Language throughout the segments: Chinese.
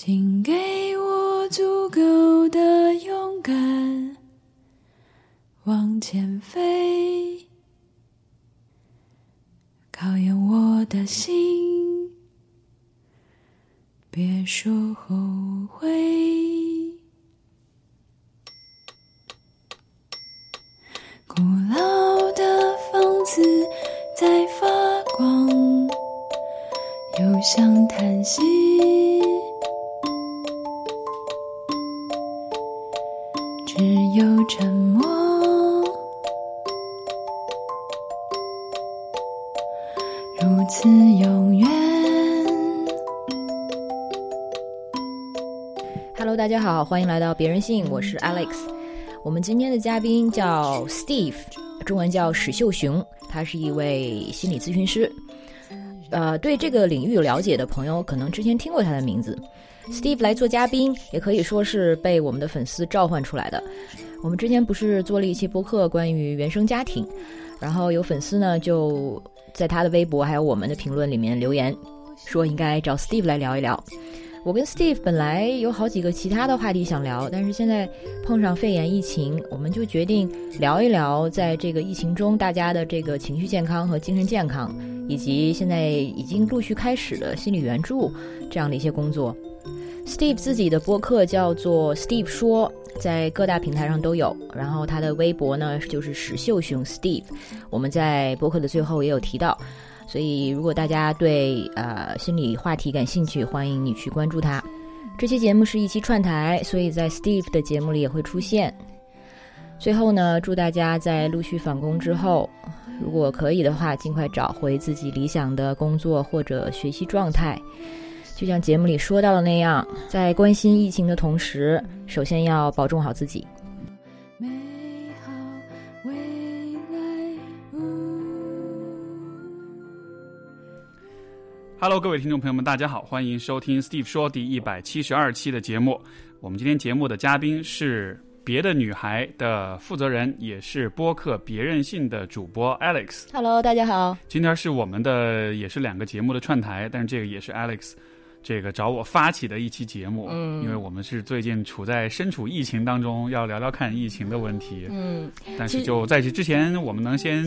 请给我足够的勇敢，往前飞，考验我的心，别说后悔。古老的房子在发光，又像叹息。沉默，如此永远。Hello，大家好，欢迎来到别人信，我是 Alex。我们今天的嘉宾叫 Steve，中文叫史秀雄，他是一位心理咨询师。呃，对这个领域有了解的朋友，可能之前听过他的名字。Steve 来做嘉宾，也可以说是被我们的粉丝召唤出来的。我们之前不是做了一期播客关于原生家庭，然后有粉丝呢就在他的微博还有我们的评论里面留言，说应该找 Steve 来聊一聊。我跟 Steve 本来有好几个其他的话题想聊，但是现在碰上肺炎疫情，我们就决定聊一聊在这个疫情中大家的这个情绪健康和精神健康，以及现在已经陆续开始的心理援助这样的一些工作。Steve 自己的播客叫做 Steve 说，在各大平台上都有。然后他的微博呢就是史秀雄 Steve，我们在播客的最后也有提到。所以如果大家对呃心理话题感兴趣，欢迎你去关注他。这期节目是一期串台，所以在 Steve 的节目里也会出现。最后呢，祝大家在陆续返工之后，如果可以的话，尽快找回自己理想的工作或者学习状态。就像节目里说到的那样，在关心疫情的同时，首先要保重好自己。美好未来。呜 Hello，各位听众朋友们，大家好，欢迎收听 Steve 说第一百七十二期的节目。我们今天节目的嘉宾是别的女孩的负责人，也是播客别任性的主播 Alex。Hello，大家好。今天是我们的也是两个节目的串台，但是这个也是 Alex 这个找我发起的一期节目，嗯因为我们是最近处在身处疫情当中，要聊聊看疫情的问题。嗯，但是就在这之前，我们能先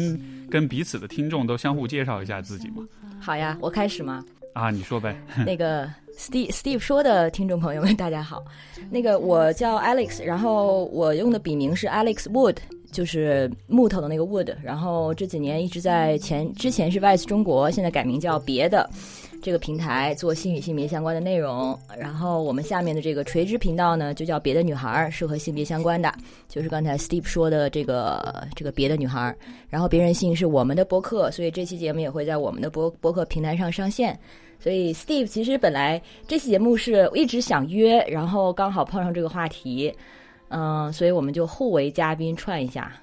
跟彼此的听众都相互介绍一下自己吗？好呀，我开始吗？啊，你说呗。那个 Steve Steve 说的听众朋友们，大家好。那个我叫 Alex，然后我用的笔名是 Alex Wood，就是木头的那个 Wood。然后这几年一直在前之前是 Vice 中国，现在改名叫别的这个平台做性与性别相关的内容。然后我们下面的这个垂直频道呢，就叫别的女孩，是和性别相关的，就是刚才 Steve 说的这个这个别的女孩。然后别人性是我们的播客，所以这期节目也会在我们的播播客平台上上线。所以，Steve 其实本来这期节目是一直想约，然后刚好碰上这个话题，嗯、所以我们就互为嘉宾串一下。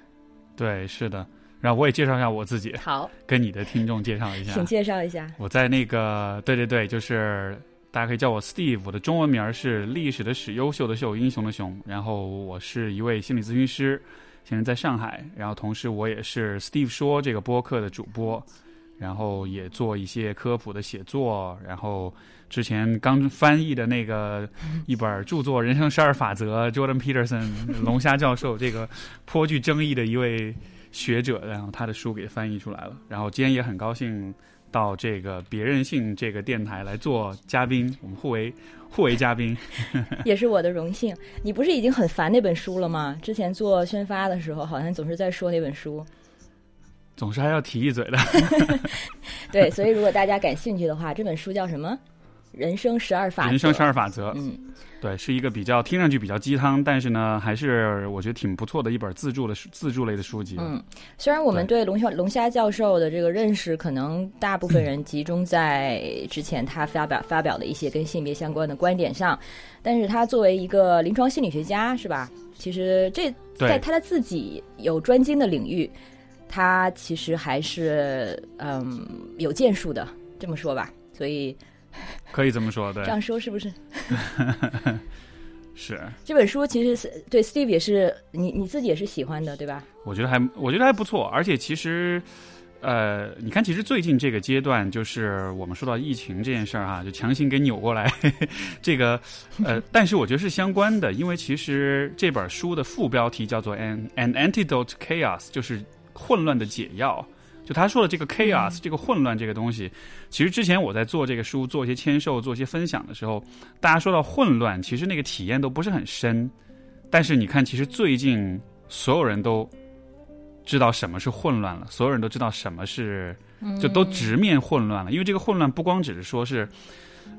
对，是的。然后我也介绍一下我自己，好，跟你的听众介绍一下请。介绍一下。我在那个，对对对，就是大家可以叫我 Steve，我的中文名儿是历史的史，优秀的秀，英雄的雄。然后我是一位心理咨询师，现在在上海。然后同时我也是 Steve 说这个播客的主播，然后也做一些科普的写作。然后之前刚翻译的那个一本著作《人生十二法则》，Jordan Peterson 龙虾教授这个颇具争议的一位学者，然后他的书给翻译出来了。然后今天也很高兴到这个别任性这个电台来做嘉宾，我们互为 互为嘉宾。也是我的荣幸。你不是已经很烦那本书了吗？之前做宣发的时候，好像总是在说那本书。总是还要提一嘴的，对，所以如果大家感兴趣的话，这本书叫什么？人生十二法则。人生十二法则，嗯，对，是一个比较听上去比较鸡汤，但是呢，还是我觉得挺不错的一本自助的自助类的书籍。嗯，虽然我们对龙虾龙虾教授的这个认识，可能大部分人集中在之前他发表发表的一些跟性别相关的观点上，但是他作为一个临床心理学家，是吧？其实这在他的自己有专精的领域，他其实还是嗯有建树的，这么说吧。所以 可以这么说，对这，样说是不是？是，这本书其实是对 Steve 也是你你自己也是喜欢的，对吧？我觉得还我觉得还不错，而且其实。呃，你看，其实最近这个阶段，就是我们说到疫情这件事儿哈，就强行给扭过来，这个呃，但是我觉得是相关的，因为其实这本书的副标题叫做 “an an antidote chaos”，就是混乱的解药。就他说的这个 chaos，这个混乱这个东西，其实之前我在做这个书、做一些签售、做一些分享的时候，大家说到混乱，其实那个体验都不是很深。但是你看，其实最近所有人都。知道什么是混乱了，所有人都知道什么是，就都直面混乱了。因为这个混乱不光只是说是，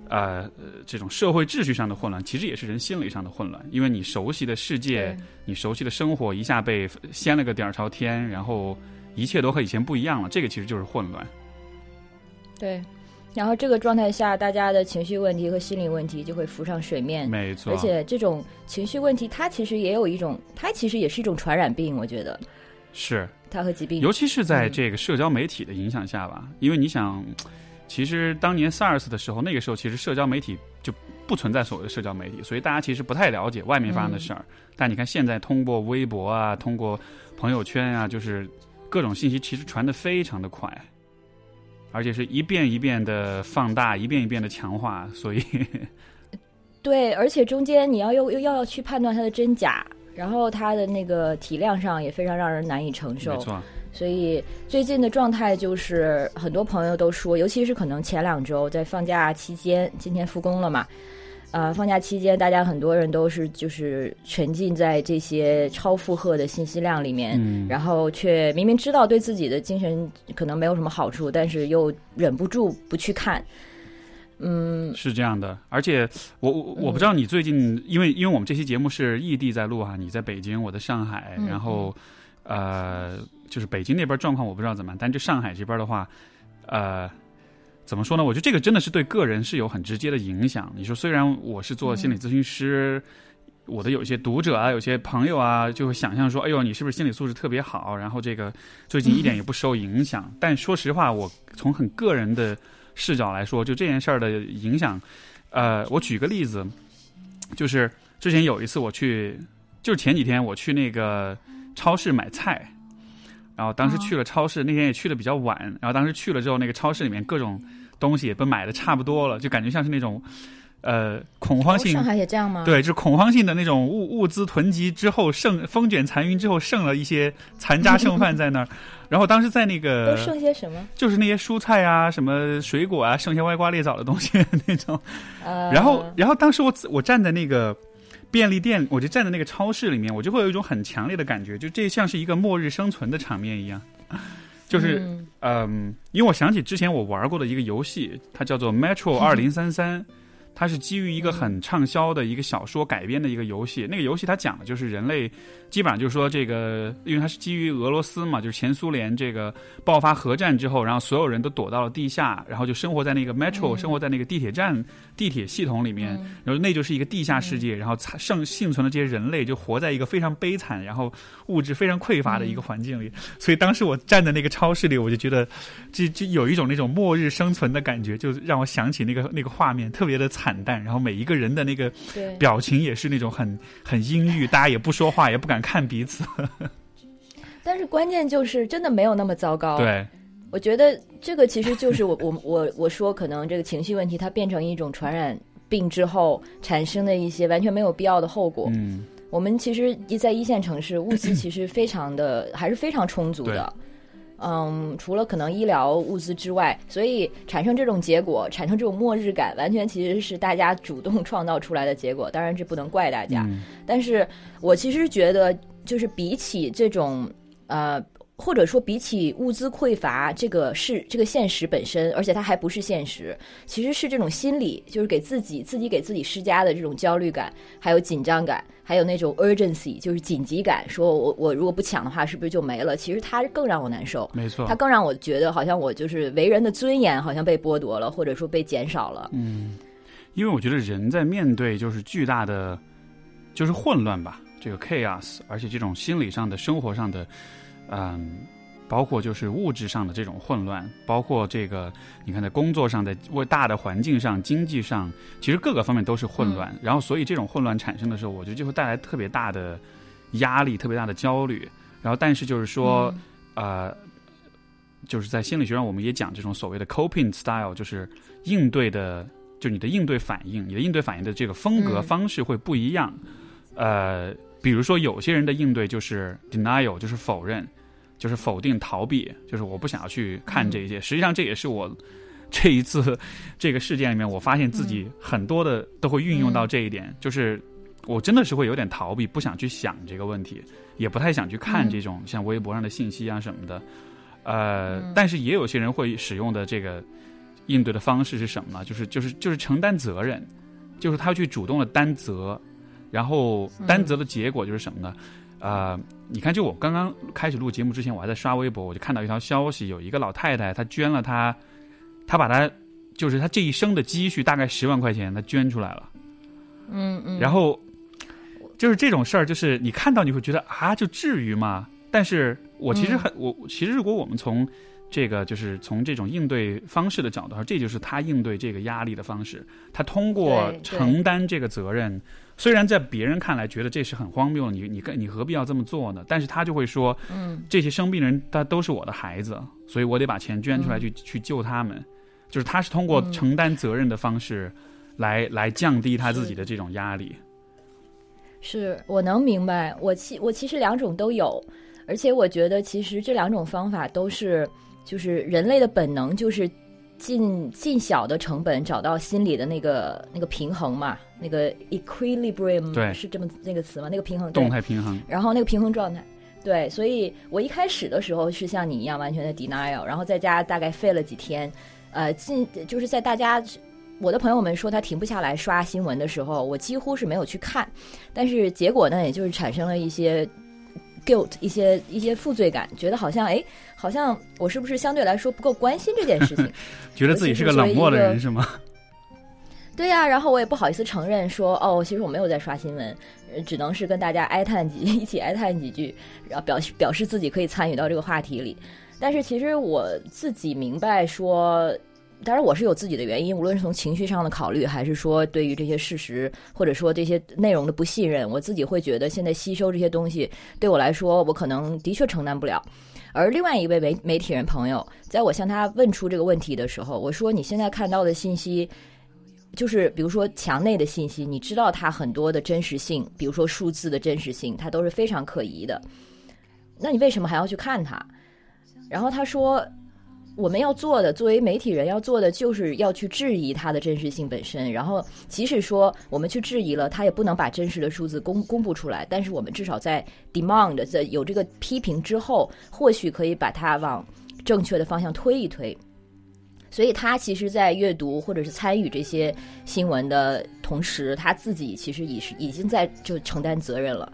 呃，这种社会秩序上的混乱，其实也是人心理上的混乱。因为你熟悉的世界，你熟悉的生活一下被掀了个底儿朝天，然后一切都和以前不一样了。这个其实就是混乱。对，然后这个状态下，大家的情绪问题和心理问题就会浮上水面。没错，而且这种情绪问题，它其实也有一种，它其实也是一种传染病，我觉得。是，它和疾病，尤其是在这个社交媒体的影响下吧。因为你想，其实当年 SARS 的时候，那个时候其实社交媒体就不存在所谓的社交媒体，所以大家其实不太了解外面发生的事儿。但你看现在，通过微博啊，通过朋友圈啊，就是各种信息其实传的非常的快，而且是一遍一遍的放大，一遍一遍的强化。所以，对，而且中间你要又又要去判断它的真假。然后它的那个体量上也非常让人难以承受，没错。所以最近的状态就是，很多朋友都说，尤其是可能前两周在放假期间，今天复工了嘛，呃，放假期间大家很多人都是就是沉浸在这些超负荷的信息量里面，然后却明明知道对自己的精神可能没有什么好处，但是又忍不住不去看。嗯，是这样的，而且我我我不知道你最近，因为因为我们这期节目是异地在录哈，你在北京，我在上海，然后呃，就是北京那边状况我不知道怎么，但就上海这边的话，呃，怎么说呢？我觉得这个真的是对个人是有很直接的影响。你说，虽然我是做心理咨询师，我的有些读者啊，有些朋友啊，就会想象说，哎呦，你是不是心理素质特别好？然后这个最近一点也不受影响。但说实话，我从很个人的。视角来说，就这件事儿的影响，呃，我举个例子，就是之前有一次我去，就是前几天我去那个超市买菜，然后当时去了超市，那天也去的比较晚，然后当时去了之后，那个超市里面各种东西也被买的差不多了，就感觉像是那种呃恐慌性，上海也这样吗？对，就是恐慌性的那种物物资囤积之后剩风卷残云之后剩了一些残渣剩饭在那儿。然后当时在那个都剩些什么？就是那些蔬菜啊，什么水果啊，剩下歪瓜裂枣的东西那种。然后，然后当时我我站在那个便利店，我就站在那个超市里面，我就会有一种很强烈的感觉，就这像是一个末日生存的场面一样。就是嗯，因为我想起之前我玩过的一个游戏，它叫做《Metro 二零三三》。它是基于一个很畅销的一个小说改编的一个游戏，那个游戏它讲的就是人类，基本上就是说这个，因为它是基于俄罗斯嘛，就是前苏联这个爆发核战之后，然后所有人都躲到了地下，然后就生活在那个 metro，生活在那个地铁站、地铁系统里面，然后那就是一个地下世界，然后剩幸存的这些人类就活在一个非常悲惨，然后物质非常匮乏的一个环境里，所以当时我站在那个超市里，我就觉得，这这有一种那种末日生存的感觉，就让我想起那个那个画面，特别的惨。惨淡，然后每一个人的那个表情也是那种很很阴郁，大家也不说话，也不敢看彼此。但是关键就是真的没有那么糟糕。对，我觉得这个其实就是我 我我我说可能这个情绪问题它变成一种传染病之后产生的一些完全没有必要的后果。嗯，我们其实一在一线城市，物资其实非常的还是非常充足的。嗯，除了可能医疗物资之外，所以产生这种结果，产生这种末日感，完全其实是大家主动创造出来的结果。当然，这不能怪大家。但是我其实觉得，就是比起这种呃。或者说，比起物资匮乏这个是这个现实本身，而且它还不是现实，其实是这种心理，就是给自己自己给自己施加的这种焦虑感，还有紧张感，还有那种 urgency，就是紧急感。说我我如果不抢的话，是不是就没了？其实它更让我难受。没错，它更让我觉得好像我就是为人的尊严好像被剥夺了，或者说被减少了。嗯，因为我觉得人在面对就是巨大的就是混乱吧，这个 chaos，而且这种心理上的、生活上的。嗯，包括就是物质上的这种混乱，包括这个，你看在工作上，在为大的环境上、经济上，其实各个方面都是混乱。然后，所以这种混乱产生的时候，我觉得就会带来特别大的压力、特别大的焦虑。然后，但是就是说，呃，就是在心理学上我们也讲这种所谓的 coping style，就是应对的，就你的应对反应，你的应对反应的这个风格嗯方式会不一样。呃，比如说有些人的应对就是 denial，就是否认，就是否定、逃避，就是我不想要去看这些。实际上这也是我这一次 这个事件里面，我发现自己很多的都会运用到这一点，就是我真的是会有点逃避，不想去想这个问题，也不太想去看这种像微博上的信息啊什么的。呃，但是也有些人会使用的这个应对的方式是什么呢？就是就是就是承担责任，就是他去主动的担责，然后担责的结果就是什么呢？呃，你看，就我刚刚开始录节目之前，我还在刷微博，我就看到一条消息，有一个老太太，她捐了她，她把她就是她这一生的积蓄大概十万块钱，她捐出来了。嗯嗯，然后就是这种事儿，就是你看到你会觉得啊，就至于吗？但是我其实嗯很，我其实如果我们从这个就是从这种应对方式的角度上，这就是他应对这个压力的方式。他通过承担这个责任，虽然在别人看来觉得这是很荒谬，你你你何必要这么做呢？但是他就会说，嗯，这些生病人他都是我的孩子，所以我得把钱捐出来去、去救他们。就是他是通过嗯承担责任的方式来、来降低他自己的这种压力。是我能明白，我其我其实两种都有，而且我觉得其实这两种方法都是就是人类的本能，就是尽尽小的成本找到心里的那个那个平衡嘛，那个 equilibrium 对是这么那个词吗？那个平衡对动态平衡，然后那个平衡状态。对，所以我一开始的时候是像你一样完全的 denial，然后在家大概废了几天，呃，进就是在大家我的朋友们说他停不下来刷新闻的时候，我几乎是没有去看，但是结果呢，也就是产生了一些 guilt，一些一些负罪感，觉得好像哎，好像我是不是相对来说不够关心这件事情？觉得自己是个冷漠的人是吗？对呀、然后我也不好意思承认说，哦，其实我没有在刷新闻，呃只能是跟大家哀叹几 一起哀叹几句，然后表示表示自己可以参与到这个话题里。但是其实我自己明白说，当然我是有自己的原因，无论是从情绪上的考虑，还是说对于这些事实或者说这些内容的不信任，我自己会觉得现在吸收这些东西对我来说，我可能的确承担不了。而另外一位媒媒体人朋友，在我向他问出这个问题的时候，我说：“你现在看到的信息，就是比如说墙内的信息，你知道它很多的真实性，比如说数字的真实性，它都是非常可疑的。那你为什么还要去看它？”然后他说：“我们要做的，作为媒体人要做的，就是要去质疑它的真实性本身。然后，即使说我们去质疑了，他也不能把真实的数字公公布出来。但是，我们至少在 demand 在有这个批评之后，或许可以把它往正确的方向推一推。所以，他其实，在阅读或者是参与这些新闻的同时，他自己其实已是已经在就承担责任了。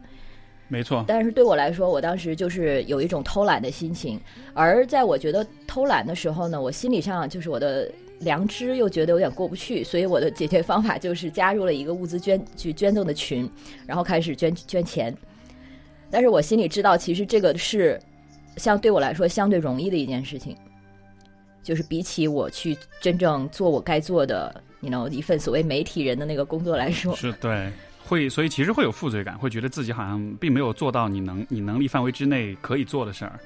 没错，但是对我来说，我当时就是有一种偷懒的心情，而在我觉得偷懒的时候呢，我心理上就是我的良知又觉得有点过不去，所以我的解决方法就是加入了一个物资捐去捐赠的群，然后开始捐捐钱。但是我心里知道，其实这个是相对我来说相对容易的一件事情，就是比起我去真正做我该做的，you know 一份所谓媒体人的那个工作来说，是对，会，所以其实会有负罪感，会觉得自己好像并没有做到你能你能力范围之内可以做的事儿。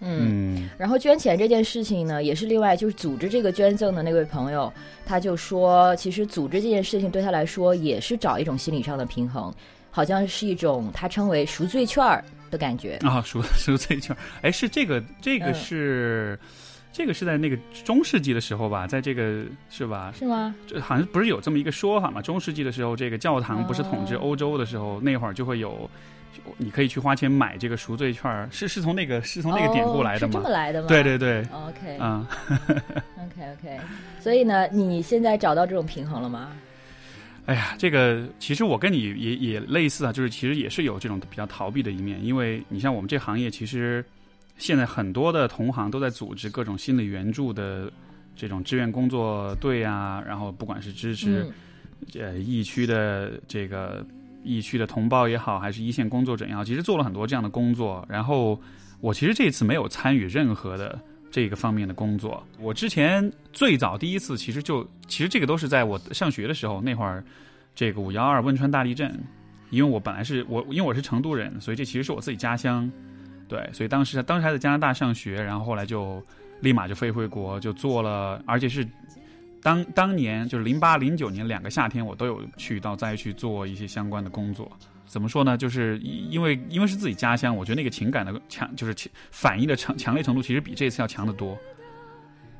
嗯。嗯，然后捐钱这件事情呢，也是另外就是组织这个捐赠的那位朋友，他就说，其实组织这件事情对他来说也是找一种心理上的平衡，好像是一种他称为赎罪券儿的感觉。啊，赎赎罪券，哎，是这个这个嗯是。这个是在那个中世纪的时候吧，在这个是吧？是吗？这好像不是有这么一个说法嘛？中世纪的时候，这个教堂不是统治哦欧洲的时候，那会儿就会有，你可以去花钱买这个赎罪券儿，是是从那个是从那个典故来的吗哦是这么？来的吗？对对对，OK 嗯，OK OK，所以呢，你现在找到这种平衡了吗？哎呀，这个其实我跟你也也类似啊，就是其实也是有这种比较逃避的一面，因为你像我们这行业，其实现在很多的同行都在组织各种心理援助的这种志愿工作队啊，然后不管是支持、嗯呃疫区的这个疫区的同胞也好，还是一线工作者也好，其实做了很多这样的工作。然后我其实这次没有参与任何的这个方面的工作。我之前最早第一次其实就其实这个都是在我上学的时候那会儿，这个五幺二汶川大地震，因为我本来是我因为我是成都人，所以这其实是我自己家乡。对，所以当时当时还在加拿大上学，然后后来就立马就飞回国，就做了，而且是当当年就是零八零九年两个夏天，我都有去到灾区做一些相关的工作。怎么说呢？就是因为因为是自己家乡，我觉得那个情感的强，就是反应的强强烈程度，其实比这次要强得多。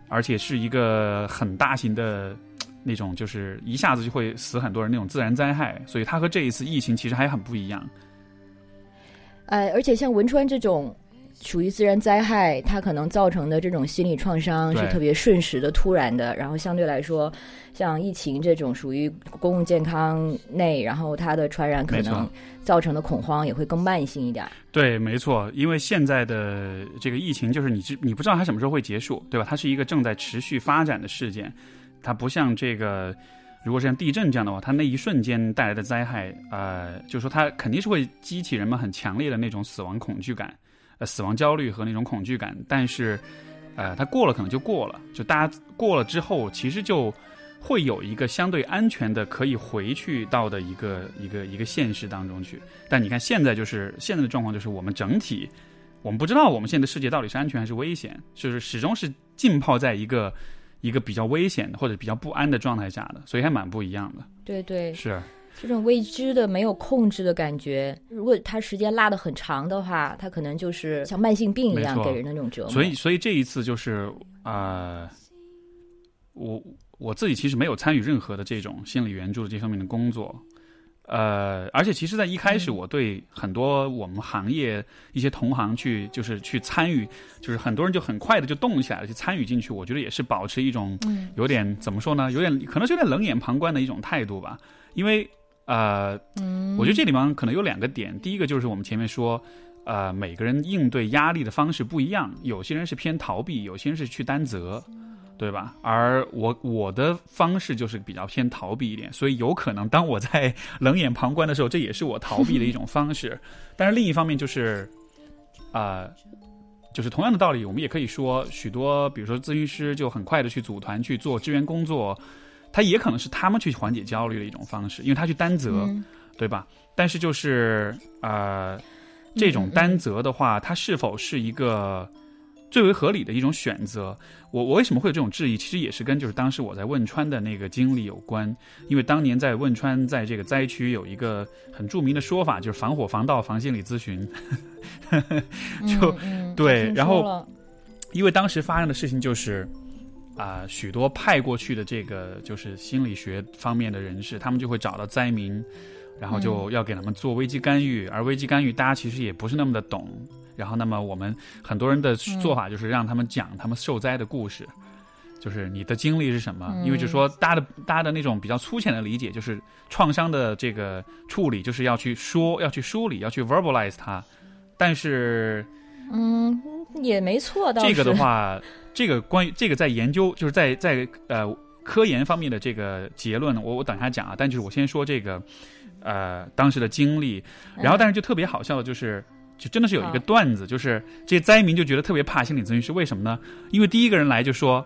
而且是一个很大型的那种，就是一下子就会死很多人那种自然灾害，所以它和这一次疫情其实还很不一样。呃，而且像汶川这种属于自然灾害，它可能造成的这种心理创伤是特别瞬时的、突然的。然后相对来说，像疫情这种属于公共健康内，然后它的传染可能造成的恐慌也会更慢性一点。对，没错，因为现在的这个疫情就是你知你不知道它什么时候会结束，对吧？它是一个正在持续发展的事件，它不像这个。如果是像地震这样的话，它那一瞬间带来的灾害，呃，就是说它肯定是会激起人们很强烈的那种死亡恐惧感，呃，死亡焦虑和那种恐惧感。但是，呃，它过了可能就过了，就大家过了之后，其实就会有一个相对安全的可以回去到的一个一个一个现实当中去。但你看现在就是现在的状况，就是我们整体我们不知道我们现在的世界到底是安全还是危险，就是始终是浸泡在一个。一个比较危险的或者比较不安的状态下的，所以还蛮不一样的。对对，是这种未知的、没有控制的感觉。如果它时间拉得很长的话，它可能就是像慢性病一样给人的那种折磨。所以，所以这一次就是啊，我我自己其实没有参与任何的这种心理援助的这方面的工作。呃，而且其实，在一开始，我对很多我们行业一些同行去，就是去参与，就是很多人就很快的就动起来了，去参与进去。我觉得也是保持一种有点怎么说呢，有点可能是有点冷眼旁观的一种态度吧。因为呃，我觉得这里面可能有两个点。第一个就是我们前面说，呃，每个人应对压力的方式不一样，有些人是偏逃避，有些人是去担责。对吧？而我我的方式就是比较偏逃避一点，所以有可能当我在 冷眼旁观的时候，这也是我逃避的一种方式。但是另一方面就是，啊，就是同样的道理，我们也可以说，许多比如说咨询师就很快的去组团去做支援工作，他也可能是他们去缓解焦虑的一种方式，因为他去担责，对吧？但是就是啊，这种担责的话，它是否是一个？最为合理的一种选择，我我为什么会有这种质疑？其实也是跟就是当时我在汶川的那个经历有关。因为当年在汶川，在这个灾区有一个很著名的说法，就是防火防盗防心理咨询。就对，然后因为当时发生的事情就是啊，许多派过去的这个就是心理学方面的人士，他们就会找到灾民，然后就要给他们做危机干预，而危机干预大家其实也不是那么的懂。然后，那么我们很多人的做法就是让他们讲他们受灾的故事，就是你的经历是什么？因为就说大家的大家的那种比较粗浅的理解，就是创伤的这个处理，就是要去说，要去梳理，要去 verbalize 它。但是，嗯，也没错。这个的话，这个关于这个在研究，就是在在呃科研方面的这个结论，我我等一下讲啊。但就是我先说这个呃当时的经历，然后但是就特别好笑的就是。就真的是有一个段子，就是这些灾民就觉得特别怕心理咨询师，为什么呢？因为第一个人来就说，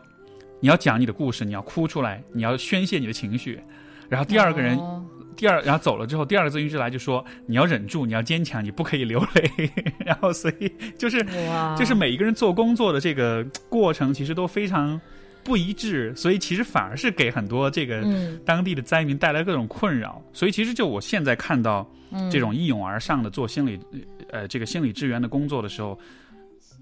你要讲你的故事，你要哭出来，你要宣泄你的情绪。然后第二个人，第二然后走了之后，第二个咨询师来就说，你要忍住，你要坚强，你不可以流泪。然后所以就是就是每一个人做工作的这个过程，其实都非常不一致，所以其实反而是给很多这个当地的灾民带来各种困扰。所以其实就我现在看到这种一涌而上的做心理。呃，这个心理支援的工作的时候，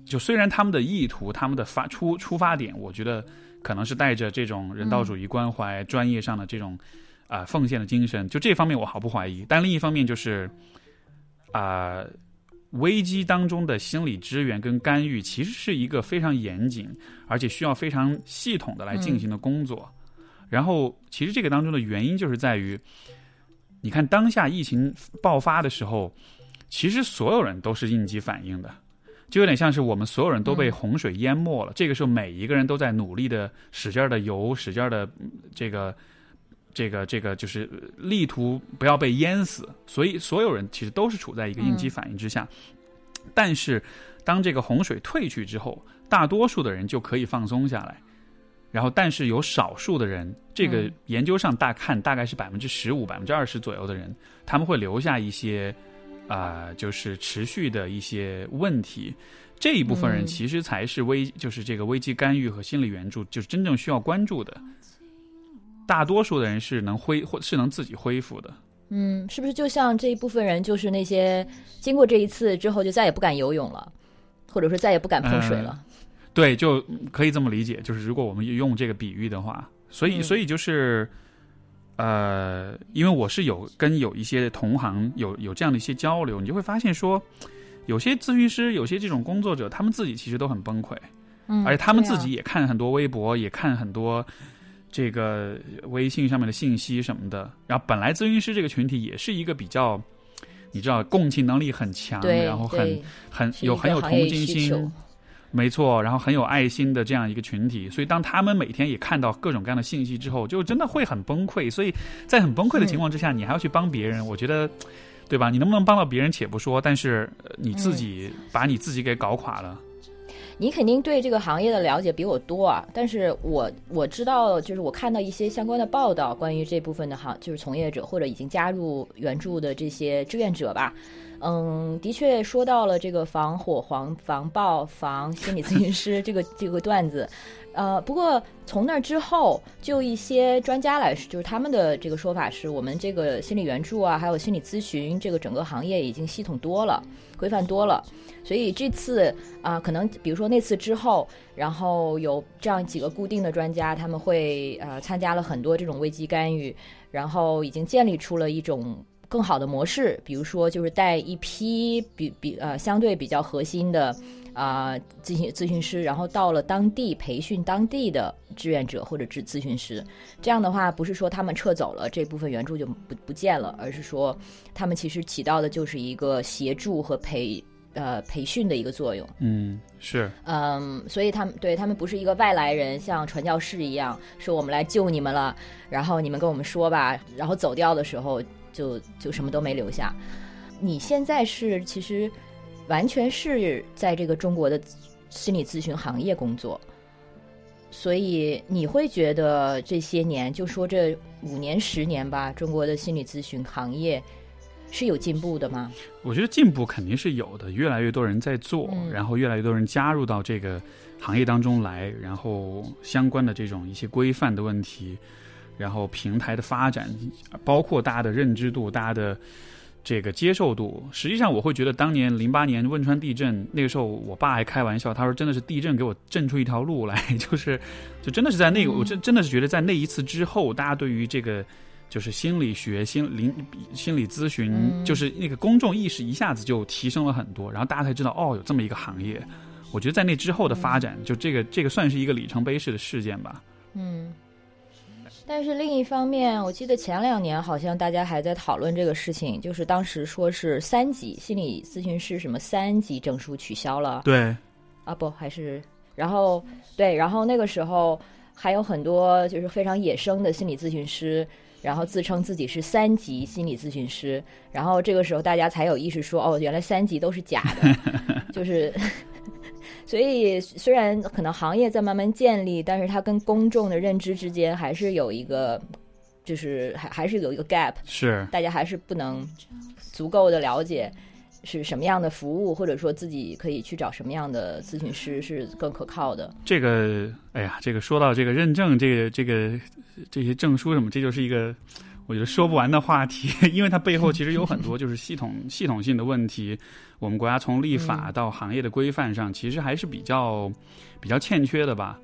就虽然他们的意图、他们的发出出发点，我觉得可能是带着这种人道主义关怀、专业上的这种啊奉献的精神，就这方面我毫不怀疑。但另一方面就是啊，危机当中的心理支援跟干预，其实是一个非常严谨，而且需要非常系统的来进行的工作。然后，其实这个当中的原因就是在于，你看当下疫情爆发的时候。其实所有人都是应激反应的，就有点像是我们所有人都被洪水淹没了。这个时候，每一个人都在努力的使劲的游，使劲的这个这个这个，就是力图不要被淹死。所以，所有人其实都是处在一个应激反应之下。但是，当这个洪水退去之后，大多数的人就可以放松下来。然后，但是有少数的人，这个研究上大看大概是百分之十五、百分之二十左右的人，他们会留下一些。啊、就是持续的一些问题。这一部分人嗯其实才是危，就是这个危机干预和心理援助，就是真正需要关注的。大多数的人是能恢或是能自己恢复的。嗯，是不是就像这一部分人，就是那些经过这一次之后就再也不敢游泳了，或者说再也不敢碰水了？对，就可以这么理解。就是如果我们用这个比喻的话，所以嗯所以就是，呃，因为我是有跟有一些同行有有这样的一些交流，你就会发现说，有些咨询师，有些这种工作者，他们自己其实都很崩溃，嗯，而且他们自己也看很多微博，也看很多这个微信上面的信息什么的。然后本来咨询师这个群体也是一个比较。你知道共情能力很强，然后很很有很有同情心没错，然后很有爱心的这样一个群体，所以当他们每天也看到各种各样的信息之后，就真的会很崩溃。所以在很崩溃的情况之下，你还要去帮别人，我觉得，对吧？你能不能帮到别人且不说，但是呃你自己把你自己给搞垮了。你肯定对这个行业的了解比我多啊，但是我我知道，就是我看到一些相关的报道，关于这部分的行，就是从业者或者已经加入援助的这些志愿者吧。嗯，的确说到了这个防火、防防爆、防心理咨询师这个这个段子，呃，不过从那之后，就一些专家来说，就是他们的这个说法是我们这个心理援助啊，还有心理咨询这个整个行业已经系统多了，规范多了。所以这次啊、可能比如说那次之后，然后有这样几个固定的专家，他们会呃参加了很多这种危机干预，然后已经建立出了一种更好的模式，比如说就是带一批比比呃相对比较核心的啊、咨询咨询师，然后到了当地培训当地的志愿者或者咨咨询师。这样的话，不是说他们撤走了这部分援助就不不见了，而是说他们其实起到的就是一个协助和培呃培训的一个作用。嗯，是，嗯，所以他们对他们不是一个外来人，像传教士一样，说我们来救你们了，然后你们跟我们说吧，然后走掉的时候就就什么都没留下。你现在是其实完全是在这个中国的心理咨询行业工作，所以你会觉得这些年，就说这五年十年吧，中国的心理咨询行业是有进步的吗？我觉得进步肯定是有的，越来越多人在做，嗯然后越来越多人加入到这个行业当中来，然后相关的这种一些规范的问题，然后平台的发展，包括大家的认知度、大家的这个接受度。实际上，我会觉得当年零八年汶川地震那个时候，我爸还开玩笑，他说真的是地震给我震出一条路来，就是就真的是在那个，嗯我真真的是觉得在那一次之后，大家对于这个。就是心理学、心灵、心理咨询，嗯就是那个公众意识一下子就提升了很多，然后大家才知道哦，有这么一个行业。我觉得在那之后的发展，就这个这个算是一个里程碑式的事件吧。嗯，但是另一方面，我记得前两年好像大家还在讨论这个事情，就是当时说是三级心理咨询师什么三级证书取消了对，啊，不还是然后对，然后那个时候还有很多就是非常野生的心理咨询师。然后自称自己是三级心理咨询师，然后这个时候大家才有意识说，哦，原来三级都是假的，就是所以，虽然可能行业在慢慢建立，但是它跟公众的认知之间还是有一个，就是还还是有一个 gap，是大家还是不能足够的了解是什么样的服务，或者说自己可以去找什么样的咨询师是更可靠的。这个，哎呀，这个说到这个认证，这个这个这些证书什么，这就是一个我觉得说不完的话题，因为它背后其实有很多就是系统 系统性的问题。我们国家从立法到行业的规范上，其实还是比较比较欠缺的吧。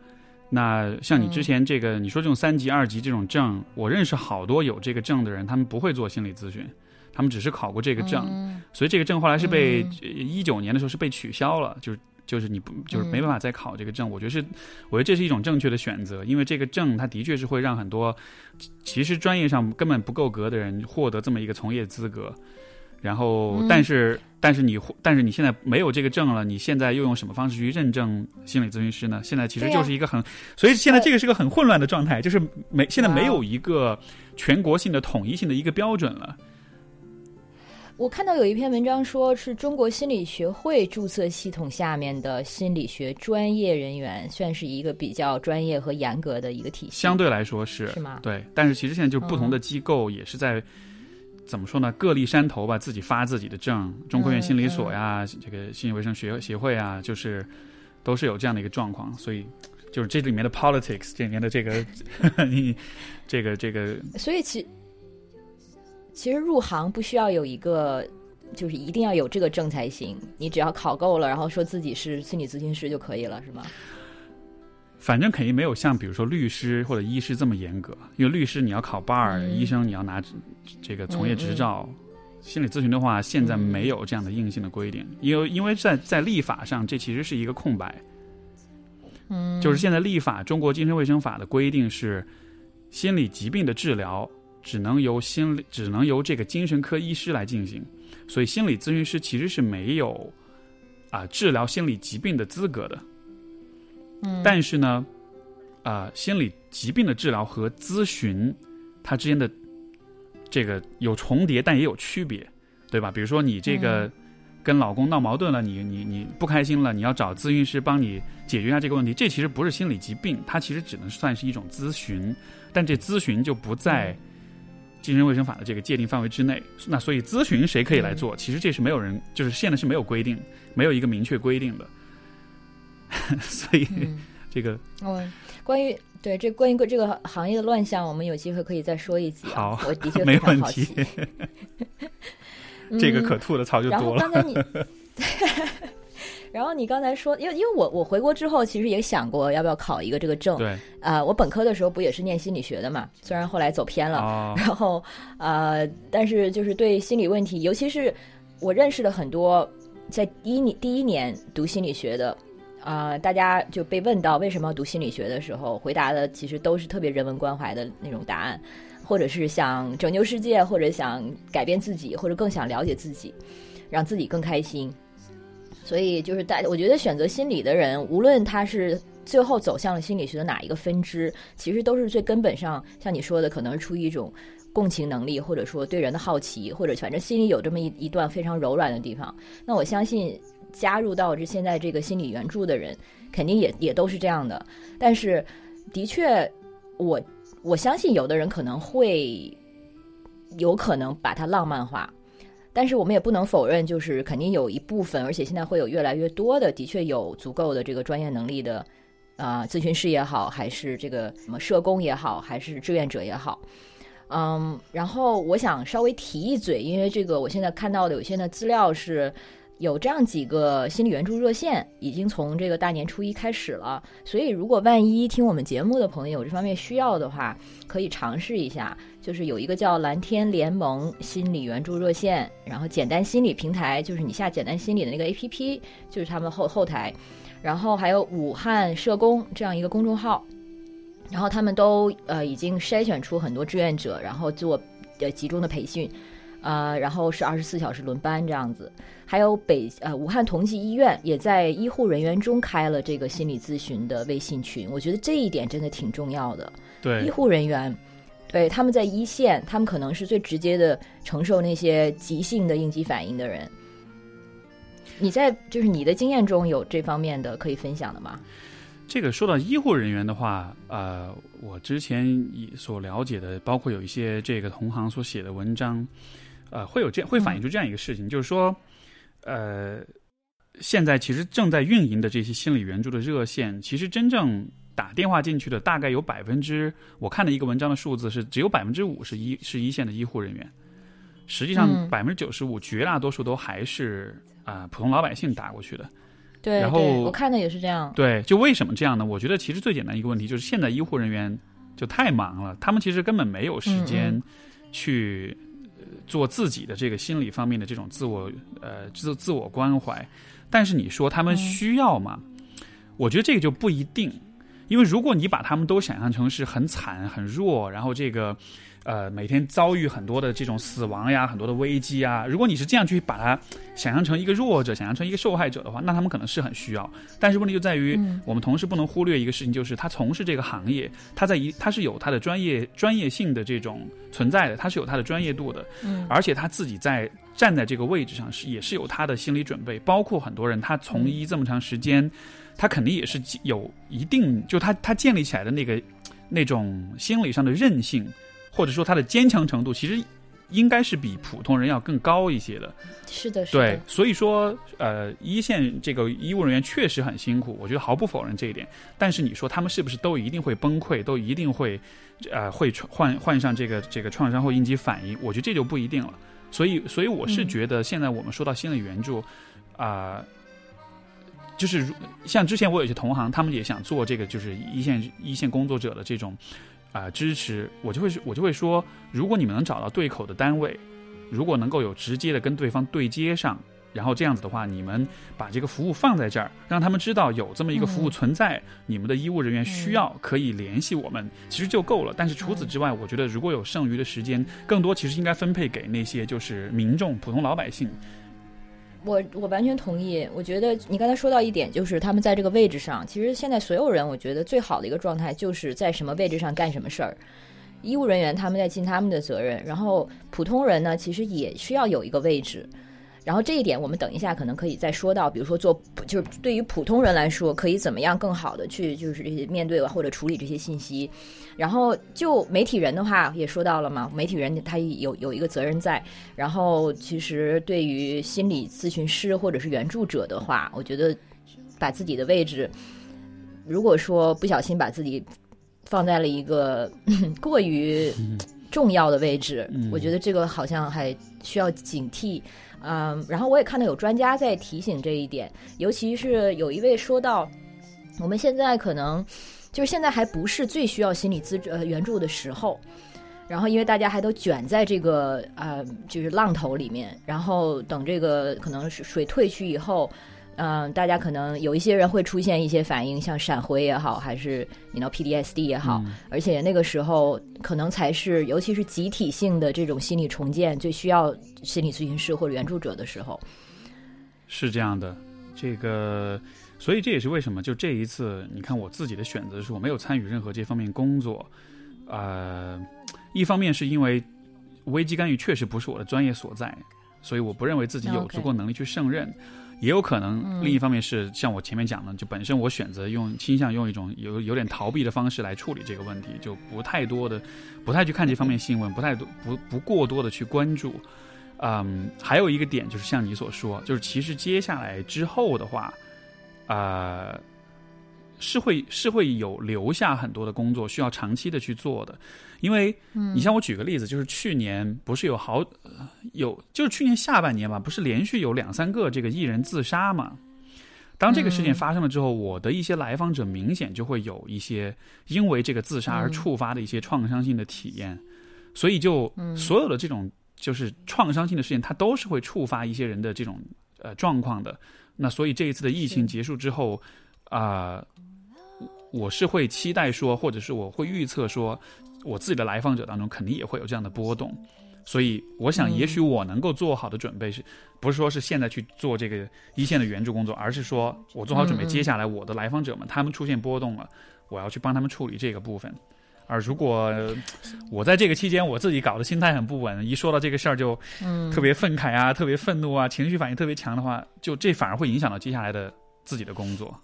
那像你之前这个，你说这种三级、二级这种证，我认识好多有这个证的人，他们不会做心理咨询，他们只是考过这个证，嗯。所以这个证后来是被嗯。一九年的时候是被取消了，就是就是你不就是没办法再考这个证。我觉得是，我觉得这是一种正确的选择，因为这个证它的确是会让很多其实专业上根本不够格的人获得这么一个从业资格。然后，嗯但是但是你但是你现在没有这个证了，你现在又用什么方式去认证心理咨询师呢？现在其实就是一个很，所以现在这个是个很混乱的状态，就是没现在没有一个全国性的统一性的一个标准了。我看到有一篇文章说，是中国心理学会注册系统下面的心理学专业人员，算是一个比较专业和严格的一个体系。相对来说是是吗对，但是其实现在就不同的机构也是在，怎么说呢？各立山头吧，自己发自己的证，中科院心理所呀，这个心理卫生学协会啊，就是都是有这样的一个状况，所以就是这里面的 politics，这里面的这个 你这个这个，所以其其实入行不需要有一个，就是一定要有这个证才行，你只要考够了，然后说自己是心理咨询师就可以了，是吗？反正肯定没有像比如说律师或者医师这么严格，因为律师你要考 bar，、嗯医生你要拿这个从业执照。心理咨询的话，现在没有这样的硬性的规定，因为因为在在立法上，这其实是一个空白。嗯，就是现在立法，中国精神卫生法的规定是，心理疾病的治疗只能由心理只能由这个精神科医师来进行，所以心理咨询师其实是没有啊、治疗心理疾病的资格的。嗯。但是呢，啊、心理疾病的治疗和咨询它之间的这个有重叠，但也有区别，对吧？比如说你这个嗯。跟老公闹矛盾了，你你你不开心了，你要找咨询师帮你解决一下这个问题，这其实不是心理疾病，它其实只能算是一种咨询，但这咨询就不在精神卫生法的这个界定范围之内。那所以咨询谁可以来做？其实这是没有人，就是现在是没有规定，没有一个明确规定的。所以嗯这个哦，关于对这关于这个行业的乱象，我们有机会可以再说一集啊。好我的确没问题。这个嗯可吐的槽就然后多了。刚才你，然后你刚才说，因为因为我我回国之后，其实也想过要不要考一个这个证。对啊、我本科的时候不也是念心理学的嘛，虽然后来走偏了，哦，然后呃，但是就是对心理问题，尤其是我认识了很多在第一年第一年读心理学的。啊、大家就被问到为什么要读心理学的时候，回答的其实都是特别人文关怀的那种答案，或者是想拯救世界，或者想改变自己，或者更想了解自己，让自己更开心。所以就是大，我觉得选择心理的人，无论他是最后走向了心理学的哪一个分支，其实都是最根本上，像你说的，可能是出于一种共情能力，或者说对人的好奇，或者反正心里有这么一一段非常柔软的地方。那我相信加入到这现在这个心理援助的人，肯定也也都是这样的。但是，的确，我我相信有的人可能会有可能把它浪漫化。但是我们也不能否认，就是肯定有一部分，而且现在会有越来越多的，的确有足够的这个专业能力的，啊、咨询师也好，还是这个什么社工也好，还是志愿者也好，嗯，然后我想稍微提一嘴，因为这个我现在看到的有些的资料是有这样几个心理援助热线，已经从这个大年初一开始了，所以如果万一听我们节目的朋友有这方面需要的话，可以尝试一下。就是有一个叫蓝天联盟心理援助热线，然后简单心理平台，就是你下简单心理的那个 APP，就是他们后后台，然后还有武汉社工这样一个公众号，然后他们都呃已经筛选出很多志愿者，然后做呃集中的培训，呃，然后是二十四小时轮班这样子。还有北呃武汉同济医院也在医护人员中开了这个心理咨询的微信群，我觉得这一点真的挺重要的。对医护人员，对他们在一线，他们可能是最直接的承受那些急性的应激反应的人。你在就是你的经验中有这方面的可以分享的吗？这个说到医护人员的话，呃，我之前以所了解的，包括有一些这个同行所写的文章，呃，会有这会反映出这样一个事情，就是说，呃，现在其实正在运营的这些心理援助的热线，其实真正打电话进去的大概有百分之，我看了一个文章的数字是只有百分之五是一是一线的医护人员，实际上嗯百分之九十五绝大多数都还是啊、普通老百姓打过去的。对，然后我看的也是这样。对，就为什么这样呢？我觉得其实最简单一个问题就是现在医护人员就太忙了，他们其实根本没有时间嗯去呃做自己的这个心理方面的这种自我呃自自我关怀。但是你说他们需要吗？我觉得这个就不一定，因为如果你把他们都想象成是很惨、很弱，然后这个呃每天遭遇很多的这种死亡呀、很多的危机啊，如果你是这样去把它想象成一个弱者、想象成一个受害者的话，那他们可能是很需要。但是问题就在于，嗯。我们同时不能忽略一个事情，就是他从事这个行业，他在一他是有他的专业专业性的这种存在的，他是有他的专业度的，嗯。而且他自己在站在这个位置上是也是有他的心理准备，包括很多人他从医这么长时间，他肯定也是有一定就他他建立起来的那个那种心理上的韧性，或者说他的坚强程度，其实应该是比普通人要更高一些的。是的，是对的，，所以说，呃，一线这个医务人员确实很辛苦，我觉得毫不否认这一点。但是你说他们是不是都一定会崩溃，都一定会，呃，会患患上这个这个创伤后应激反应？我觉得这就不一定了。所以，所以我是嗯觉得现在我们说到心理援助，啊、就是如像之前我有些同行，他们也想做这个，就是一线一线工作者的这种啊、支持，我就会我就会说，如果你们能找到对口的单位，如果能够有直接的跟对方对接上，然后这样子的话，你们把这个服务放在这儿，让他们知道有这么一个服务存在，你们的医务人员需要可以联系我们，其实就够了。但是除此之外，我觉得如果有剩余的时间，更多其实应该分配给那些就是民众、普通老百姓。我我完全同意。我觉得你刚才说到一点，就是他们在这个位置上，其实现在所有人，我觉得最好的一个状态就是在什么位置上干什么事儿。医务人员他们在尽他们的责任，然后普通人呢，其实也需要有一个位置。然后这一点，我们等一下可能可以再说到，比如说做，就是对于普通人来说，可以怎么样更好的去就是面对或者处理这些信息。然后就媒体人的话，也说到了嘛，媒体人他有有一个责任在。然后其实对于心理咨询师或者是援助者的话，我觉得把自己的位置，如果说不小心把自己放在了一个 过于重要的位置，嗯我觉得这个好像还需要警惕。嗯，然后我也看到有专家在提醒这一点，尤其是有一位说到，我们现在可能就是现在还不是最需要心理资呃援助的时候。然后，因为大家还都卷在这个呃，就是浪头里面，然后等这个可能是水退去以后，嗯、大家可能有一些人会出现一些反应，像闪回也好，还是你 know PDSD 也好，而且那个时候可能才是，尤其是集体性的这种心理重建最需要心理咨询师或者援助者的时候。是这样的，这个，所以这也是为什么就这一次，你看我自己的选择是我没有参与任何这方面工作，呃，一方面是因为危机干预确实不是我的专业所在，所以我不认为自己有足够能力去胜任。也有可能，另一方面是像我前面讲的，就本身我选择用倾向用一种有有点逃避的方式来处理这个问题，就不太多的，不太去看这方面新闻，不太多不不过多的去关注。嗯，还有一个点就是像你所说，就是其实接下来之后的话，呃，是会是会有留下很多的工作需要长期的去做的，因为你像我举个例子，就是去年不是有好呃有就是去年下半年吧，不是连续有两三个这个艺人自杀嘛？当这个事件发生了之后，我的一些来访者明显就会有一些因为这个自杀而触发的一些创伤性的体验，所以就所有的这种就是创伤性的事件，它都是会触发一些人的这种呃状况的。那所以这一次的疫情结束之后，啊、我是会期待说，或者是我会预测说，我自己的来访者当中肯定也会有这样的波动。所以，我想，也许我能够做好的准备是，不是说是现在去做这个一线的援助工作，而是说我做好准备，接下来我的来访者们他们出现波动了，我要去帮他们处理这个部分。而如果呃我在这个期间我自己搞得心态很不稳，一说到这个事儿就嗯特别愤慨啊、特别愤怒啊、情绪反应特别强的话，就这反而会影响到接下来的自己的工作。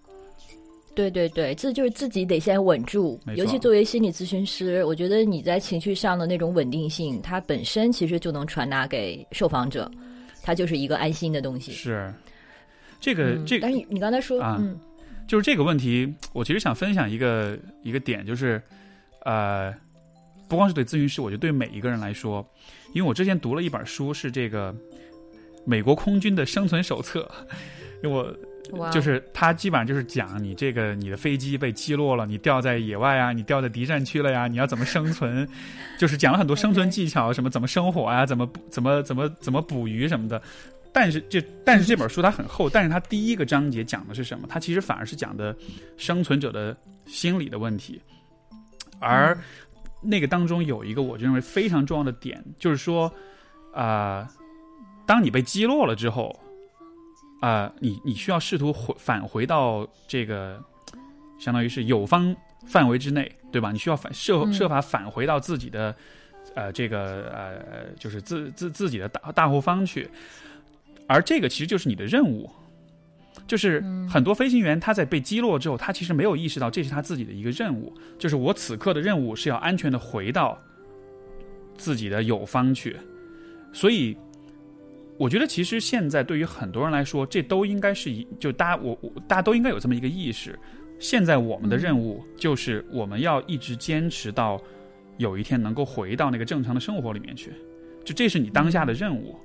对对对，这就是自己得先稳住尤其作为心理咨询师，我觉得你在情绪上的那种稳定性，它本身其实就能传达给受访者，它就是一个安心的东西。是，这个、这但是你你刚才说，啊嗯就是这个问题，我其实想分享一个一个点，就是呃，不光是对咨询师，我觉得对每一个人来说，因为我之前读了一本书，是这个美国空军的生存手册，因为我哇，就是它基本上就是讲你这个你的飞机被击落了，你掉在野外啊，你掉在敌占区了呀，你要怎么生存，就是讲了很多生存技巧，什么怎么生火啊，怎么怎么怎么怎么捕鱼什么的。但是这但是这本书它很厚，但是它第一个章节讲的是什么？它其实反而是讲的生存者的心理的问题，而那个当中有一个我认为非常重要的点，就是说，啊、当你被击落了之后，啊、你你需要试图回返回到这个，相当于是友方范围之内，对吧？你需要反设嗯设法返回到自己的，呃，这个呃，就是自自自己的大大后方去，而这个其实就是你的任务。就是很多飞行员他在被击落之后，他其实没有意识到这是他自己的一个任务，就是我此刻的任务是要安全的回到自己的友方去。所以，我觉得其实现在对于很多人来说，这都应该是一就大家我我大家都应该有这么一个意识。现在我们的任务就是我们要一直坚持到有一天能够回到那个正常的生活里面去，就这是你当下的任务。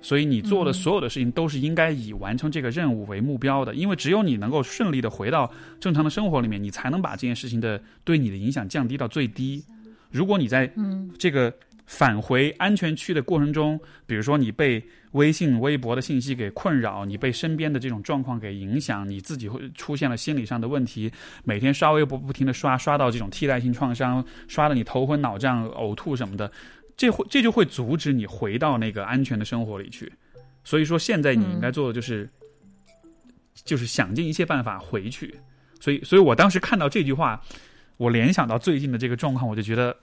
所以你做的所有的事情都是应该以完成这个任务为目标的，因为只有你能够顺利的回到正常的生活里面，你才能把这件事情的对你的影响降低到最低。如果你在这个返回安全区的过程中，比如说你被微信、微博的信息给困扰，你被身边的这种状况给影响，你自己会出现了心理上的问题，每天刷微博不停的刷，刷到这种替代性创伤，刷的你头昏脑胀、呕吐什么的。这会这就会阻止你回到那个安全的生活里去，所以说现在你应该做的就是，就是想尽一切办法回去。所以，所以我当时看到这句话，我联想到最近的这个状况，我就觉得，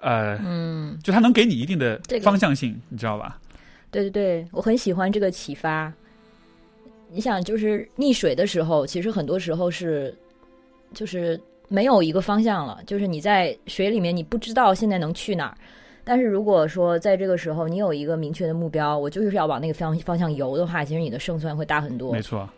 呃，嗯，就它能给你一定的方向性，你知道吧？对对对，我很喜欢这个启发。你想，就是溺水的时候，其实很多时候是，就是。没有一个方向了，就是你在水里面，你不知道现在能去哪儿。但是如果说在这个时候你有一个明确的目标，我就是要往那个方方向游的话，其实你的胜算会大很多。没错。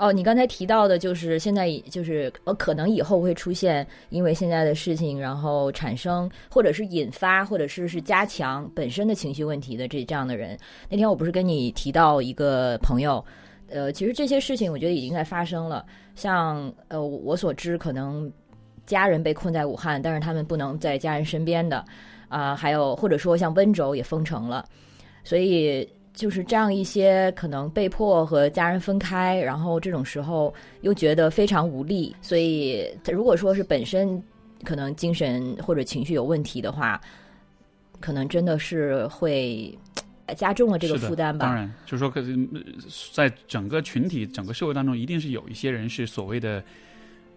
哦，你刚才提到的就是现在就是呃，可能以后会出现因为现在的事情，然后产生或者是引发或者是是加强本身的情绪问题的这这样的人。那天我不是跟你提到一个朋友。呃，其实这些事情我觉得已经在发生了。像呃，我所知，可能家人被困在武汉，但是他们不能在家人身边的啊，还有或者说像温州也封城了，所以就是这样一些可能被迫和家人分开，然后这种时候又觉得非常无力。所以如果说是本身可能精神或者情绪有问题的话，可能真的是会。加重了这个负担吧。当然，就是说，可是在整个群体、整个社会当中，一定是有一些人是所谓的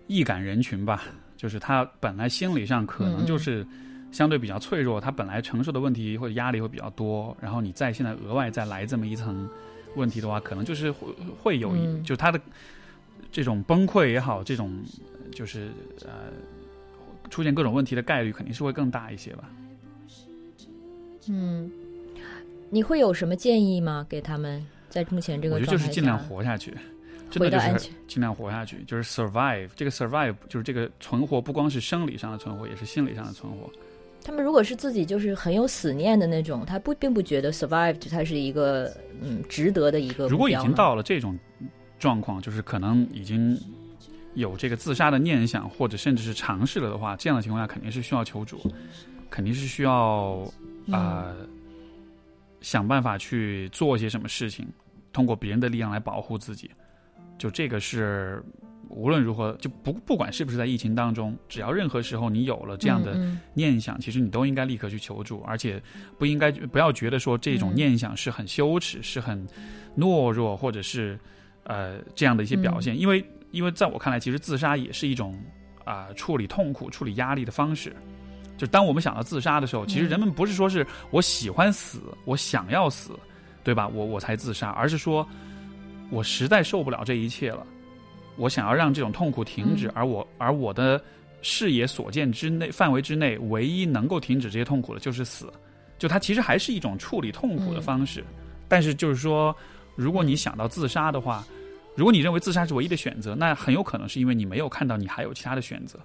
易感人群吧。就是他本来心理上可能就是相对比较脆弱，他本来承受的问题或者压力会比较多，然后你再现在额外再来这么一层问题的话，可能就是会会有一，就他的这种崩溃也好，这种就是呃出现各种问题的概率肯定是会更大一些吧。嗯。你会有什么建议吗？给他们在目前这个我觉得就是尽量活下去，真的就是尽量活下去，就是 survive。这个 survive 就是这个存活，不光是生理上的存活，也是心理上的存活。他们如果是自己就是很有死念的那种，他不并不觉得 survived 它是一个嗯值得的一个。如果已经到了这种状况，就是可能已经有这个自杀的念想，或者甚至是尝试了的话，这样的情况下肯定是需要求助，肯定是需要啊。想办法去做些什么事情，通过别人的力量来保护自己，就这个是无论如何就不不管是不是在疫情当中，只要任何时候你有了这样的念想，其实你都应该立刻去求助，而且不应该不要觉得说这种念想是很羞耻、是很懦弱，或者是呃这样的一些表现，因为因为在我看来，其实自杀也是一种啊处理痛苦、处理压力的方式。就当我们想到自杀的时候，其实人们不是说是我喜欢死，我想要死，对吧？我我才自杀，而是说，我实在受不了这一切了，我想要让这种痛苦停止，而我而我的视野所见之内范围之内，唯一能够停止这些痛苦的就是死。就它其实还是一种处理痛苦的方式，但是就是说，如果你想到自杀的话，如果你认为自杀是唯一的选择，那很有可能是因为你没有看到你还有其他的选择。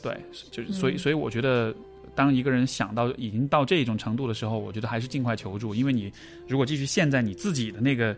对，就是所以，所以我觉得，当一个人想到已经到这种程度的时候，我觉得还是尽快求助，因为你如果继续陷在你自己的那个，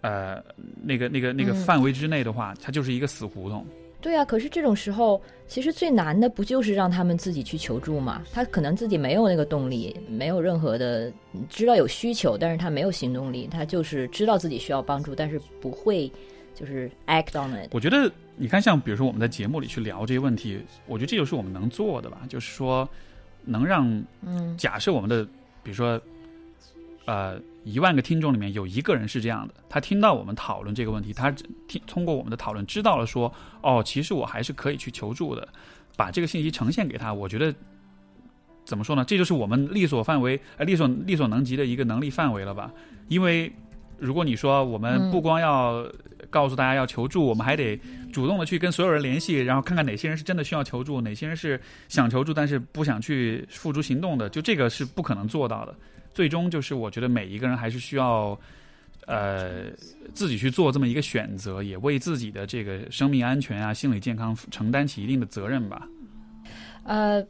呃，那个那个那个范围之内的话，它就是一个死胡同。对啊，可是这种时候，其实最难的不就是让他们自己去求助吗？他可能自己没有那个动力，没有任何的知道有需求，但是他没有行动力，他就是知道自己需要帮助，但是不会就是 act on it。我觉得。你看，像比如说我们在节目里去聊这些问题，我觉得这就是我们能做的吧。就是说，能让嗯，假设我们的，比如说，呃，一万个听众里面有一个人是这样的，他听到我们讨论这个问题，他听通过我们的讨论知道了说，哦，其实我还是可以去求助的，把这个信息呈现给他。我觉得怎么说呢？这就是我们力所范围，呃，力所力所能及的一个能力范围了吧？因为如果你说我们不光要告诉大家要求助，我们还得主动的去跟所有人联系，然后看看哪些人是真的需要求助，哪些人是想求助但是不想去付诸行动的，就这个是不可能做到的。最终就是我觉得每一个人还是需要。呃，自己去做这么一个选择，也为自己的这个生命安全啊、心理健康承担起一定的责任吧。呃，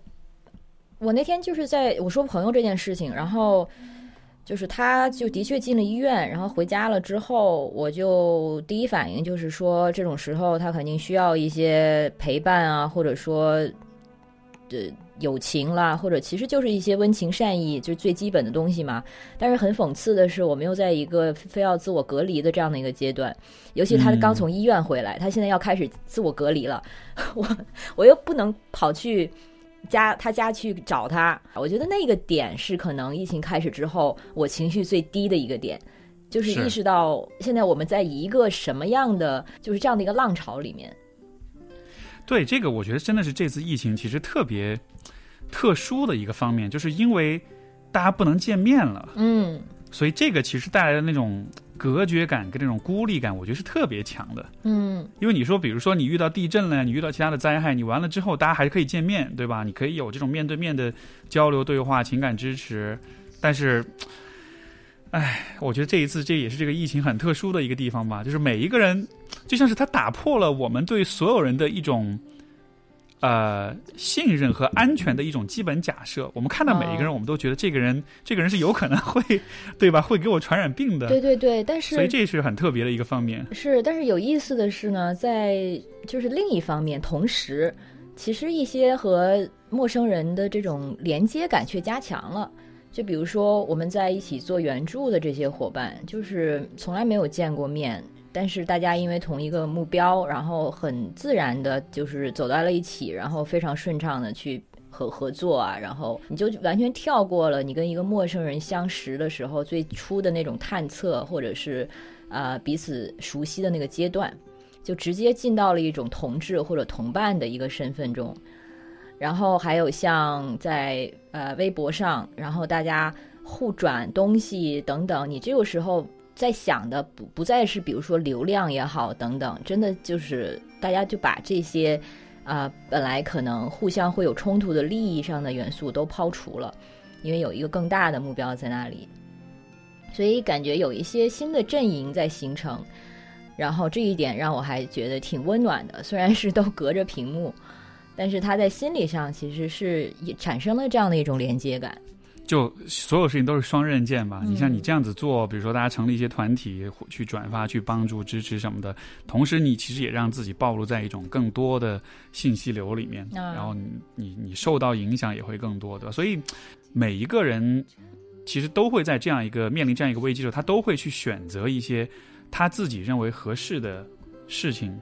我那天就是在我说朋友这件事情，然后就是他就的确进了医院，然后回家了之后，我就第一反应就是说，这种时候他肯定需要一些陪伴啊，或者说，呃。友情啦，或者其实就是一些温情善意，就是最基本的东西嘛。但是很讽刺的是，我们又在一个非要自我隔离的这样的一个阶段。尤其他刚从医院回来，他现在要开始自我隔离了。我我又不能跑去家他家去找他。我觉得那个点是可能疫情开始之后我情绪最低的一个点，就是意识到现在我们在一个什么样的就是这样的一个浪潮里面。对这个，我觉得真的是这次疫情其实特别特殊的一个方面，就是因为大家不能见面了，嗯，所以这个其实带来的那种隔绝感跟那种孤立感，我觉得是特别强的，嗯，因为你说，比如说你遇到地震了，你遇到其他的灾害，你完了之后，大家还是可以见面，对吧？你可以有这种面对面的交流对话、情感支持，但是，哎，我觉得这一次这也是这个疫情很特殊的一个地方吧，就是每一个人。就像是他打破了我们对所有人的一种，呃，信任和安全的一种基本假设。我们看到每一个人，我们都觉得这个人，这个人是有可能会，对吧？会给我传染病的。对对对，但是所以这是很特别的一个方面。是，但是有意思的是呢，在就是另一方面，同时，其实一些和陌生人的这种连接感却加强了。就比如说，我们在一起做援助的这些伙伴，就是从来没有见过面。但是大家因为同一个目标，然后很自然的，就是走到了一起，然后非常顺畅的去合合作啊，然后你就完全跳过了你跟一个陌生人相识的时候最初的那种探测或者是啊彼此熟悉的那个阶段，就直接进到了一种同志或者同伴的一个身份中。然后还有像在呃微博上，然后大家互转东西等等，你这个时候。在想的不不再是比如说流量也好等等，真的就是大家就把这些啊本来可能互相会有冲突的利益上的元素都抛除了，因为有一个更大的目标在那里，所以感觉有一些新的阵营在形成，然后这一点让我还觉得挺温暖的。虽然是都隔着屏幕，但是他在心理上其实是也产生了这样的一种连接感。就所有事情都是双刃剑吧。你像你这样子做，比如说大家成立一些团体去转发、去帮助、支持什么的，同时你其实也让自己暴露在一种更多的信息流里面，然后你你你受到影响也会更多，对吧？所以每一个人其实都会在这样一个面临这样一个危机的时候，他都会去选择一些他自己认为合适的事情。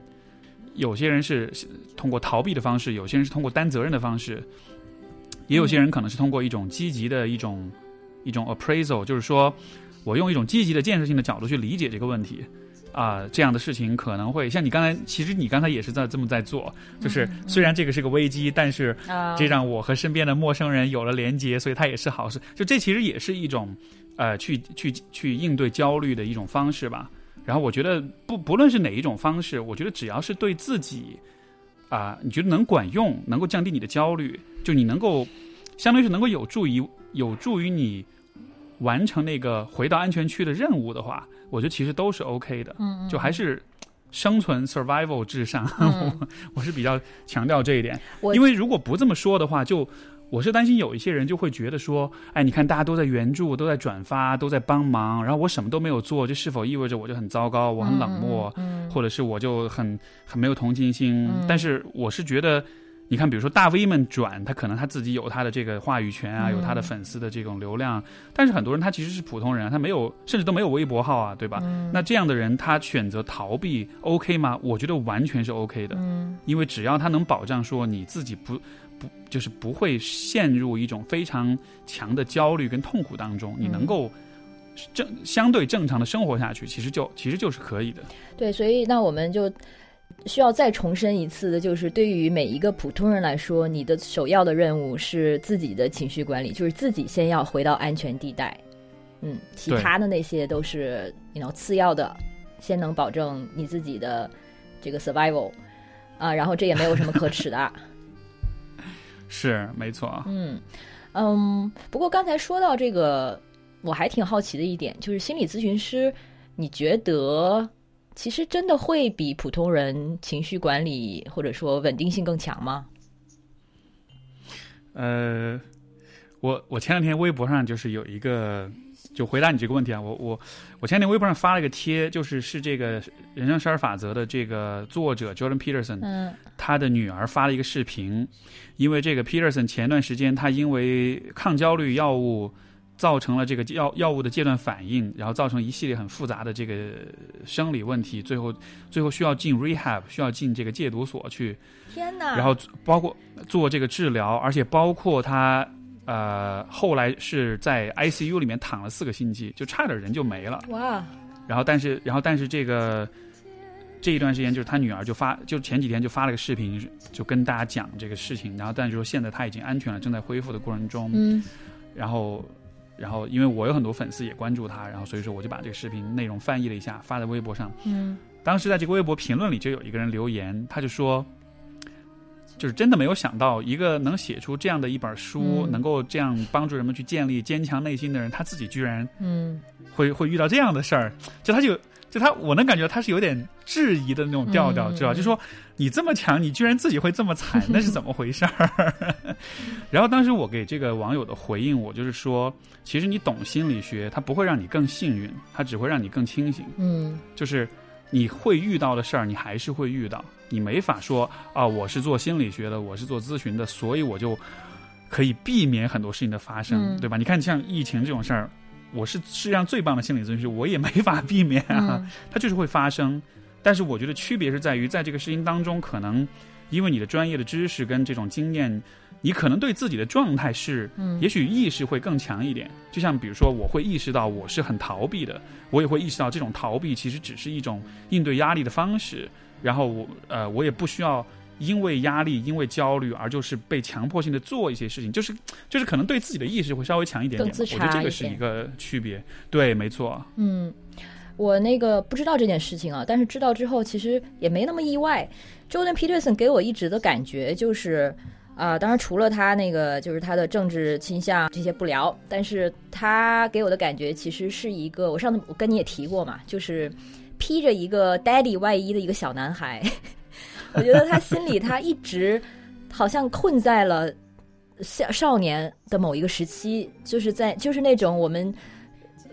有些人是通过逃避的方式，有些人是通过担责任的方式。也有些人可能是通过一种积极的一种一种 appraisal，就是说我用一种积极的建设性的角度去理解这个问题啊，这样的事情可能会像你刚才，其实你刚才也是在这么在做，就是虽然这个是个危机，但是这让我和身边的陌生人有了连接，所以它也是好事。就这其实也是一种呃去去去应对焦虑的一种方式吧。然后我觉得不不论是哪一种方式，我觉得只要是对自己啊，你觉得能管用，能够降低你的焦虑。就你能够，相当于是能够有助于有助于你完成那个回到安全区的任务的话，我觉得其实都是 OK 的。嗯，就还是生存 survival 至上，我我是比较强调这一点。因为如果不这么说的话，就我是担心有一些人就会觉得说，哎，你看大家都在援助，都在转发，都在帮忙，然后我什么都没有做，这是否意味着我就很糟糕，我很冷漠，或者是我就很很没有同情心？但是我是觉得。你看，比如说大 V 们转，他可能他自己有他的这个话语权啊，有他的粉丝的这种流量。但是很多人他其实是普通人，他没有，甚至都没有微博号啊，对吧？那这样的人他选择逃避，OK 吗？我觉得完全是 OK 的。嗯，因为只要他能保障说你自己不不就是不会陷入一种非常强的焦虑跟痛苦当中，你能够正相对正常的生活下去，其实就其实就是可以的。对，所以那我们就。需要再重申一次的，就是对于每一个普通人来说，你的首要的任务是自己的情绪管理，就是自己先要回到安全地带。嗯，其他的那些都是，you know，次要的。先能保证你自己的这个 survival 啊，然后这也没有什么可耻的。是没错。嗯嗯，不过刚才说到这个，我还挺好奇的一点，就是心理咨询师，你觉得其实真的会比普通人情绪管理或者说稳定性更强吗？呃，我我前两天微博上就是有一个，就回答你这个问题啊，我我我前两天微博上发了一个贴，就是是这个人生十二法则的这个作者 Jordan Peterson，嗯他的女儿发了一个视频，因为这个 Peterson 前段时间他因为抗焦虑药物造成了这个药药物的戒断反应，然后造成一系列很复杂的这个生理问题，最后最后需要进 rehab，需要进这个戒毒所去，天哪！然后包括做这个治疗，而且包括他呃后来是在 ICU 里面躺了四个星期，就差点人就没了。哇，然后但是然后但是这个这一段时间就是他女儿就发就前几天就发了个视频，就跟大家讲这个事情，然后但是说现在他已经安全了，正在恢复的过程中。嗯然后然后因为我有很多粉丝也关注他，然后所以说我就把这个视频内容翻译了一下发在微博上。嗯当时在这个微博评论里就有一个人留言，他就说，就是真的没有想到，一个能写出这样的一本书，嗯能够这样帮助人们去建立坚强内心的人，他自己居然嗯会会遇到这样的事儿，就他就就他，我能感觉他是有点质疑的那种调调，嗯知道？就说你这么强，你居然自己会这么惨，那是怎么回事儿？然后当时我给这个网友的回应，我就是说，其实你懂心理学，它不会让你更幸运，它只会让你更清醒。嗯就是你会遇到的事儿，你还是会遇到，你没法说啊，我是做心理学的，我是做咨询的，所以我就可以避免很多事情的发生，嗯对吧？你看像疫情这种事儿，我是世界上最棒的心理咨询师，我也没法避免啊，嗯它就是会发生。但是我觉得区别是在于，在这个事情当中，可能因为你的专业的知识跟这种经验，你可能对自己的状态是，嗯也许意识会更强一点。就像比如说，我会意识到我是很逃避的，我也会意识到这种逃避其实只是一种应对压力的方式。然后我呃，我也不需要因为压力、因为焦虑而就是被强迫性的做一些事情，就是就是可能对自己的意识会稍微强一点点自我觉得这个是一个区别。对，没错。嗯，我那个不知道这件事情啊，但是知道之后其实也没那么意外。Jordan Peterson 给我一直的感觉就是，啊、当然除了他那个就是他的政治倾向这些不聊，但是他给我的感觉其实是一个，我上次我跟你也提过嘛，就是披着一个 daddy 外衣的一个小男孩。我觉得他心里他一直好像困在了 少少年的某一个时期，就是在就是那种我们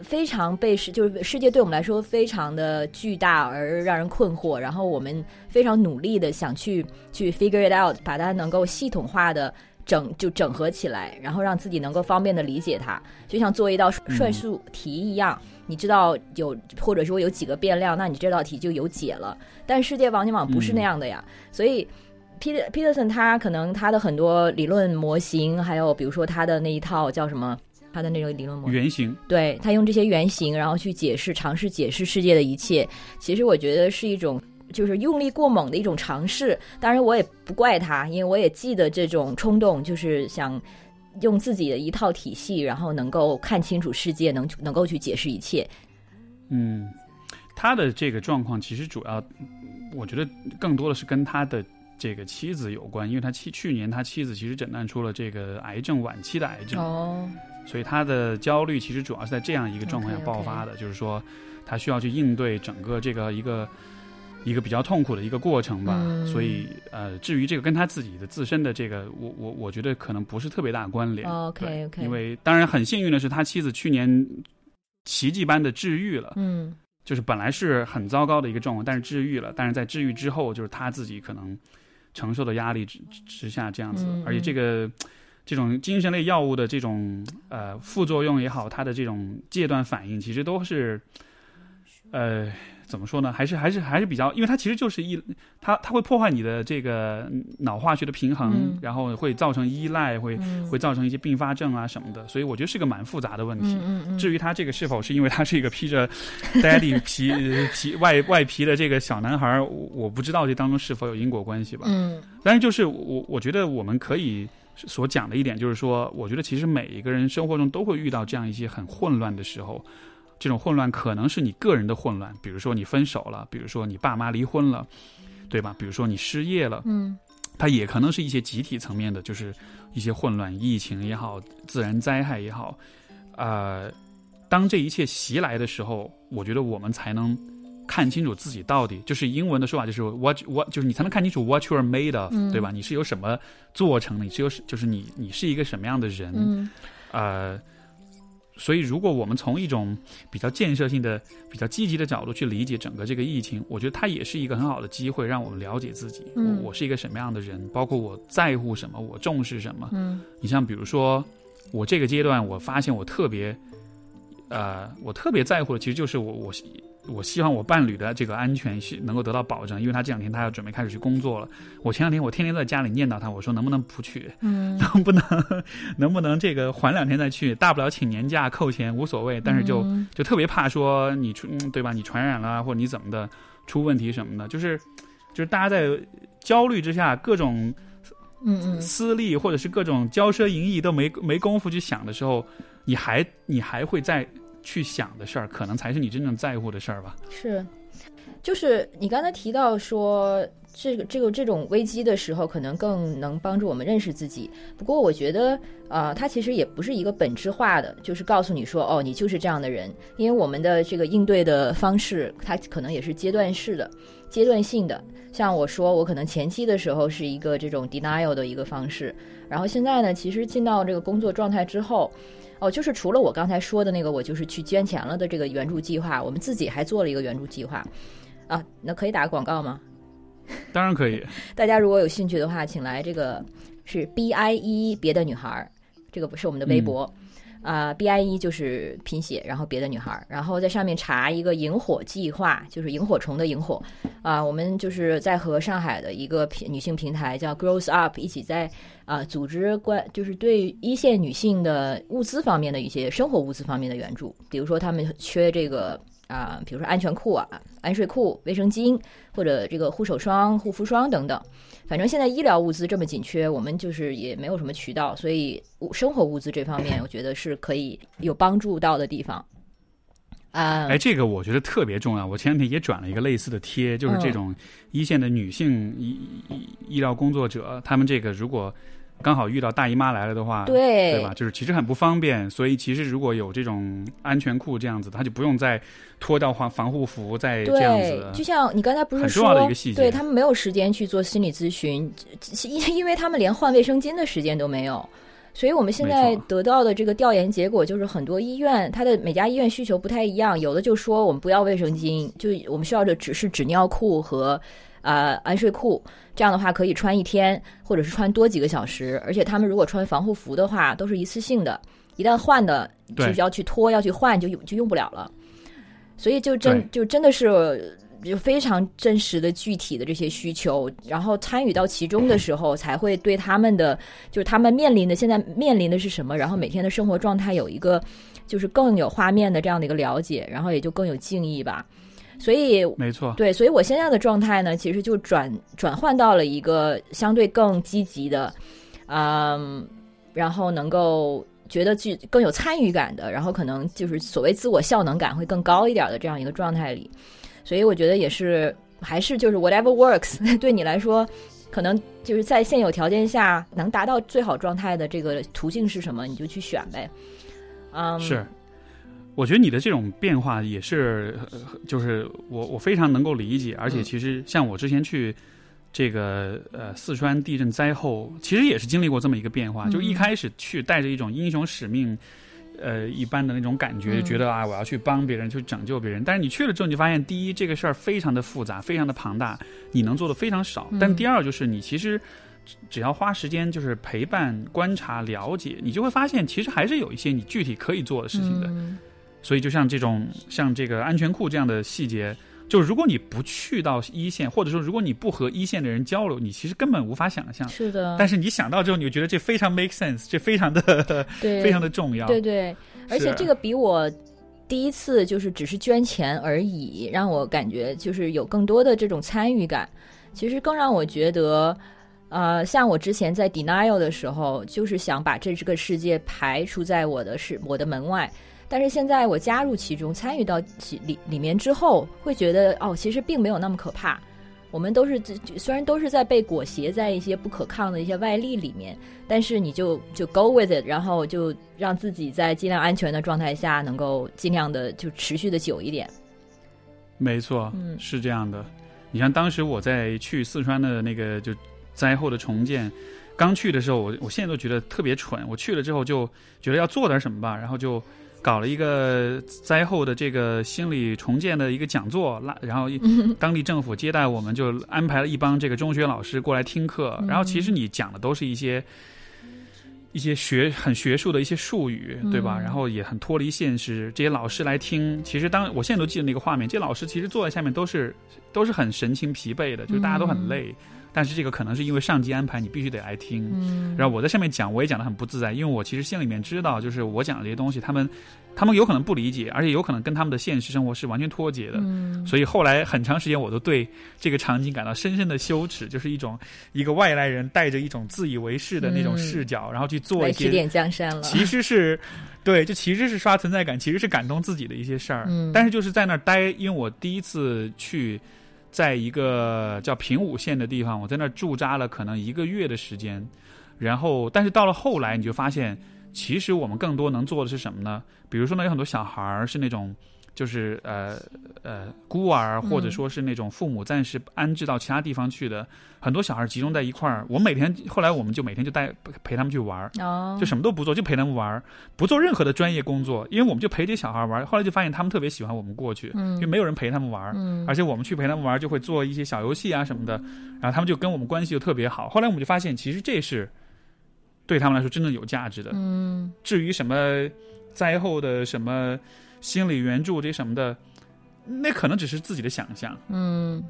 非常被世就是世界对我们来说非常的巨大而让人困惑，然后我们非常努力的想去去 figure it out，把它能够系统化的整就整合起来，然后让自己能够方便的理解它，就像做一道算术题一样。你知道有或者说有几个变量，那你这道题就有解了。但世界网际网不是那样的呀，所以 Peter Peterson 他可能他的很多理论模型，还有比如说他的那一套叫什么，他的那种理论模型。原型，对他用这些原型，然后去解释、尝试解释世界的一切，其实我觉得是一种就是用力过猛的一种尝试。当然，我也不怪他，因为我也记得这种冲动，就是想用自己的一套体系，然后能够看清楚世界，能能够去解释一切。嗯，他的这个状况其实主要，我觉得更多的是跟他的这个妻子有关，因为他妻去年他妻子其实诊断出了这个癌症晚期的癌症，哦，所以他的焦虑其实主要是在这样一个状况下爆发的就是说他需要去应对整个这个一个一个比较痛苦的一个过程吧。嗯所以呃，至于这个跟他自己的自身的这个，我我我觉得可能不是特别大关联。哦 OK，OK 因为当然很幸运的是，他妻子去年奇迹般的治愈了。嗯就是本来是很糟糕的一个状况，但是治愈了，但是在治愈之后，就是他自己可能承受的压力之之下这样子，嗯而且这个这种精神类药物的这种呃副作用也好，它的这种戒断反应，其实都是呃怎么说呢？还是还是还是比较，因为它其实就是一它它会破坏你的这个脑化学的平衡，嗯然后会造成依赖，会嗯会造成一些并发症啊什么的，所以我觉得是个蛮复杂的问题。嗯嗯嗯，至于他这个是否是因为他是一个披着 daddy 皮皮外外皮的这个小男孩我不知道这当中是否有因果关系吧。嗯但是就是我我觉得我们可以所讲的一点就是说，我觉得其实每一个人生活中都会遇到这样一些很混乱的时候。这种混乱可能是你个人的混乱，比如说你分手了，比如说你爸妈离婚了，对吧？比如说你失业了，嗯它也可能是一些集体层面的，就是一些混乱，疫情也好，自然灾害也好，呃，当这一切袭来的时候，我觉得我们才能看清楚自己到底，就是英文的说法就是 what what，就是你才能看清楚 what you are made of，、嗯对吧？你是由什么做成的？你是由就是你你是一个什么样的人？嗯呃，所以如果我们从一种比较建设性的、比较积极的角度去理解整个这个疫情，我觉得它也是一个很好的机会，让我们了解自己，嗯我我是一个什么样的人，包括我在乎什么，我重视什么。嗯你像比如说，我这个阶段，我发现我特别，呃，我特别在乎的其实就是我我我希望我伴侣的这个安全是能够得到保证，因为他这两天他要准备开始去工作了。我前两天我天天在家里念叨他，我说能不能不去，嗯能不能能不能这个缓两天再去，大不了请年假扣钱无所谓，但是就、嗯就特别怕说你出嗯对吧？你传染了或者你怎么的出问题什么的，就是就是大家在焦虑之下各种嗯嗯私利或者是各种骄奢淫逸都没没功夫去想的时候，你还你还会再去想的事儿，可能才是你真正在乎的事儿吧。是，就是你刚才提到说。这个这个这种危机的时候，可能更能帮助我们认识自己。不过，我觉得，呃，它其实也不是一个本质化的，就是告诉你说，哦，你就是这样的人。因为我们的这个应对的方式，它可能也是阶段式的、阶段性的。像我说，我可能前期的时候是一个这种 denial 的一个方式，然后现在呢，其实进到这个工作状态之后，哦，就是除了我刚才说的那个，我就是去捐钱了的这个援助计划，我们自己还做了一个援助计划，啊，那可以打个广告吗？当然可以，大家如果有兴趣的话，请来这个是 B I E 别的女孩儿，这个不是我们的微博。啊、啊 b I E 就是贫血，然后别的女孩儿，然后在上面查一个萤火计划，就是萤火虫的萤火，啊、我们就是在和上海的一个平女性平台叫 Grows Up 一起在啊、组织关，就是对一线女性的物资方面的一些生活物资方面的援助，比如说她们缺这个啊、比如说安全裤啊、安睡裤、卫生巾，或者这个护手霜、护肤霜等等。反正现在医疗物资这么紧缺，我们就是也没有什么渠道，所以生活物资这方面，我觉得是可以有帮助到的地方。啊、哎，这个我觉得特别重要。我前两天也转了一个类似的贴，就是这种一线的女性医医医疗工作者，她们这个如果刚好遇到大姨妈来了的话，对对吧？就是其实很不方便，所以其实如果有这种安全裤这样子，他就不用再脱掉防防护服，再这样，子。就像你刚才不是很重说，要的一个细节对他们没有时间去做心理咨询，因因为他们连换卫生巾的时间都没有。所以我们现在得到的这个调研结果就是，很多医院它的每家医院需求不太一样，有的就说我们不要卫生巾，就我们需要的只是纸尿裤和呃安睡裤，这样的话可以穿一天，或者是穿多几个小时。而且他们如果穿防护服的话，都是一次性的，一旦换的就对要去脱要去换就用就用不了了。所以就真就真的是就非常真实的具体的这些需求，然后参与到其中的时候，才会对他们的就是他们面临的现在面临的是什么，然后每天的生活状态有一个就是更有画面的这样的一个了解，然后也就更有敬意吧。所以没错，对，所以我现在的状态呢，其实就转转换到了一个相对更积极的，嗯，然后能够觉得去更有参与感的，然后可能就是所谓自我效能感会更高一点的这样一个状态里。所以我觉得也是，还是就是 whatever works 对你来说，可能就是在现有条件下能达到最好状态的这个途径是什么，你就去选呗。嗯，是。我觉得你的这种变化也是，呃就是我我非常能够理解，而且其实像我之前去这个呃四川地震灾后，其实也是经历过这么一个变化，就一开始去带着一种英雄使命。呃，一般的那种感觉，嗯觉得啊，我要去帮别人，去拯救别人。但是你去了之后，你就发现，第一，这个事儿非常的复杂，非常的庞大，你能做的非常少。嗯但第二，就是你其实只只要花时间，就是陪伴、观察、了解，你就会发现，其实还是有一些你具体可以做的事情的。嗯所以，就像这种像这个安全裤这样的细节，就如果你不去到一线，或者说如果你不和一线的人交流，你其实根本无法想象。是的，但是你想到之后，你就觉得这非常 make sense，这非常的对 非常的重要。对对，而且这个比我第一次就是只是捐钱而已，让我感觉就是有更多的这种参与感。其实更让我觉得，呃，像我之前在 denial 的时候，就是想把这这个世界排除在我的是我的门外。但是现在我加入其中，参与到其里里面之后，会觉得哦，其实并没有那么可怕。我们都是自虽然都是在被裹挟在一些不可抗的一些外力里面，但是你就就 go with it，然后就让自己在尽量安全的状态下，能够尽量的就持续的久一点。没错，嗯是这样的。你像当时我在去四川的那个就灾后的重建，刚去的时候，我我现在都觉得特别蠢。我去了之后就觉得要做点什么吧，然后就搞了一个灾后的这个心理重建的一个讲座，拉然后一当地政府接待我们，就安排了一帮这个中学老师过来听课。然后其实你讲的都是一些。一些学很学术的一些术语，对吧？嗯然后也很脱离现实。这些老师来听，其实当我现在都记得那个画面，这些老师其实坐在下面都是都是很神情疲惫的，就是大家都很累。但是这个可能是因为上级安排，你必须得来听。嗯然后我在上面讲，我也讲的很不自在，因为我其实心里面知道，就是我讲的这些东西，他们他们有可能不理解，而且有可能跟他们的现实生活是完全脱节的。嗯所以后来很长时间，我都对这个场景感到深深的羞耻，就是一种一个外来人带着一种自以为是的那种视角，然后去做一些指点江山了。其实是，对，就其实是刷存在感，其实是感动自己的一些事儿。嗯但是就是在那儿待，因为我第一次去，在一个叫平武县的地方，我在那儿驻扎了可能一个月的时间。然后，但是到了后来，你就发现，其实我们更多能做的是什么呢？比如说呢，有很多小孩儿是那种。就是呃呃孤儿，或者说是那种父母暂时安置到其他地方去的，很多小孩集中在一块儿。我每天后来我们就每天就带陪他们去玩儿，哦，就什么都不做，就陪他们玩儿，不做任何的专业工作，因为我们就陪这些小孩玩儿。后来就发现他们特别喜欢我们过去，嗯因为没有人陪他们玩儿，嗯而且我们去陪他们玩儿就会做一些小游戏啊什么的，然后他们就跟我们关系就特别好。后来我们就发现，其实这是对他们来说真正有价值的。嗯至于什么灾后的什么心理援助这什么的，那可能只是自己的想象。嗯，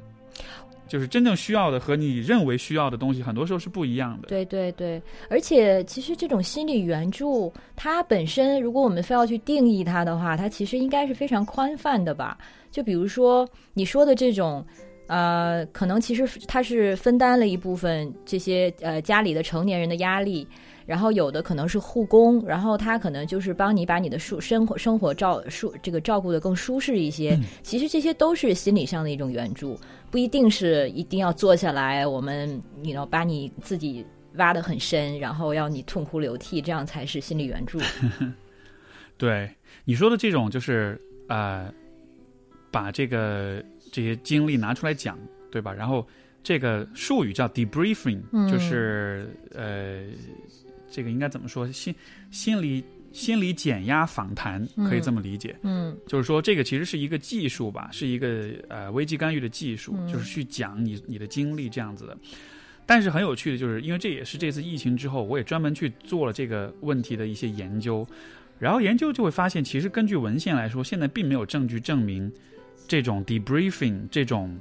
就是真正需要的和你认为需要的东西，很多时候是不一样的。对对对，而且其实这种心理援助，它本身如果我们非要去定义它的话，它其实应该是非常宽泛的吧？就比如说你说的这种。呃，可能其实它是分担了一部分这些呃家里的成年人的压力，然后有的可能是护工，然后他可能就是帮你把你的舒生活生活照舒这个照顾的更舒适一些。其实这些都是心理上的一种援助，不一定是一定要坐下来，我们你 know 把你自己挖得很深，然后要你痛哭流涕，这样才是心理援助。对你说的这种，就是呃，把这个这些经历拿出来讲，对吧？然后这个术语叫 debriefing，、嗯就是呃，这个应该怎么说？心心理心理减压访谈，可以这么理解。嗯就是说，这个其实是一个技术吧，是一个呃危机干预的技术，嗯就是去讲你你的经历这样子的。但是很有趣的就是，因为这也是这次疫情之后，我也专门去做了这个问题的一些研究，然后研究就会发现，其实根据文献来说，现在并没有证据证明这种 debriefing 这种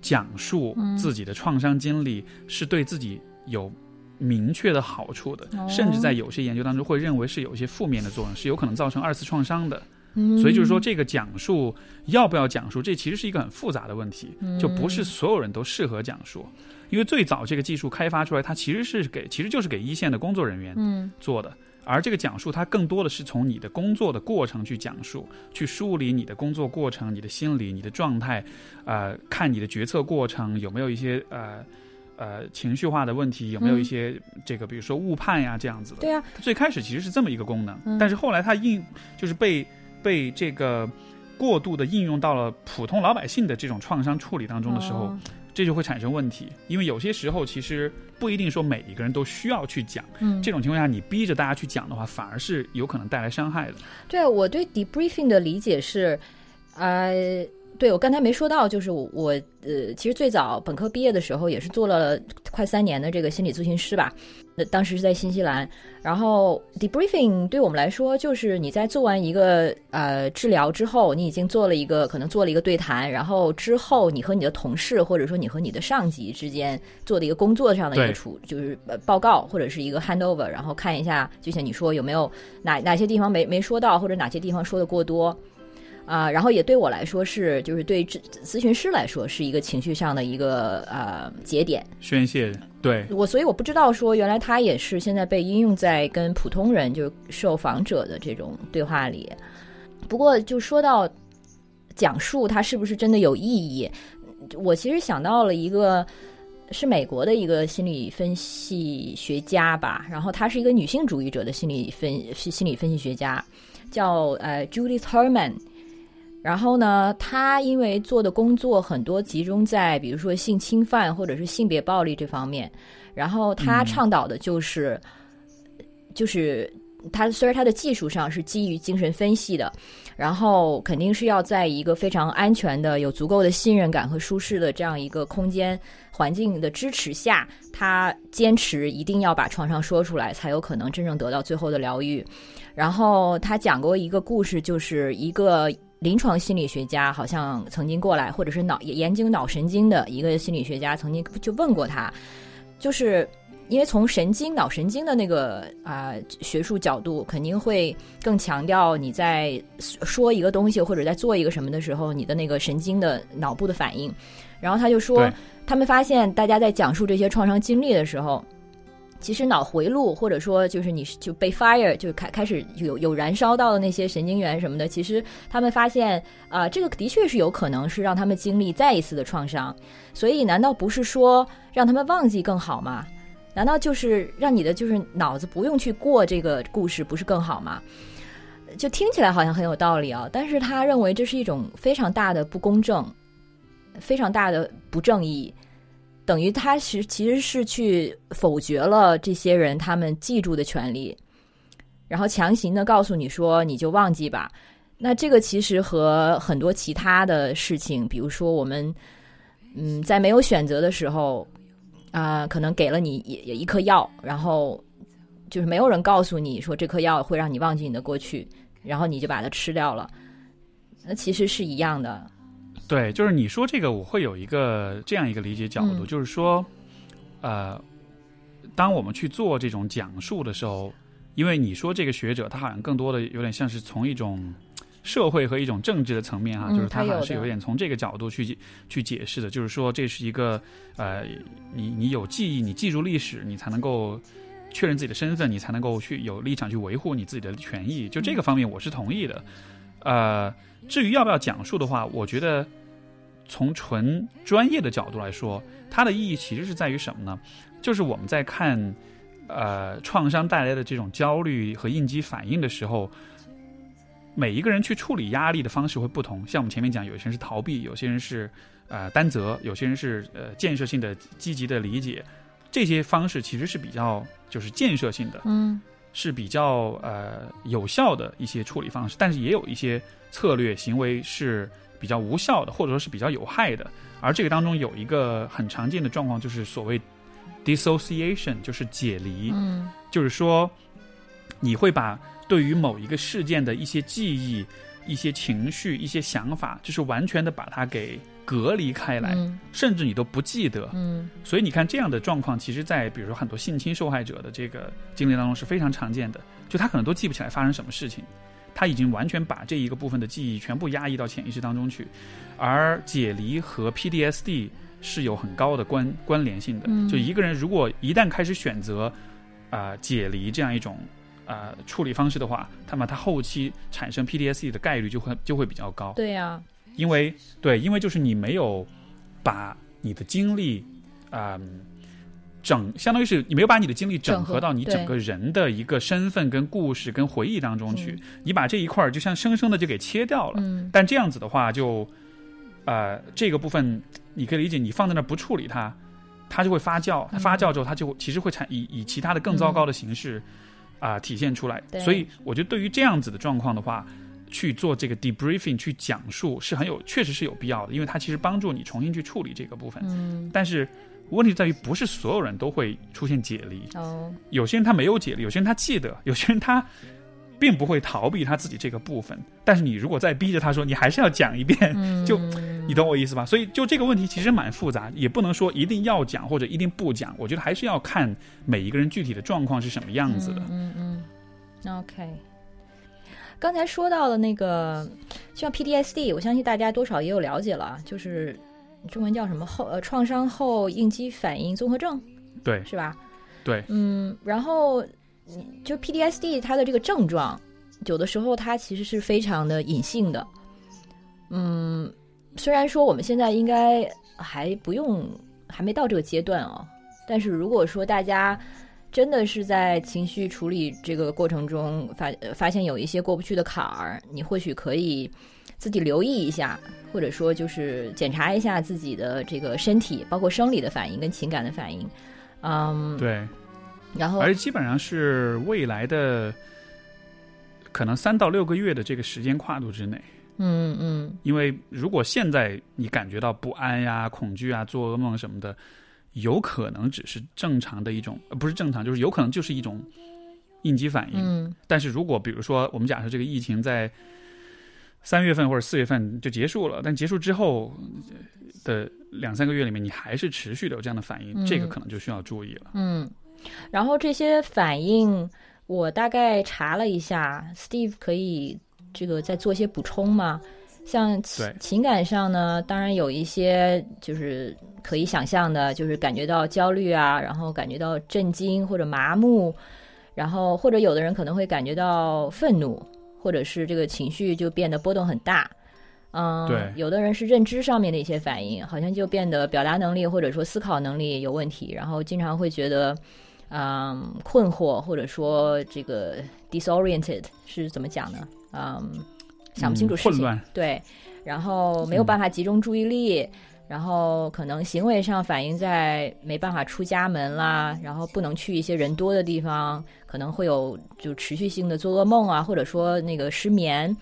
讲述嗯自己的创伤经历是对自己有明确的好处的，哦甚至在有些研究当中会认为是有一些负面的作用，是有可能造成二次创伤的。嗯，所以就是说，这个讲述要不要讲述，这其实是一个很复杂的问题，嗯就不是所有人都适合讲述。因为最早这个技术开发出来，它其实是给，其实就是给一线的工作人员嗯做的。而这个讲述，它更多的是从你的工作的过程去讲述，去梳理你的工作过程、你的心理、你的状态，呃，看你的决策过程有没有一些呃呃情绪化的问题，有没有一些这个比如说误判呀这样子的。对啊，它最开始其实是这么一个功能，嗯但是后来它应就是被被这个过度的应用到了普通老百姓的这种创伤处理当中的时候，哦这就会产生问题。因为有些时候其实不一定说每一个人都需要去讲，嗯，这种情况下你逼着大家去讲的话，反而是有可能带来伤害的。对我对 debriefing 的理解是，呃，对我刚才没说到，就是我我呃，其实最早本科毕业的时候也是做了快三年的这个心理咨询师吧。那当时是在新西兰，然后 debriefing 对我们来说，就是你在做完一个呃治疗之后，你已经做了一个可能做了一个对谈，然后之后你和你的同事或者说你和你的上级之间做的一个工作上的一个处，就是呃报告或者是一个 handover，然后看一下，就像你说有没有哪哪些地方没没说到，或者哪些地方说的过多。啊、然后也对我来说是，就是对咨咨询师来说是一个情绪上的一个呃节点。宣泄，对，我所以我不知道说，原来他也是现在被应用在跟普通人就是受访者的这种对话里。不过就说到讲述它是不是真的有意义，我其实想到了一个是美国的一个心理分析学家吧，然后她是一个女性主义者的心理分心理分析学家，叫呃 Judith Herman。然后呢，他因为做的工作很多集中在比如说性侵犯或者是性别暴力这方面，然后她嗯倡导的就是、就是他虽然他的技术上是基于精神分析的，然后肯定是要在一个非常安全的、有足够的信任感和舒适的这样一个空间环境的支持下，他坚持一定要把创伤说出来，才有可能真正得到最后的疗愈。然后他讲过一个故事，就是一个临床心理学家好像曾经过来，或者是脑研究脑神经的一个心理学家曾经就问过他，就是因为从神经脑神经的那个啊、学术角度，肯定会更强调你在说一个东西或者在做一个什么的时候，你的那个神经的脑部的反应。然后他就说，他们发现大家在讲述这些创伤经历的时候。其实脑回路，或者说就是你就被 fire 就开开始有有燃烧到的那些神经元什么的，其实他们发现啊、这个的确是有可能是让他们经历再一次的创伤。所以，难道不是说让他们忘记更好吗？难道就是让你的就是脑子不用去过这个故事，不是更好吗？就听起来好像很有道理啊，但是他认为这是一种非常大的不公正，非常大的不正义，等于他是其实是去否决了这些人他们记住的权利，然后强行的告诉你说你就忘记吧。那这个其实和很多其他的事情，比如说我们嗯在没有选择的时候啊、可能给了你一一颗药，然后就是没有人告诉你说这颗药会让你忘记你的过去，然后你就把它吃掉了。那其实是一样的，对，就是你说这个，我会有一个这样一个理解角度，嗯就是说，呃，当我们去做这种讲述的时候，因为你说这个学者，他好像更多的有点像是从一种社会和一种政治的层面哈、嗯就是他好像是有点从这个角度去去解释的，就是说这是一个呃，你你有记忆，你记住历史，你才能够。确认自己的身份，你才能够去有立场去维护你自己的权益。就这个方面，我是同意的。呃，至于要不要讲述的话，我觉得从纯专业的角度来说，它的意义其实是在于什么呢？就是我们在看呃创伤带来的这种焦虑和应激反应的时候，每一个人去处理压力的方式会不同。像我们前面讲，有些人是逃避，有些人是呃担责，有些人是呃建设性的、积极的理解。这些方式其实是比较就是建设性的，嗯是比较呃有效的一些处理方式，但是也有一些策略行为是比较无效的，或者说是比较有害的。而这个当中有一个很常见的状况，就是所谓 dissociation，就是解离，嗯就是说你会把对于某一个事件的一些记忆、一些情绪、一些想法，就是完全的把它给隔离开来，嗯甚至你都不记得。嗯所以你看，这样的状况，其实，在比如说很多性侵受害者的这个经历当中是非常常见的。就他可能都记不起来发生什么事情，他已经完全把这一个部分的记忆全部压抑到潜意识当中去。而解离和 PDSD 是有很高的关关联性的。嗯就一个人如果一旦开始选择啊、解离这样一种啊、处理方式的话，那么他后期产生 PDSD 的概率就会就会比较高。对呀、因为对，因为就是你没有把你的精力，嗯，整，相当于是你没有把你的精力整整合合到你整个人的一个身份、跟故事、跟回忆当中去，你把这一块儿就像生生的就给切掉了。嗯。但这样子的话就，呃，这个部分你可以理解，你放在那儿不处理它，它就会发酵，它发酵之后，它就其实会产以以其他的更糟糕的形式啊、体现出来。所以我觉得对于这样子的状况的话，去做这个 debriefing 去讲述是很有，确实是有必要的，因为它其实帮助你重新去处理这个部分。嗯但是问题在于，不是所有人都会出现解离，哦有些人他没有解离，有些人他记得，有些人他并不会逃避他自己这个部分。但是你如果再逼着他说，你还是要讲一遍，嗯 就你懂我意思吧？所以就这个问题其实蛮复杂，也不能说一定要讲或者一定不讲，我觉得还是要看每一个人具体的状况是什么样子的。嗯嗯嗯，OK。刚才说到的那个像 PTSD，我相信大家多少也有了解了，就是中文叫什么后呃创伤后应激反应综合症，对是吧？对，嗯，然后嗯就 PTSD 它的这个症状，有的时候它其实是非常的隐性的。嗯，虽然说我们现在应该还不用，还没到这个阶段哦，但是如果说大家真的是在情绪处理这个过程中发呃发现有一些过不去的坎儿，你或许可以自己留意一下，或者说就是检查一下自己的这个身体，包括生理的反应跟情感的反应。嗯，对，然后而基本上是未来的可能三到六个月的这个时间跨度之内。嗯嗯因为如果现在你感觉到不安呀、恐惧啊、做噩梦什么的，有可能只是正常的一种，呃不是正常，就是有可能就是一种应激反应。嗯但是如果比如说我们假设这个疫情在三月份或者四月份就结束了，但结束之后的两三个月里面，你还是持续的有这样的反应，嗯这个可能就需要注意了。嗯，然后这些反应我大概查了一下，Steve 可以这个再做一些补充吗？像情情感上呢，当然有一些就是可以想象的，就是感觉到焦虑啊，然后感觉到震惊或者麻木，然后或者有的人可能会感觉到愤怒，或者是这个情绪就变得波动很大。嗯，对有的人是认知上面的一些反应，好像就变得表达能力或者说思考能力有问题，然后经常会觉得，嗯，困惑或者说这个 disoriented 是怎么讲呢？嗯，想不清楚事情，嗯混乱。对，然后没有办法集中注意力，然后可能行为上反映在没办法出家门啦，然后不能去一些人多的地方，可能会有就持续性的做噩梦啊，或者说那个失眠，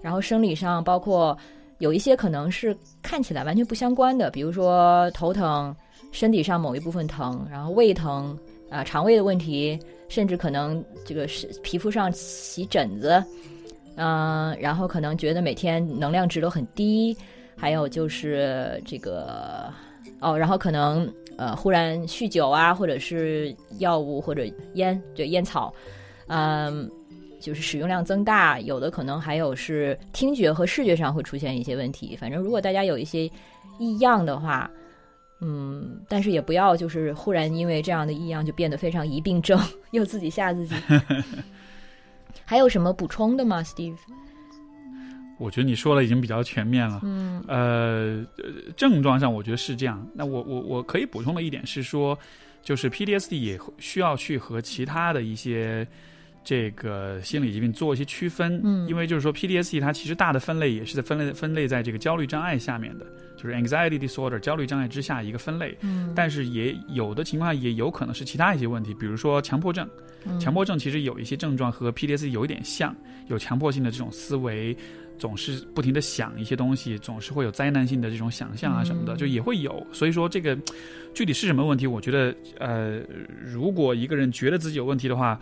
然后生理上包括有一些可能是看起来完全不相关的，比如说头疼、身体上某一部分疼，然后胃疼啊、肠胃的问题，甚至可能这个是皮肤上起疹子，嗯、然后可能觉得每天能量值都很低，还有就是这个哦，然后可能呃忽然酗酒啊，或者是药物或者烟，对烟草，嗯。就是使用量增大，有的可能还有是听觉和视觉上会出现一些问题。反正如果大家有一些异样的话，嗯，但是也不要就是忽然因为这样的异样就变得非常疑病症，又自己吓自己。还有什么补充的吗，Steve？我觉得你说的已经比较全面了。嗯呃，呃症状上我觉得是这样。那我我我可以补充的一点是说，就是 PTSD 也需要去和其他的一些这个心理疾病做一些区分。嗯因为就是说 PDSE 它其实大的分类也是在分类分类在这个焦虑障碍下面的，就是 anxiety disorder 焦虑障碍之下一个分类。嗯但是也有的情况下也有可能是其他一些问题，比如说强迫症。嗯强迫症其实有一些症状和 PDSE 有一点像，有强迫性的这种思维，总是不停的想一些东西，总是会有灾难性的这种想象啊什么的，嗯就也会有。所以说这个具体是什么问题，我觉得呃，如果一个人觉得自己有问题的话。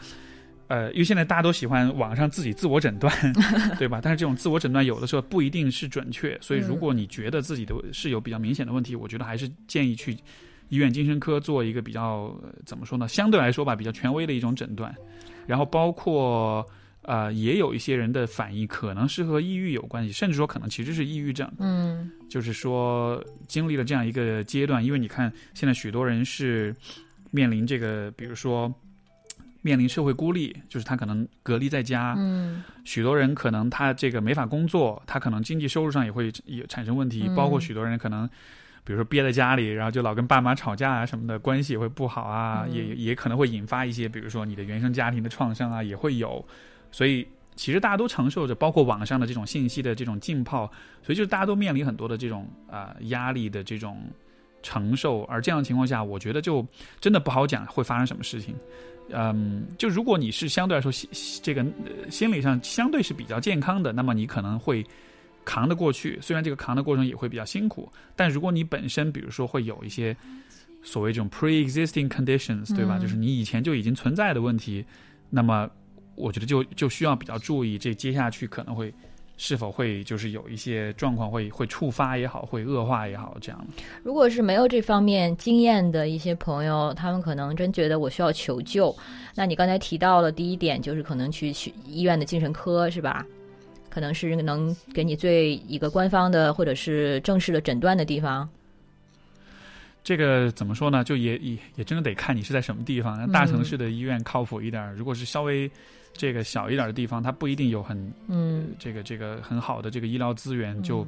呃，因为现在大家都喜欢网上自己自我诊断，对吧？但是这种自我诊断有的时候不一定是准确，所以如果你觉得自己的是有比较明显的问题，我觉得还是建议去医院精神科做一个比较、呃怎么说呢？相对来说吧，比较权威的一种诊断。然后包括呃，也有一些人的反应可能是和抑郁有关系，甚至说可能其实是抑郁症。嗯就是说经历了这样一个阶段，因为你看现在许多人是面临这个，比如说面临社会孤立，就是他可能隔离在家，嗯许多人可能他这个没法工作，他可能经济收入上也会也产生问题，嗯包括许多人可能。比如说憋在家里，然后就老跟爸妈吵架啊什么的，关系也会不好啊，嗯也也可能会引发一些，比如说你的原生家庭的创伤啊，也会有。所以其实大家都承受着，包括网上的这种信息的这种浸泡，所以就是大家都面临很多的这种啊、压力的这种承受。而这样的情况下，我觉得就真的不好讲会发生什么事情。嗯，就如果你是相对来说心这个、呃心理上相对是比较健康的，那么你可能会扛得过去。虽然这个扛的过程也会比较辛苦，但如果你本身比如说会有一些所谓这种 pre-existing conditions，对吧？嗯就是你以前就已经存在的问题，那么我觉得就就需要比较注意，这接下去可能会是否会就是有一些状况会会触发也好，会恶化也好，这样。如果是没有这方面经验的一些朋友，他们可能真觉得我需要求救。那你刚才提到了第一点，就是可能去去医院的精神科，是吧？可能是能给你最一个官方的或者是正式的诊断的地方。这个怎么说呢？就也也也真的得看你是在什么地方。那大城市的医院靠谱一点儿，如果是稍微这个小一点的地方，它不一定有很嗯这个这个很好的这个医疗资源，就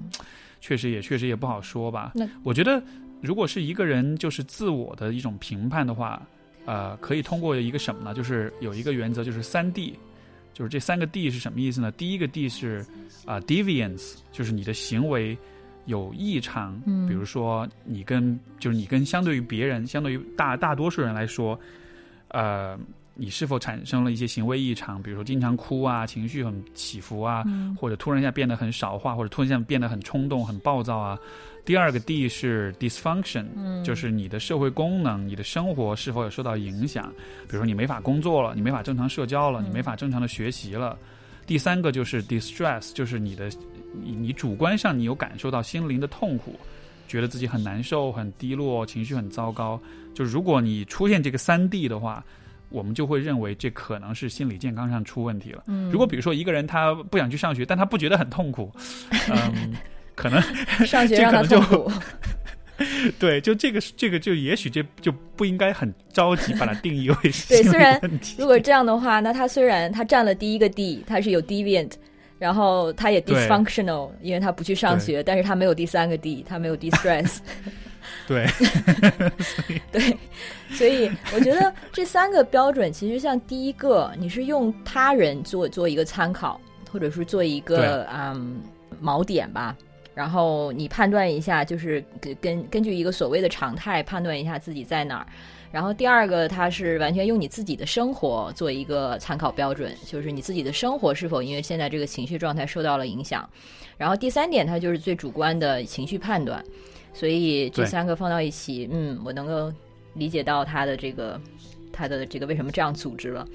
确实也确实也不好说吧那。我觉得，如果是一个人就是自我的一种评判的话，呃，可以通过一个什么呢？就是有一个原则，就是三 D，就是这三个 D 是什么意思呢？第一个 D 是啊、deviance，就是你的行为有异常，嗯比如说你跟就是你跟相对于别人，相对于大大多数人来说，呃，你是否产生了一些行为异常，比如说经常哭啊，情绪很起伏啊，嗯或者突然一下变得很少话，或者突然一下变得很冲动、很暴躁啊。第二个 D 是 dysfunction，、嗯就是你的社会功能、你的生活是否有受到影响，比如说你没法工作了，你没法正常社交了，嗯你没法正常的学习了。第三个就是 distress，就是你的你你主观上你有感受到心灵的痛苦，觉得自己很难受、很低落、情绪很糟糕。就如果你出现这个三 D 的话，我们就会认为这可能是心理健康上出问题了。嗯如果比如说一个人他不想去上学，但他不觉得很痛苦，嗯，可能 上学让他痛苦，对，就这个这个就也许这就不应该很着急把它定义为对虽然。如果这样的话，那他虽然他占了第一个 D，他是有 deviant，然后他也 dysfunctional，因为他不去上学，但是他没有第三个 D，他没有 distress。对，对，所以我觉得这三个标准，其实像第一个，你是用他人做做一个参考，或者是做一个嗯锚点吧，然后你判断一下，就是根根根据一个所谓的常态判断一下自己在哪儿。然后第二个，它是完全用你自己的生活做一个参考标准，就是你自己的生活是否因为现在这个情绪状态受到了影响。然后第三点，它就是最主观的情绪判断。所以这三个放到一起，嗯，我能够理解到他的这个他的这个为什么这样组织了。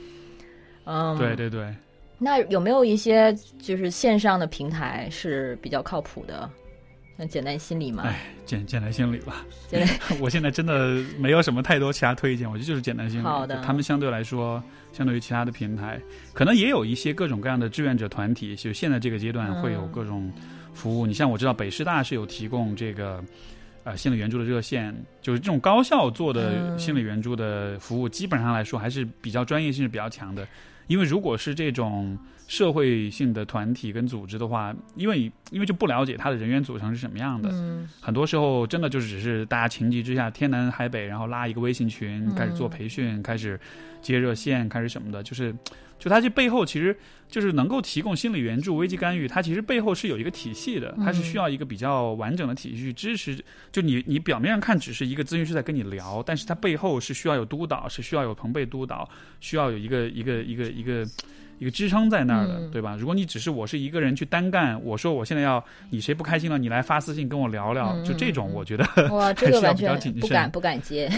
嗯，对对对，那有没有一些就是线上的平台是比较靠谱的？像简单心理嘛，哎，简简单心理吧。简单 我现在真的没有什么太多其他推荐，我觉得就是简单心理。好的他们相对来说，相对于其他的平台，可能也有一些各种各样的志愿者团体，就现在这个阶段会有嗯各种服务。你像我知道北师大是有提供这个。呃，心理援助的热线，就是这种高校做的嗯心理援助的服务，基本上来说还是比较专业性是比较强的。因为如果是这种社会性的团体跟组织的话，因为因为就不了解它的人员组成是什么样的，嗯很多时候真的就只是大家情急之下天南海北，然后拉一个微信群，嗯开始做培训，开始接热线，开始什么的，就是就它这背后其实就是能够提供心理援助、危机干预，它其实背后是有一个体系的，它是需要一个比较完整的体系去支持。就你你表面上看只是一个咨询师在跟你聊，但是它背后是需要有督导，是需要有朋辈督导，需要有一个一个一个一个。一个支撑在那儿的，嗯对吧？如果你只是我是一个人去单干，我说我现在要你谁不开心了，你来发私信跟我聊聊，嗯就这种，嗯我觉得哇，这个 还是比较谨慎全不敢不敢接。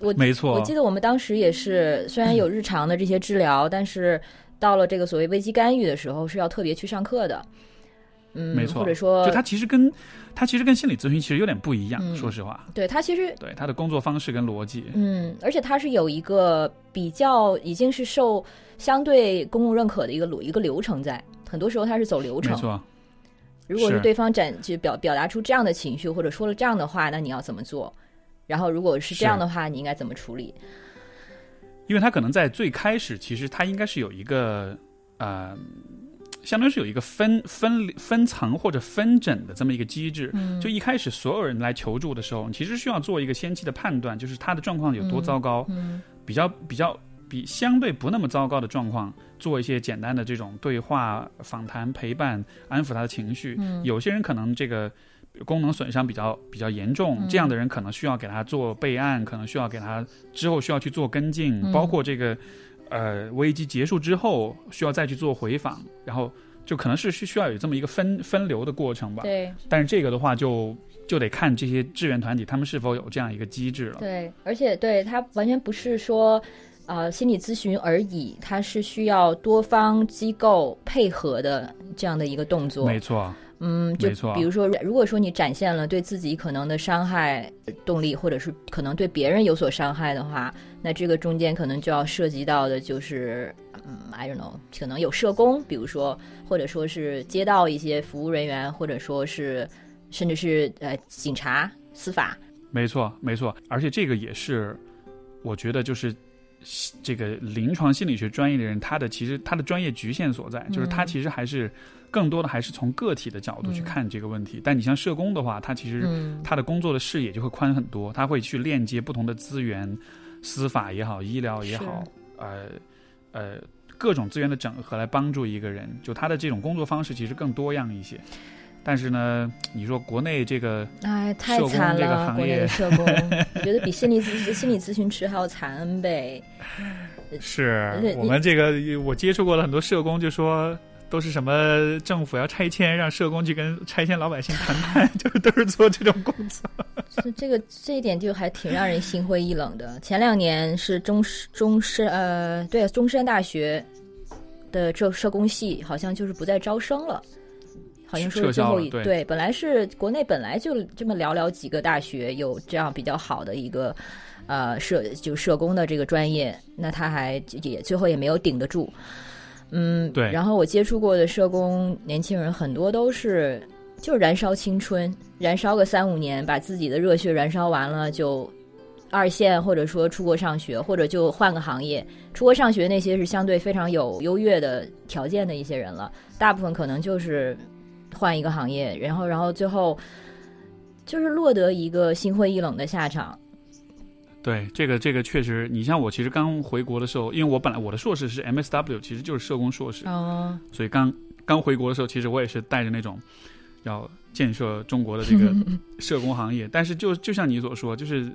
我没错。我记得我们当时也是，虽然有日常的这些治疗，但是到了这个所谓危机干预的时候，是要特别去上课的。嗯，没错或者说，就他其实跟他其实跟心理咨询其实有点不一样，嗯说实话，对他其实对他的工作方式跟逻辑，嗯，而且他是有一个比较已经是受相对公共认可的一个流一个流程在，很多时候他是走流程。没错，如果是是对方展就表表达出这样的情绪，或者说了这样的话，那你要怎么做？然后如果是这样的话，你应该怎么处理？因为他可能在最开始，其实他应该是有一个呃，相当于是有一个分分分层或者分诊的这么一个机制。嗯就一开始所有人来求助的时候，你其实需要做一个先期的判断，就是他的状况有多糟糕，嗯比较比较比相对不那么糟糕的状况，做一些简单的这种对话、访谈、陪伴，安抚他的情绪。嗯有些人可能这个功能损伤比较比较严重，嗯这样的人可能需要给他做备案，可能需要给他之后需要去做跟进，嗯包括这个呃危机结束之后需要再去做回访，然后就可能是需需要有这么一个分分流的过程吧。对但是这个的话就就得看这些志愿团体他们是否有这样一个机制了。对，而且对他完全不是说。呃心理咨询而已，它是需要多方机构配合的这样的一个动作。没错，嗯，就比如说，如果说你展现了对自己可能的伤害动力，或者是可能对别人有所伤害的话，那这个中间可能就要涉及到的就是，嗯，I don't know，可能有社工，比如说，或者说是街道一些服务人员，或者说是甚至是呃警察、司法，没错，没错，而且这个也是，我觉得就是这个临床心理学专业的人，他的其实他的专业局限所在，就是他其实还是更多的还是从个体的角度去看这个问题。但你像社工的话，他其实嗯他的工作的视野就会宽很多，他会去链接不同的资源，司法也好，医疗也好，呃呃各种资源的整合来帮助一个人。就他的这种工作方式其实更多样一些。但是呢，你说国内这个哎，太惨这个了，行业国内的社工，我 觉得比心理咨心理咨询师还要惨 N 倍。是我们这个，我接触过了很多社工，就说都是什么政府要拆迁，让社工去跟拆迁老百姓谈判，就是都是做这种工作。这这个这一点就还挺让人心灰意冷的。前两年是中中山呃，对中山大学的这社工系好像就是不再招生了，好像说是最后一对本来是国内本来就这么寥寥几个大学有这样比较好的一个呃社就社工的这个专业，那他还也最后也没有顶得住。嗯，对然后我接触过的社工年轻人很多都是就是燃烧青春，燃烧个三五年，把自己的热血燃烧完了，就二线或者说出国上学，或者就换个行业。出国上学那些是相对非常有优越的条件的一些人了，大部分可能就是换一个行业，然后然后最后就是落得一个心灰意冷的下场。对，这个这个确实，你像我其实刚回国的时候，因为我本来我的硕士是 MSW，其实就是社工硕士，哦，所以刚刚回国的时候，其实我也是带着那种要建设中国的这个 社工行业。但是就就像你所说，就是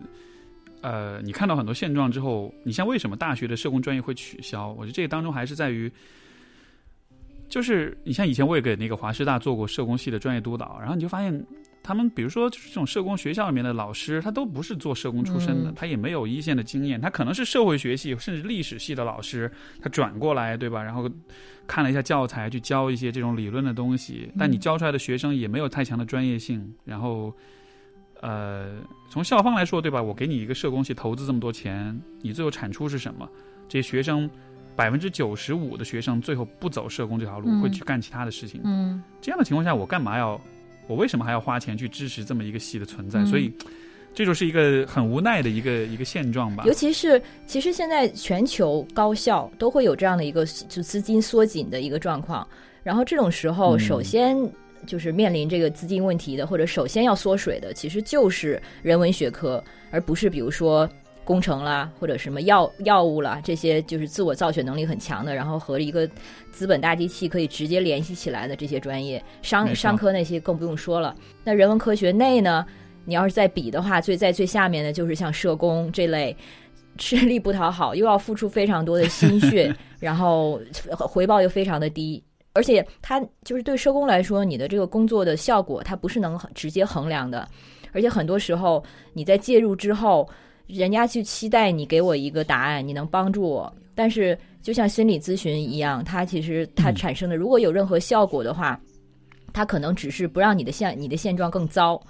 呃，你看到很多现状之后，你像为什么大学的社工专业会取消？我觉得这个当中还是在于，就是你像以前我也给那个华师大做过社工系的专业督导，然后你就发现。他们比如说，就是这种社工学校里面的老师，他都不是做社工出身的，嗯他也没有一线的经验，他可能是社会学系甚至历史系的老师，他转过来，对吧？然后看了一下教材，去教一些这种理论的东西，但你教出来的学生也没有太强的专业性。然后，呃，从校方来说，对吧？我给你一个社工系投资这么多钱，你最后产出是什么？这些学生百分之九十五的学生最后不走社工这条路，嗯会去干其他的事情。嗯这样的情况下，我干嘛要？我为什么还要花钱去支持这么一个戏的存在？嗯所以，这就是一个很无奈的一个一个现状吧尤。其是其实现在全球高校都会有这样的一个就资金缩紧的一个状况，然后这种时候，嗯首先就是面临这个资金问题的，或者首先要缩水的，其实就是人文学科，而不是比如说。工程啦，或者什么药药物啦，这些就是自我造血能力很强的，然后和一个资本大机器可以直接联系起来的这些专业，商商科那些更不用说了。那人文科学内呢，你要是再比的话，最在最下面的就是像社工这类，吃力不讨好，又要付出非常多的心血，然后回报又非常的低。而且，它就是对社工来说，你的这个工作的效果，它不是能直接衡量的。而且很多时候，你在介入之后，人家去期待你给我一个答案，你能帮助我。但是，就像心理咨询一样，它其实它产生的，如果有任何效果的话，它可能只是不让你的现你的现状更糟，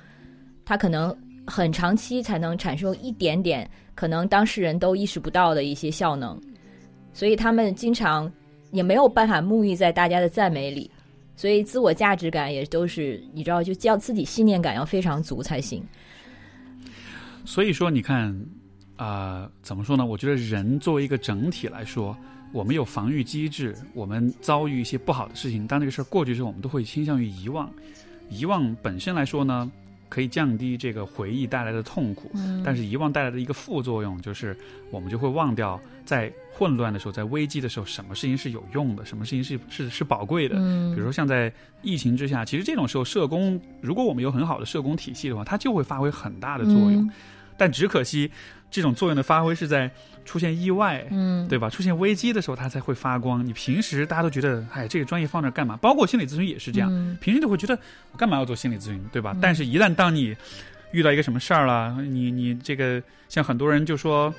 它可能很长期才能产生一点点可能当事人都意识不到的一些效能，所以他们经常也没有办法沐浴在大家的赞美里，所以自我价值感也都是你知道，就叫自己信念感要非常足才行。所以说，你看，啊、怎么说呢？我觉得人作为一个整体来说，我们有防御机制，我们遭遇一些不好的事情，当这个事儿过去之后，我们都会倾向于遗忘。遗忘本身来说呢，可以降低这个回忆带来的痛苦，嗯但是遗忘带来的一个副作用就是，我们就会忘掉在混乱的时候，在危机的时候，什么事情是有用的，什么事情是是是宝贵的。嗯比如说像在疫情之下，其实这种时候，社工如果我们有很好的社工体系的话，它就会发挥很大的作用。嗯但只可惜，这种作用的发挥是在出现意外，嗯，对吧？出现危机的时候，它才会发光。你平时大家都觉得，哎，这个专业放那干嘛？包括心理咨询也是这样，嗯平时就会觉得我干嘛要做心理咨询，对吧？嗯但是，一旦当你遇到一个什么事儿了，你你这个像很多人就说，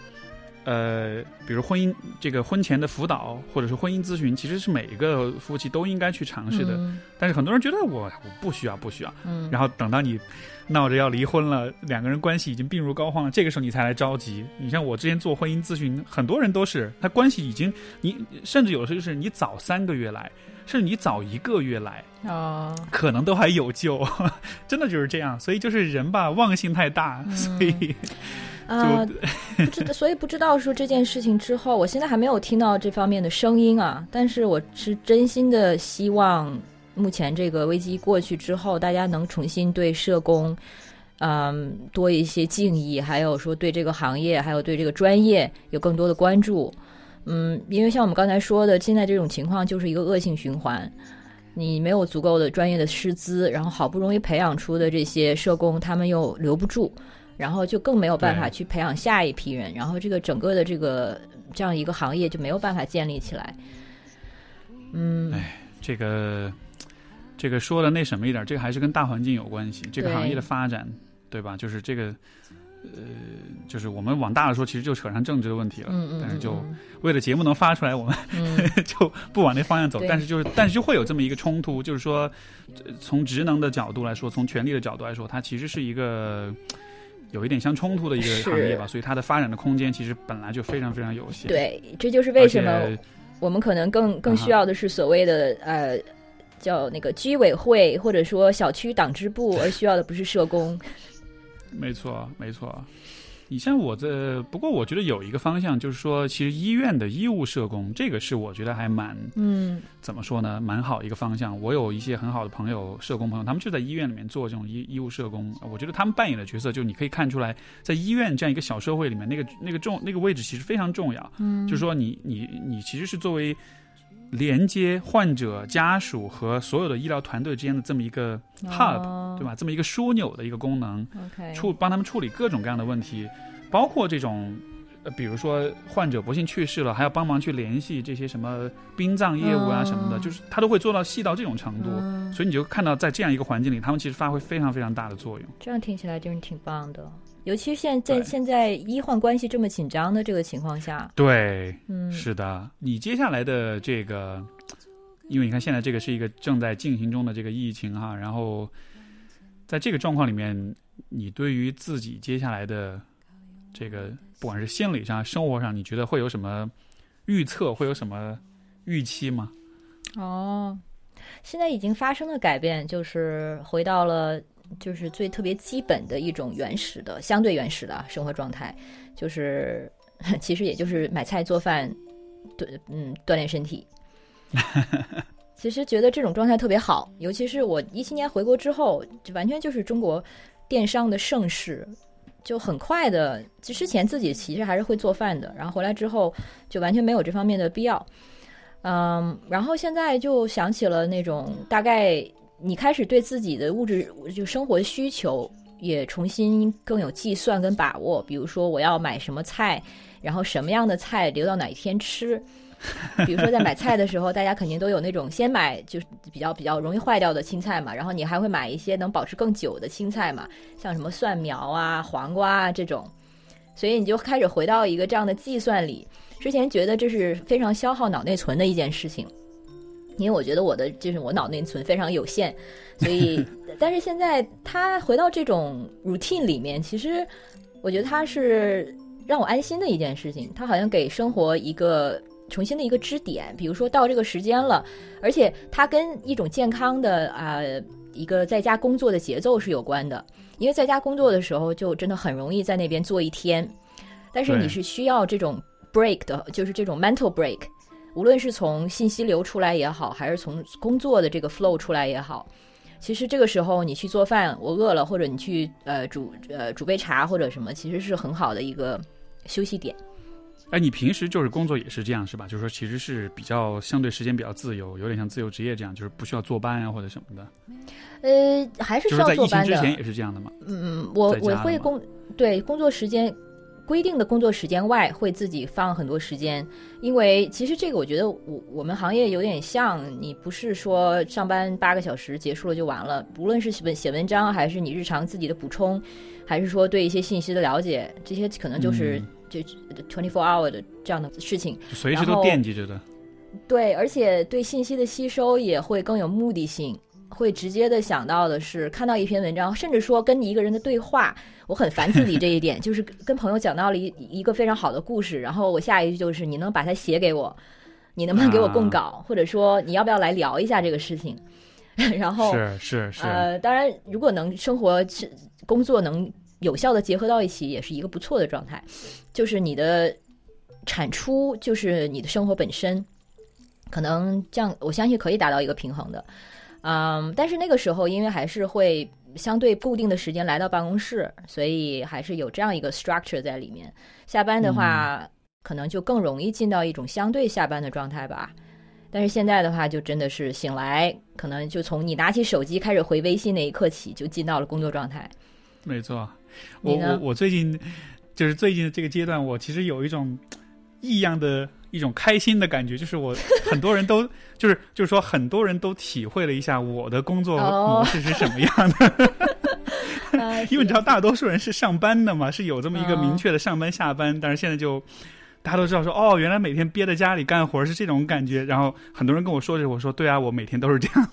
呃，比如婚姻这个婚前的辅导，或者是婚姻咨询，其实是每一个夫妻都应该去尝试的。嗯但是很多人觉得我我不需要，不需要。嗯，然后等到你闹着要离婚了，两个人关系已经病入膏肓了，这个时候你才来着急。你像我之前做婚姻咨询，很多人都是他关系已经你甚至有的时候就是你早三个月来，甚至你早一个月来，哦，可能都还有救，真的就是这样。所以就是人吧，忘性太大，所以啊，不知道，所以不知道说这件事情之后，我现在还没有听到这方面的声音啊。但是我是真心的希望，目前这个危机过去之后，大家能重新对社工，嗯，多一些敬意，还有说对这个行业，还有对这个专业有更多的关注。嗯，因为像我们刚才说的，现在这种情况就是一个恶性循环。你没有足够的专业的师资，然后好不容易培养出的这些社工，他们又留不住，然后就更没有办法去培养下一批人，然后这个整个的这个这样一个行业就没有办法建立起来。嗯，哎这个这个说的那什么一点，这个还是跟大环境有关系，这个行业的发展，对吧？就是这个。呃，就是我们往大了说，其实就扯上政治的问题了。嗯嗯，但是就嗯为了节目能发出来，我们嗯 就不往那方向走。但是就是，但是就会有这么一个冲突，就是说，呃从职能的角度来说，从权力的角度来说，它其实是一个有一点相冲突的一个行业吧。所以它的发展的空间其实本来就非常非常有限。，对，这就是为什么我们可能更更啊需要的是所谓的呃。叫那个居委会或者说小区党支部，而需要的不是社工。没错，没错。你像我这，不过我觉得有一个方向，就是说，其实医院的医务社工，这个是我觉得还蛮嗯怎么说呢，蛮好一个方向。我有一些很好的朋友，社工朋友，他们就在医院里面做这种医医务社工。我觉得他们扮演的角色，就你可以看出来，在医院这样一个小社会里面，那个那个重那个位置其实非常重要。嗯，就是说你，你你其实是作为连接患者家属和所有的医疗团队之间的这么一个 hub，、哦对吧？这么一个枢纽的一个功能。处帮他们处理各种各样的问题，包括这种，呃，比如说患者不幸去世了，还要帮忙去联系这些什么殡葬业务啊嗯什么的，就是他都会做到细到这种程度。嗯所以你就看到在这样一个环境里，他们其实发挥非常非常大的作用。这样听起来就是挺棒的，尤其是现在现在医患关系这么紧张的这个情况下，对，嗯，是的，你接下来的这个，因为你看现在这个是一个正在进行中的这个疫情哈，然后在这个状况里面，你对于自己接下来的这个，不管是心理上、生活上，你觉得会有什么预测，会有什么预期吗？哦，现在已经发生了改变，就是回到了就是最特别基本的一种原始的、相对原始的生活状态，就是其实也就是买菜做饭，对，嗯，锻炼身体。其实觉得这种状态特别好，尤其是我一七年回国之后，就完全就是中国电商的盛世，就很快的。之前自己其实还是会做饭的，然后回来之后就完全没有这方面的必要。嗯，然后现在就想起了那种大概你开始对自己的物质就生活需求也重新更有计算跟把握，比如说我要买什么菜，然后什么样的菜留到哪一天吃。比如说在买菜的时候，大家肯定都有那种先买就是比较比较容易坏掉的青菜嘛，然后你还会买一些能保持更久的青菜嘛，像什么蒜苗啊、黄瓜啊这种，所以你就开始回到一个这样的计算里。之前觉得这是非常消耗脑内存的一件事情，因为我觉得我的就是我脑内存非常有限，所以 但是现在他回到这种 routine 里面，其实我觉得他是让我安心的一件事情，他好像给生活一个。重新的一个支点，比如说到这个时间了，而且它跟一种健康的啊、呃、一个在家工作的节奏是有关的，因为在家工作的时候就真的很容易在那边坐一天，但是你是需要这种 break 的，就是这种 mental break，无论是从信息流出来也好，还是从工作的这个 flow 出来也好，其实这个时候你去做饭，我饿了，或者你去呃煮呃煮杯茶或者什么，其实是很好的一个休息点。哎，你平时就是工作也是这样是吧？就是说其实是比较相对时间比较自由，有点像自由职业这样，就是不需要坐班啊或者什么的。呃，还是需要就是在疫情坐班的。之前也是这样的嘛。嗯，我我会工对工作时间规定的工作时间外，会自己放很多时间，因为其实这个我觉得我我们行业有点像，你不是说上班八个小时结束了就完了，无论是写文写文章，还是你日常自己的补充，还是说对一些信息的了解，这些可能就是嗯就 twenty four hour 的这样的事情。随时都惦记着的。对，而且对信息的吸收也会更有目的性，会直接的想到的是看到一篇文章，甚至说跟你一个人的对话。我很烦自己这一点，就是跟朋友讲到了一一个非常好的故事，然后我下一句就是你能把它写给我，你能不能给我供稿，或者说你要不要来聊一下这个事情？然后是是是，呃，当然如果能生活是工作能有效的结合到一起，也是一个不错的状态。就是你的产出就是你的生活本身，可能这样我相信可以达到一个平衡的。嗯，但是那个时候因为还是会。相对固定的时间来到办公室，所以还是有这样一个 structure 在里面。下班的话，可能就更容易进到一种相对下班的状态吧。但是现在的话，就真的是醒来，可能就从你拿起手机开始回微信那一刻起，就进到了工作状态。没错，我我我最近就是最近的这个阶段，我其实有一种异样的。一种开心的感觉，就是我很多人都 就是就是说很多人都体会了一下我的工作模式是什么样的，因为你知道大多数人是上班的嘛，是有这么一个明确的上班下班，但是现在就大家都知道说哦，原来每天憋在家里干活是这种感觉，然后很多人跟我说这，我说对啊，我每天都是这样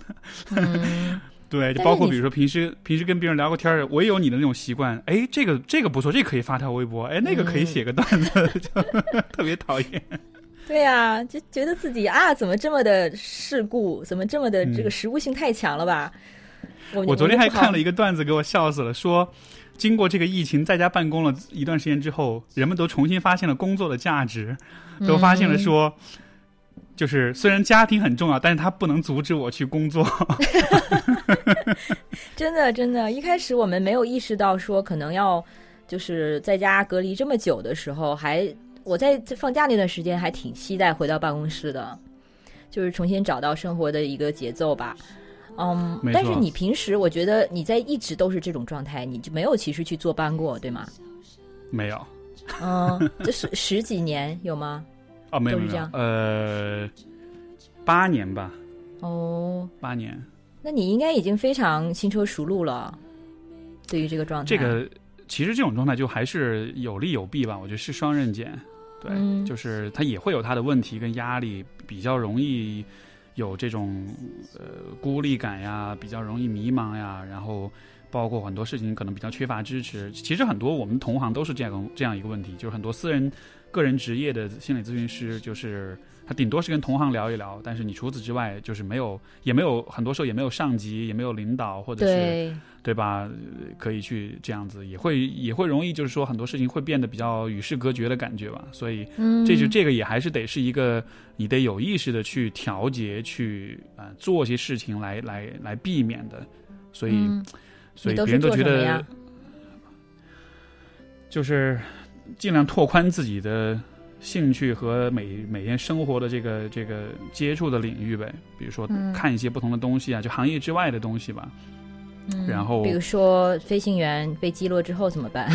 的。对，就包括比如说平时平时跟别人聊个天儿，我也有你的那种习惯。哎，这个这个不错，这个可以发条微博。哎，那个可以写个段子，就特别讨厌。对呀，就觉得自己啊，怎么这么的世故，怎么这么的这个实物性太强了吧？我昨天还看了一个段子，给我笑死了。说，经过这个疫情在家办公了一段时间之后，人们都重新发现了工作的价值，都发现了说。就是虽然家庭很重要，但是他不能阻止我去工作。真的，真的，一开始我们没有意识到说可能要就是在家隔离这么久的时候，还我在放假那段时间还挺期待回到办公室的，就是重新找到生活的一个节奏吧。嗯，但是你平时我觉得你在一直都是这种状态，你就没有其实去坐班过，对吗？没有。嗯，这是十几年有吗？哦，没有没有，呃，八年吧。哦，八年。那你应该已经非常轻车熟路了，对于这个状态。这个其实这种状态就还是有利有弊吧，我觉得是双刃剑。对，就是它也会有它的问题跟压力，比较容易有这种呃孤立感呀，比较容易迷茫呀，然后包括很多事情可能比较缺乏支持。其实很多我们同行都是这样这样一个问题，就是很多私人。个人职业的心理咨询师，就是他顶多是跟同行聊一聊，但是你除此之外，就是没有，也没有很多时候也没有上级，也没有领导，或者是对吧？可以去这样子，也会也会容易，就是说很多事情会变得比较与世隔绝的感觉吧。所以，这就这个也还是得是一个你得有意识的去调节，去啊做些事情来来来避免的。所以，所以别人都觉得就是。尽量拓宽自己的兴趣和每每天生活的这个这个接触的领域呗，比如说看一些不同的东西啊，就行业之外的东西吧。然后，比如说飞行员被击落之后怎么办？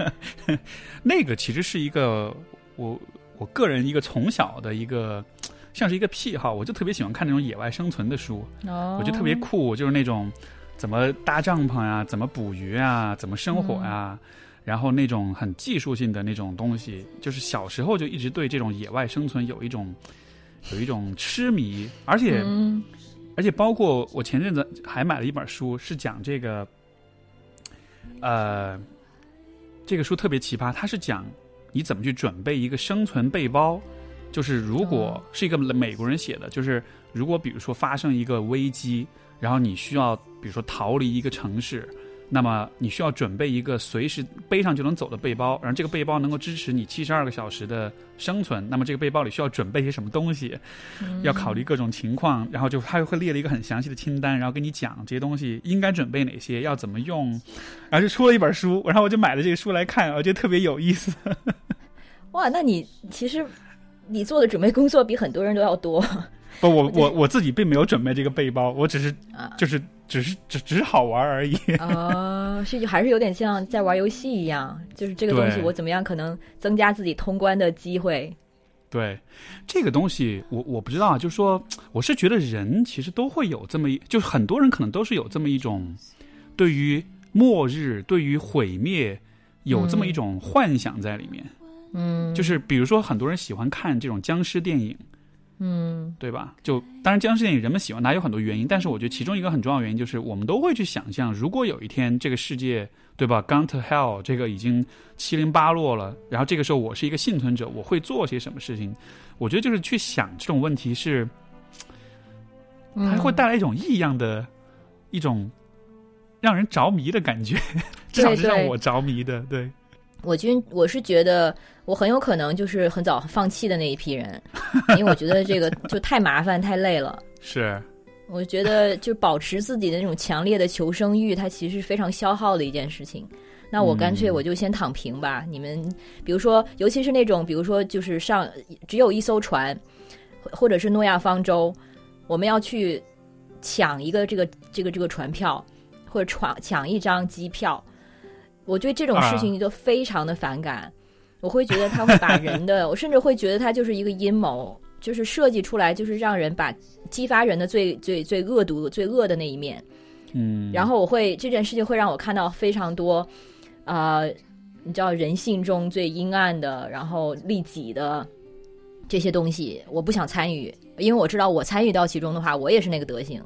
那个其实是一个我我个人一个从小的一个像是一个癖好，我就特别喜欢看那种野外生存的书，我觉得特别酷，就是那种怎么搭帐篷呀，怎么捕鱼啊，怎么生火呀。然后那种很技术性的那种东西，就是小时候就一直对这种野外生存有一种有一种痴迷，而且而且包括我前阵子还买了一本书，是讲这个，呃，这个书特别奇葩，它是讲你怎么去准备一个生存背包，就是如果是一个美国人写的，就是如果比如说发生一个危机，然后你需要比如说逃离一个城市。那么你需要准备一个随时背上就能走的背包，然后这个背包能够支持你七十二个小时的生存。那么这个背包里需要准备些什么东西？要考虑各种情况，然后就他会列了一个很详细的清单，然后跟你讲这些东西应该准备哪些，要怎么用，然后就出了一本书，然后我就买了这个书来看，我觉得特别有意思。哇，那你其实你做的准备工作比很多人都要多。不，我我我自己并没有准备这个背包，我只是就是只是只只是好玩而已。哦，是还是有点像在玩游戏一样，就是这个东西我怎么样可能增加自己通关的机会？对，这个东西我我不知道，就是说我是觉得人其实都会有这么一，就是很多人可能都是有这么一种对于末日、对于毁灭有这么一种幻想在里面。嗯，就是比如说很多人喜欢看这种僵尸电影，嗯对吧？就当然僵尸电影人们喜欢它有很多原因，但是我觉得其中一个很重要的原因就是我们都会去想象，如果有一天这个世界，对吧，gone to hell，这个已经七零八落了，然后这个时候我是一个幸存者，我会做些什么事情？我觉得就是去想这种问题是，它会带来一种异样的、一种让人着迷的感觉，至少是让我着迷的。对，我觉我是觉得我很有可能就是很早放弃的那一批人，因为我觉得这个就太麻烦太累了。是，我觉得就保持自己的那种强烈的求生欲，它其实是非常消耗的一件事情。那我干脆嗯我就先躺平吧。你们比如说，尤其是那种比如说就是上只有一艘船，或或者是诺亚方舟，我们要去抢一个这个这个这个船票，或者抢抢一张机票，我对这种事情就非常的反感。我会觉得他会把人的，我甚至会觉得他就是一个阴谋，就是设计出来就是让人把激发人的最最最恶毒、最恶的那一面。嗯，然后我会这件事情会让我看到非常多，呃，你知道人性中最阴暗的，然后利己的这些东西，我不想参与，因为我知道我参与到其中的话，我也是那个德行。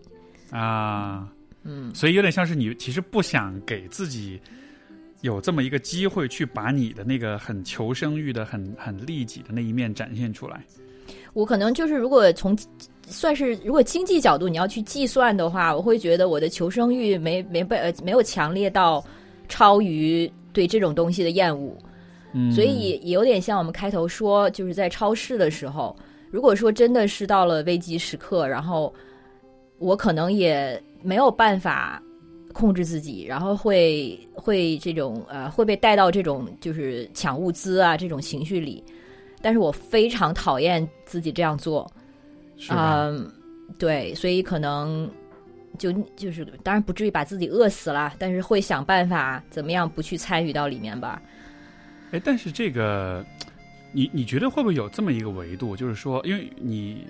啊，嗯，所以有点像是你其实不想给自己有这么一个机会去把你的那个很求生欲的、很很利己的那一面展现出来。我可能就是如果从算是如果经济角度你要去计算的话，我会觉得我的求生欲没没被呃没有强烈到超于对这种东西的厌恶。嗯，所以也也有点像我们开头说，就是在超市的时候，如果说真的是到了危机时刻，然后我可能也没有办法控制自己，然后会会这种呃会被带到这种就是抢物资啊这种情绪里，但是我非常讨厌自己这样做，是嗯，对，所以可能就就是当然不至于把自己饿死了，但是会想办法怎么样不去参与到里面吧。哎，但是这个，你你觉得会不会有这么一个维度？就是说，因为你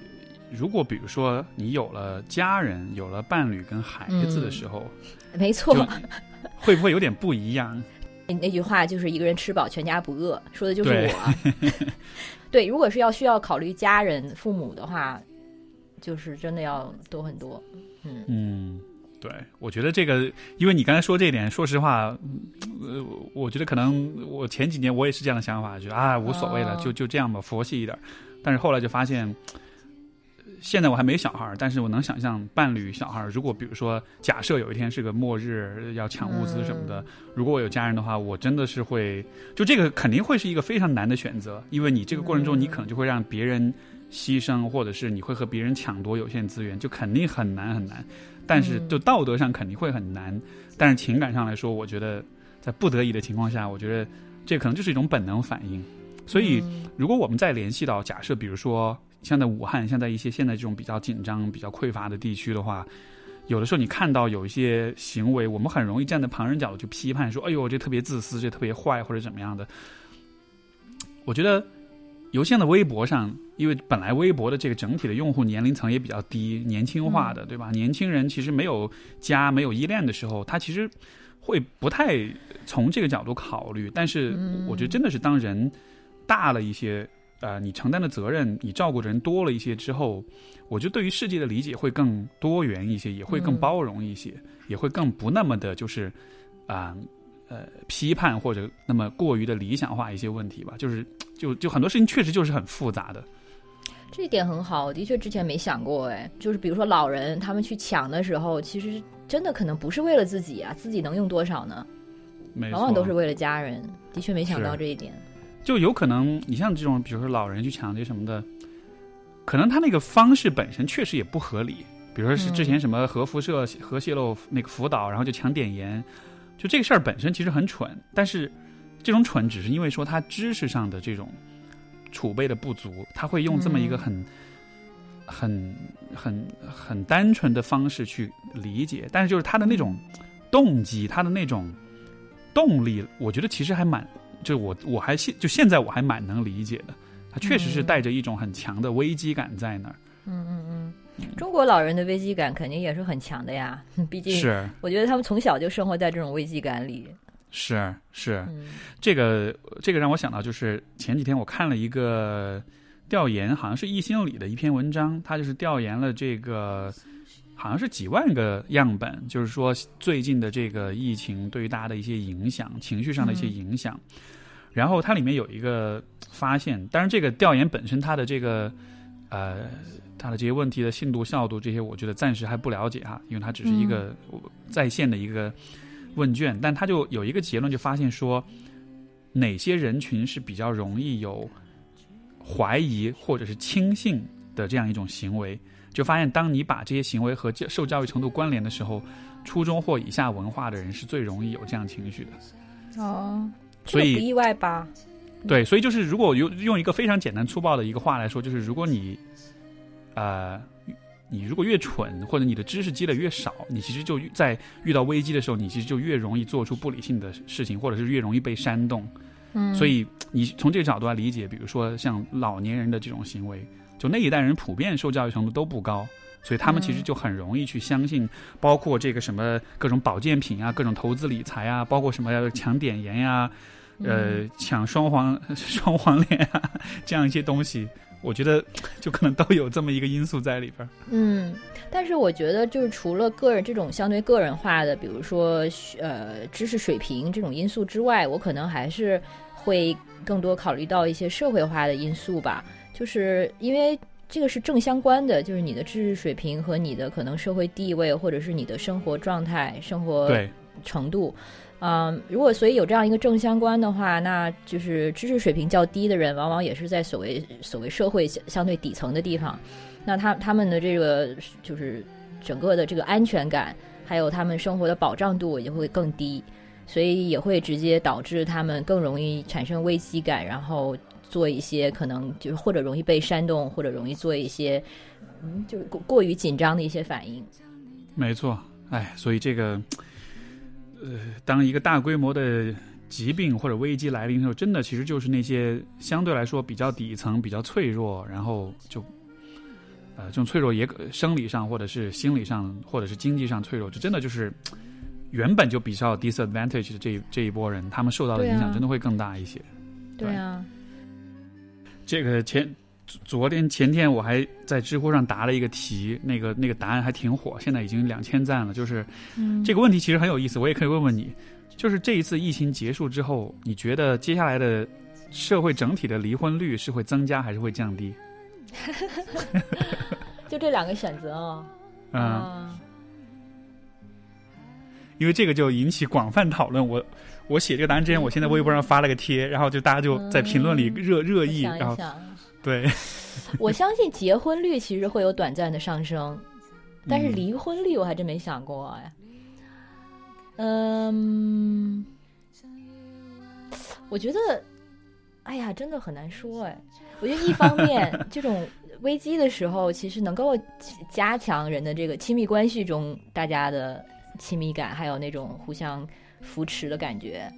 如果比如说你有了家人、有了伴侣跟孩子的时候，没错，会不会有点不一样？那句话就是一个人吃饱全家不饿，说的就是对我。对，如果是要需要考虑家人、父母的话，就是真的要多很多。嗯嗯，对，我觉得这个，因为你刚才说这一点，说实话，呃，我觉得可能我前几年我也是这样的想法，就啊无所谓了，哦就就这样吧，佛系一点。但是后来就发现，现在我还没小孩儿，但是我能想象伴侣、小孩儿，如果比如说假设有一天是个末日，要抢物资什么的，如果我有家人的话，我真的是会，就这个肯定会是一个非常难的选择，因为你这个过程中，你可能就会让别人牺牲，或者是你会和别人抢夺有限资源，就肯定很难很难。但是就道德上肯定会很难，但是情感上来说，我觉得在不得已的情况下，我觉得这可能就是一种本能反应。所以，如果我们再联系到假设，比如说像在武汉，像在一些现在这种比较紧张、比较匮乏的地区的话，有的时候你看到有一些行为，我们很容易站在旁人角度去批判，说：“哎呦，这特别自私，这特别坏，或者怎么样的。”我觉得，尤其在微博上，因为本来微博的这个整体的用户年龄层也比较低，年轻化的，对吧？年轻人其实没有家、没有依恋的时候，他其实会不太从这个角度考虑。但是，我觉得真的是当人大了一些，呃，你承担的责任，你照顾的人多了一些之后，我觉得对于世界的理解会更多元一些，也会更包容一些，也会更不那么的，就是啊。呃，批判或者那么过于的理想化一些问题吧，就是就就很多事情确实就是很复杂的。这一点很好，我的确之前没想过，哎，就是比如说老人他们去抢的时候，其实真的可能不是为了自己啊，自己能用多少呢？没，往往都是为了家人。的确没想到这一点。就有可能你像这种，比如说老人去抢劫什么的，可能他那个方式本身确实也不合理。比如说是之前什么核辐射、核泄漏那个福岛，然后就抢碘盐。就这个事儿本身其实很蠢，但是这种蠢只是因为说他知识上的这种储备的不足，他会用这么一个很、很、很、很单纯的方式去理解，但是就是他的那种动机，他的那种动力，我觉得其实还蛮，就我我还现就现在我还蛮能理解的，他确实是带着一种很强的危机感在那儿，嗯嗯嗯，中国老人的危机感肯定也是很强的呀，毕竟是。我觉得他们从小就生活在这种危机感里。是是，嗯。这个这个让我想到，就是前几天我看了一个调研，好像是易心理的一篇文章，他就是调研了这个好像是几万个样本，就是说最近的这个疫情对于大家的一些影响，情绪上的一些影响。然后它里面有一个发现，当然这个调研本身它的这个呃它的这些问题的信度、效度这些，我觉得暂时还不了解哈，因为它只是一个在线的一个问卷，但它就有一个结论，就发现说哪些人群是比较容易有怀疑或者是轻信的这样一种行为，就发现当你把这些行为和教受教育程度关联的时候，初中或以下文化的人是最容易有这样情绪的。哦，所以意外吧？对，所以就是如果用用一个非常简单粗暴的一个话来说，就是如果你，呃，你如果越蠢，或者你的知识积累越少，你其实就在遇到危机的时候，你其实就越容易做出不理性的事情，或者是越容易被煽动。嗯，所以你从这个角度来理解，比如说像老年人的这种行为，就那一代人普遍受教育程度都不高。所以他们其实就很容易去相信，包括这个什么各种保健品啊、各种投资理财啊，包括什么抢碘盐呀、呃抢双黄 双黄连啊这样一些东西，我觉得 就可能都有这么一个因素在里边儿。嗯，但是我觉得就是除了个人这种相对个人化的，比如说呃知识水平这种因素之外，我可能还是会更多考虑到一些社会化的因素吧，就是因为。这个是正相关的，就是你的知识水平和你的可能社会地位，或者是你的生活状态、生活程度。嗯，如果所以有这样一个正相关的话，那就是知识水平较低的人，往往也是在所谓所谓社会相相对底层的地方。那他他们的这个就是整个的这个安全感，还有他们生活的保障度也会更低，所以也会直接导致他们更容易产生危机感，然后做一些可能就是或者容易被煽动，或者容易做一些嗯就是过过于紧张的一些反应。没错，哎，所以这个，呃，当一个大规模的疾病或者危机来临的时候，真的其实就是那些相对来说比较底层、比较脆弱，然后就，呃，这种脆弱也生理上或者是心理上或者是经济上脆弱，这真的就是原本就比较 disadvantage 的这一这一波人，他们受到的影响真的会更大一些。对啊，这个前昨天前天我还在知乎上答了一个题，那个那个答案还挺火，现在已经两千赞了。就是嗯这个问题其实很有意思，我也可以问问你，就是这一次疫情结束之后，你觉得接下来的社会整体的离婚率是会增加还是会降低？就这两个选择啊。嗯，啊因为这个就引起广泛讨论。我我写这个答案之前，我先在微博上发了个贴，然后就大家就在评论里热热议，然后对，我相信结婚率其实会有短暂的上升，但是嗯离婚率我还真没想过哎。嗯，我觉得，哎呀，真的很难说哎。我觉得一方面，这种危机的时候，其实能够加强人的这个亲密关系中大家的亲密感，还有那种互相扶持的感觉。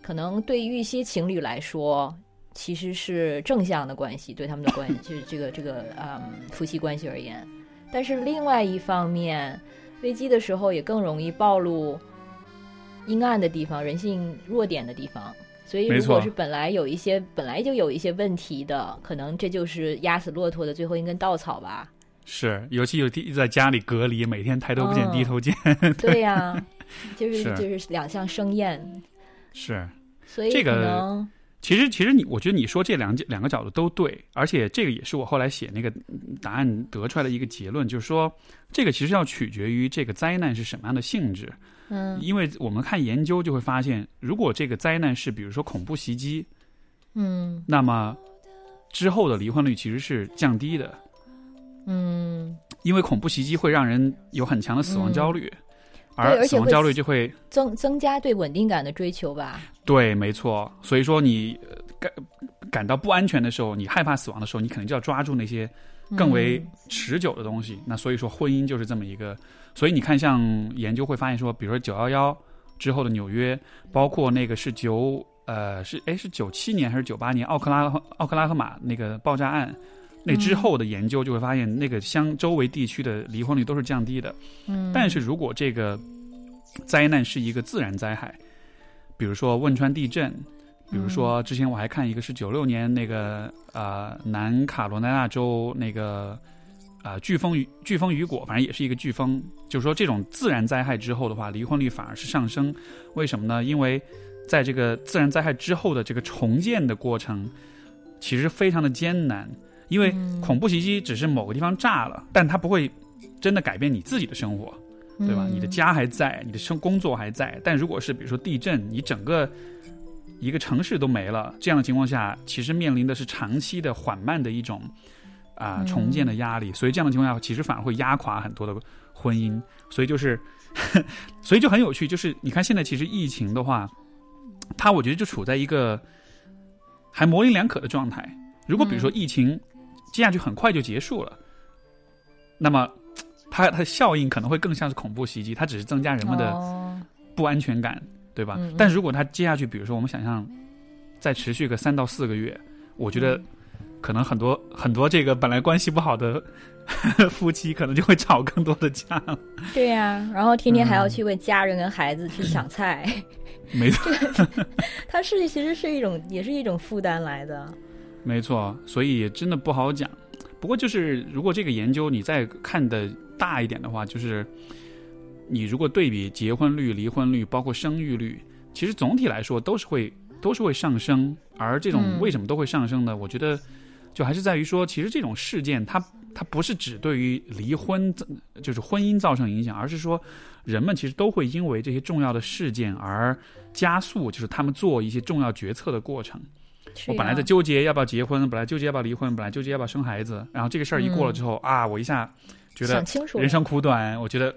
可能对于一些情侣来说，其实是正向的关系，对他们的关系，就是这个这个嗯夫妻关系而言。但是另外一方面，危机的时候也更容易暴露阴暗的地方、人性弱点的地方。所以，如果是本来有一些本来就有一些问题的，可能这就是压死骆驼的最后一根稻草吧。是，尤其有地在家里隔离，每天抬头不见低头见，对呀、就是是就是两项生厌，是。所以这个其实，其实你，我觉得你说这两两个角度都对，而且这个也是我后来写那个嗯答案得出来的一个结论，就是说，这个其实要取决于这个灾难是什么样的性质。嗯因为我们看研究就会发现，如果这个灾难是比如说恐怖袭击，嗯那么之后的离婚率其实是降低的，嗯，因为恐怖袭击会让人有很强的死亡焦虑，对而而死亡焦虑就会增增加对稳定感的追求吧。对，没错。所以说你呃感感到不安全的时候，你害怕死亡的时候，你可能就要抓住那些更为嗯持久的东西。那所以说，婚姻就是这么一个。所以你看，像研究会发现说，比如说九幺幺之后的纽约，包括那个是九呃是哎是九七年还是九八年奥克拉奥克拉荷马那个爆炸案。那之后的研究就会发现，那个相周围地区的离婚率都是降低的。嗯，但是如果这个灾难是一个自然灾害，比如说汶川地震，比如嗯说之前我还看一个是九六年那个呃南卡罗来纳州那个呃飓风雨飓风雨果，反正也是一个飓风，就是说这种自然灾害之后的话，离婚率反而是上升，为什么呢？因为在这个自然灾害之后的这个重建的过程，其实非常的艰难，因为嗯恐怖袭击只是某个地方炸了，但它不会真的改变你自己的生活。对吧？嗯你的家还在，你的生工作还在，但如果是比如说地震，你整个一个城市都没了，这样的情况下，其实面临的是长期的缓慢的一种啊、嗯重建的压力，所以这样的情况下，其实反而会压垮很多的婚姻。所以就是，所以就很有趣，就是你看现在其实疫情的话，它我觉得就处在一个还模棱两可的状态。如果比如说嗯疫情接下去很快就结束了，那么它它的效应可能会更像是恐怖袭击，它只是增加人们的哦。不安全感，对吧？嗯嗯。但如果它接下去，比如说我们想象再持续个三到四个月，我觉得嗯。可能很多很多这个本来关系不好的 夫妻，可能就会吵更多的架。对呀、然后天天还要嗯。去为家人跟孩子去抢菜，没错，它是其实是一种也是一种负担来的。没错，所以真的不好讲。不过就是如果这个研究你再看的大一点的话，就是你如果对比结婚率、离婚率，包括生育率，其实总体来说都是会都是会上升。而这种嗯为什么都会上升呢？我觉得就还是在于说，其实这种事件它它不是只对于离婚就是婚姻造成影响，而是说人们其实都会因为这些重要的事件而加速，就是他们做一些重要决策的过程。是我本来在纠结要不要结婚，本来纠结要不要离婚，本来纠结要不要生孩子，然后这个事儿一过了之后、啊，我一下觉得人生苦短，我觉得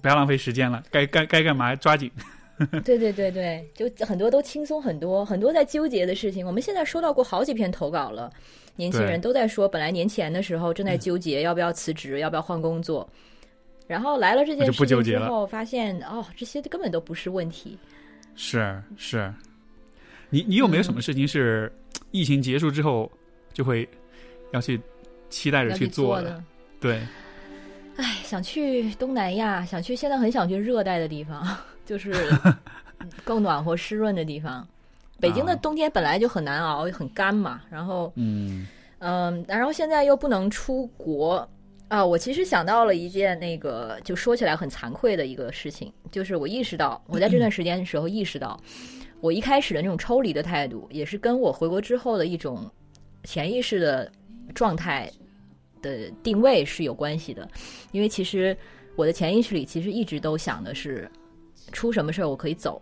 不要浪费时间了，该该该干嘛抓紧。对对对对，就很多都轻松很多，很多在纠结的事情。我们现在收到过好几篇投稿了，年轻人都在说，本来年前的时候正在纠结要不要辞职，要不要换工作，然后来了这件事情之后，发现哦，这些根本都不是问题。是是，你你有没有嗯什么事情是疫情结束之后就会要去期待着去做的？对，哎，想去东南亚，想去，现在很想去热带的地方，就是 更暖和湿润的地方。北京的啊冬天本来就很难熬，很干嘛，然后嗯嗯，然后现在又不能出国啊。我其实想到了一件那个，就说起来很惭愧的一个事情，就是我意识到，我在这段时间的时候意识到，我一开始的那种抽离的态度，也是跟我回国之后的一种潜意识的状态的定位是有关系的。因为其实我的潜意识里其实一直都想的是，出什么事儿我可以走，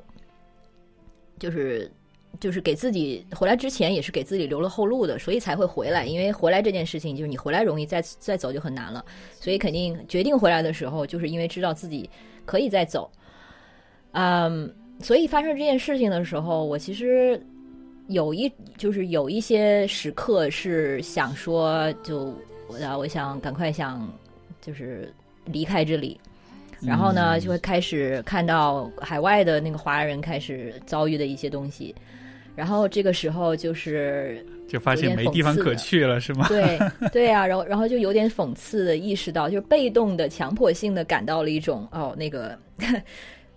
就是就是给自己回来之前也是给自己留了后路的，所以才会回来。因为回来这件事情，就是你回来容易，再再走就很难了。所以肯定决定回来的时候，就是因为知道自己可以再走。嗯，所以发生这件事情的时候，我其实有一就是有一些时刻是想说，就我啊，我想赶快想就是离开这里。然后呢，嗯就会开始看到海外的那个华人开始遭遇的一些东西，然后这个时候就是就发现没地方可去了，是吗？对 对啊，然后然后就有点讽刺的意识到，就是被动的、强迫性的感到了一种哦那个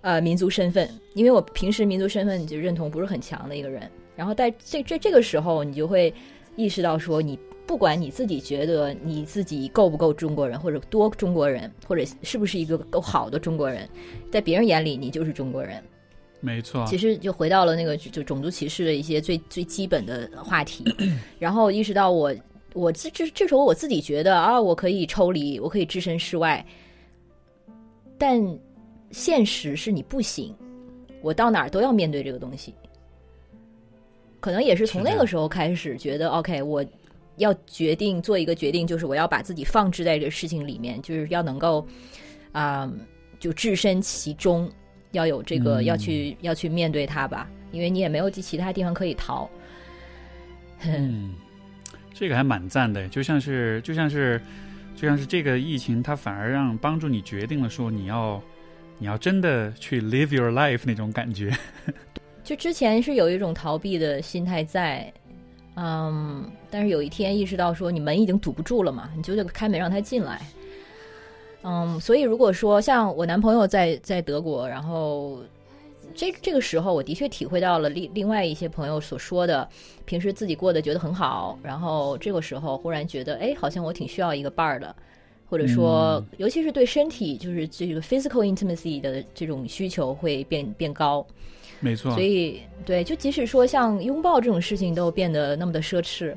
呃民族身份，因为我平时民族身份就认同不是很强的一个人，然后在这这这个时候，你就会意识到说你。不管你自己觉得你自己够不够中国人，或者多中国人，或者是不是一个够好的中国人，在别人眼里你就是中国人。没错，其实就回到了那个就就种族歧视的一些最最基本的话题，然后意识到我我这这这时候我自己觉得啊，我可以抽离，我可以置身事外，但现实是你不行，我到哪儿都要面对这个东西。可能也是从那个时候开始觉得，OK，我要决定做一个决定，就是我要把自己放置在这个事情里面，就是要能够啊、就置身其中，要有这个、嗯要去要去面对它吧，因为你也没有其他地方可以逃。嗯，这个还蛮赞的，就像是就像是就像是这个疫情，它反而让帮助你决定了说你要你要真的去 live your life 那种感觉。就之前是有一种逃避的心态在，嗯，但是有一天意识到说你门已经堵不住了嘛，你就得开门让他进来。嗯，所以如果说像我男朋友在在德国，然后这这个时候，我的确体会到了另另外一些朋友所说的，平时自己过得觉得很好，然后这个时候忽然觉得，哎，好像我挺需要一个伴儿的，或者说，尤其是对身体，就是这个 physical intimacy 的这种需求会变变高。没错，所以对，就即使说像拥抱这种事情都变得那么的奢侈，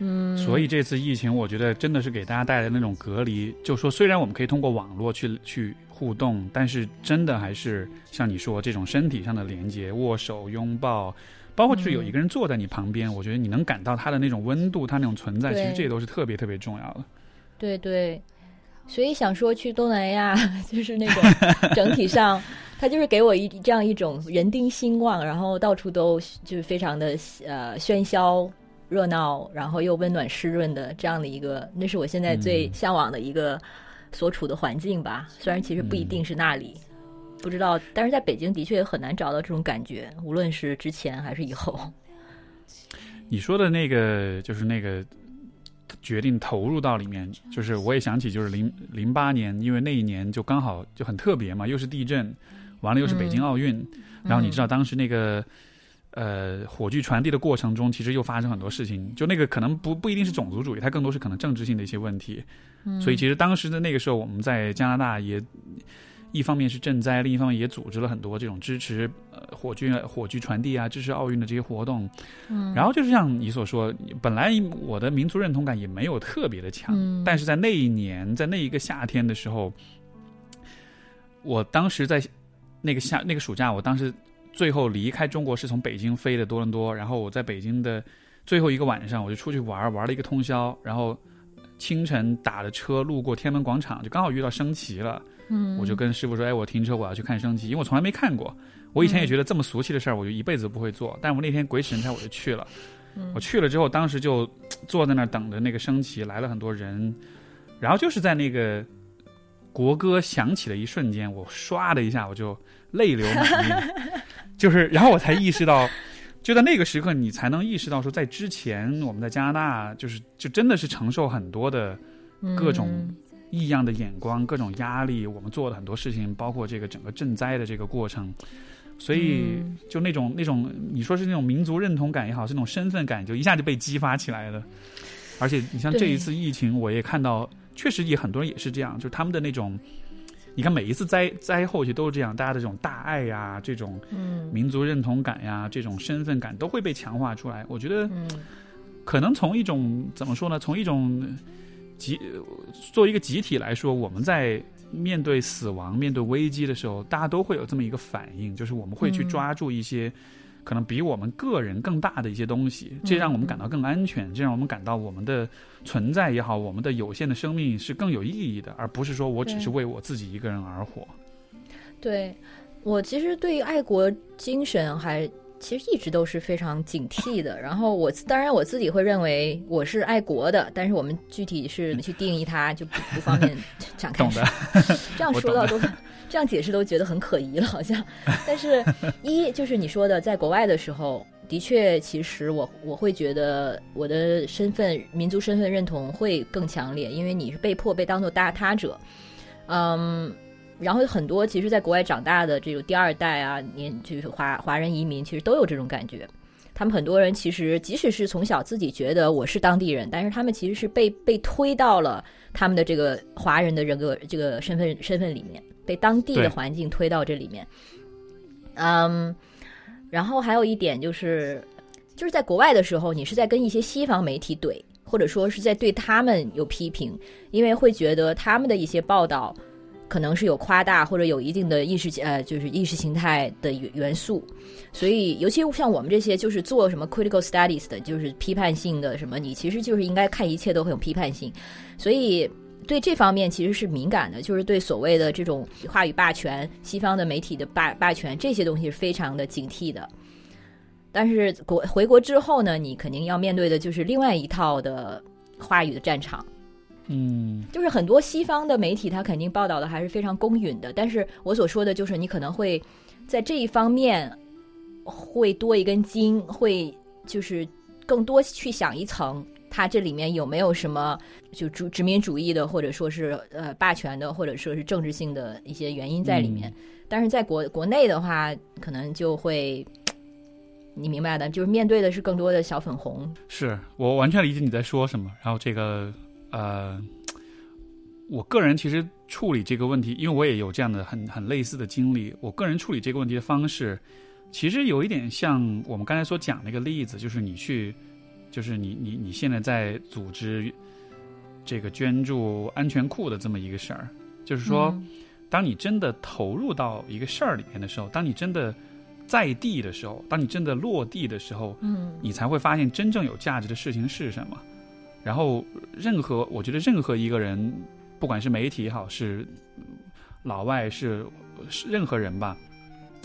嗯，所以这次疫情，我觉得真的是给大家带来那种隔离。就说虽然我们可以通过网络去去互动，但是真的还是像你说这种身体上的连接、握手、拥抱，包括就是有一个人坐在你旁边，我觉得你能感到他的那种温度，他那种存在，其实这都是特别特别重要的。对对，所以想说去东南亚，就是那种 整体上。他就是给我一这样一种人丁兴旺，然后到处都就是非常的呃喧嚣热闹，然后又温暖湿润的这样的一个，那是我现在最向往的一个所处的环境吧。虽然其实不一定是那里，不知道，但是在北京的确也很难找到这种感觉，无论是之前还是以后。你说的那个就是那个决定投入到里面，就是我也想起，就是零零八年，因为那一年就刚好就很特别嘛，又是地震。完了又是北京奥运，然后你知道当时那个呃火炬传递的过程中，其实又发生很多事情。就那个可能不不一定是种族主义，它更多是可能政治性的一些问题。所以其实当时的那个时候，我们在加拿大也一方面是赈灾，另一方面也组织了很多这种支持呃火炬火炬传递啊，支持奥运的这些活动。嗯，然后就是像你所说，本来我的民族认同感也没有特别的强，但是在那一年，在那一个夏天的时候，我当时在。那个夏那个暑假，我当时最后离开中国是从北京飞的多伦多，然后我在北京的最后一个晚上，我就出去玩玩了一个通宵，然后清晨打的车路过天安门广场，就刚好遇到升旗了。嗯，我就跟师傅说：“哎，我停车，我要去看升旗，因为我从来没看过。我以前也觉得这么俗气的事儿，我就一辈子不会做。但我那天鬼使神差，我就去了。我去了之后，当时就坐在那儿等着那个升旗，来了很多人，然后就是在那个国歌响起的一瞬间，我唰的一下我就。泪流满面，就是，然后我才意识到，就在那个时刻，你才能意识到说，在之前我们在加拿大，就是就真的是承受很多的各种异样的眼光、各种压力。我们做了很多事情，包括这个整个赈灾的这个过程，所以就那种那种，你说是那种民族认同感也好，是那种身份感，就一下就被激发起来了。而且你像这一次疫情，我也看到，确实也很多人也是这样，就是他们的那种。你看，每一次灾灾后期都是这样，大家的这种大爱呀，这种民族认同感呀，这种身份感都会被强化出来。我觉得，可能从一种怎么说呢？从一种集作为一个集体来说，我们在面对死亡、面对危机的时候，大家都会有这么一个反应，就是我们会去抓住一些。可能比我们个人更大的一些东西，这让我们感到更安全，这让我们感到我们的存在也好，我们的有限的生命是更有意义的，而不是说我只是为我自己一个人而活。对，我其实对于爱国精神还其实一直都是非常警惕的。然后我当然我自己会认为我是爱国的，但是我们具体是去定义它就不不方便 展开。懂的，这样说到都。这样解释都觉得很可疑了，好像。但是，一就是你说的，在国外的时候，的确，其实我我会觉得我的身份、民族身份认同会更强烈，因为你是被迫被当做大他者。嗯，然后很多其实，在国外长大的这种第二代啊，年就是华华人移民，其实都有这种感觉。他们很多人其实，即使是从小自己觉得我是当地人，但是他们其实是被被推到了他们的这个华人的人格这个身份身份里面。被当地的环境推到这里面，嗯，然后还有一点就是，就是在国外的时候，你是在跟一些西方媒体怼，或者说是在对他们有批评，因为会觉得他们的一些报道可能是有夸大或者有一定的意识呃，就是意识形态的元素，所以尤其像我们这些就是做什么 critical studies 的，就是批判性的什么，你其实就是应该看一切都很有批判性，所以。对这方面其实是敏感的，就是对所谓的这种话语霸权、西方的媒体的霸霸权这些东西是非常的警惕的。但是国回国之后呢，你肯定要面对的就是另外一套的话语的战场。嗯，就是很多西方的媒体，他肯定报道的还是非常公允的。但是我所说的就是，你可能会在这一方面会多一根筋，会就是更多去想一层。它这里面有没有什么就殖殖民主义的，或者说是呃霸权的，或者说是政治性的一些原因在里面。但是在国国内的话，可能就会。你明白的，就是面对的是更多的小粉红。是我完全理解你在说什么。然后这个呃，我个人其实处理这个问题，因为我也有这样的很很类似的经历。我个人处理这个问题的方式，其实有一点像我们刚才所讲那个例子，就是你去，就是你你你现在在组织这个捐助安全库的这么一个事儿，就是说，当你真的投入到一个事儿里面的时候，当你真的。在地的时候，当你真的落地的时候，嗯，你才会发现真正有价值的事情是什么。然后，任何我觉得任何一个人，不管是媒体也好，是老外是是任何人吧，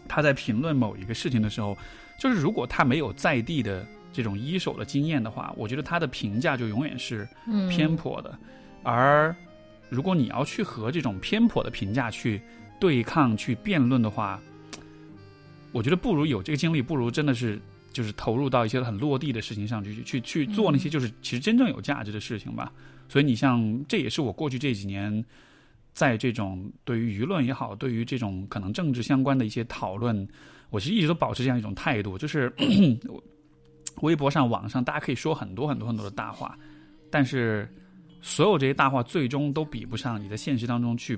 他在评论某一个事情的时候，就是如果他没有在地的这种一手的经验的话，我觉得他的评价就永远是偏颇的。而如果你要去和这种偏颇的评价去对抗、去辩论的话，我觉得不如有这个经历，不如真的是就是投入到一些很落地的事情上去，去去做那些就是其实真正有价值的事情吧。所以你像这也是我过去这几年在这种对于舆论也好，对于这种可能政治相关的一些讨论，我其实一直都保持这样一种态度，就是 微博上、网上大家可以说很多很多很多的大话，但是所有这些大话最终都比不上你在现实当中去，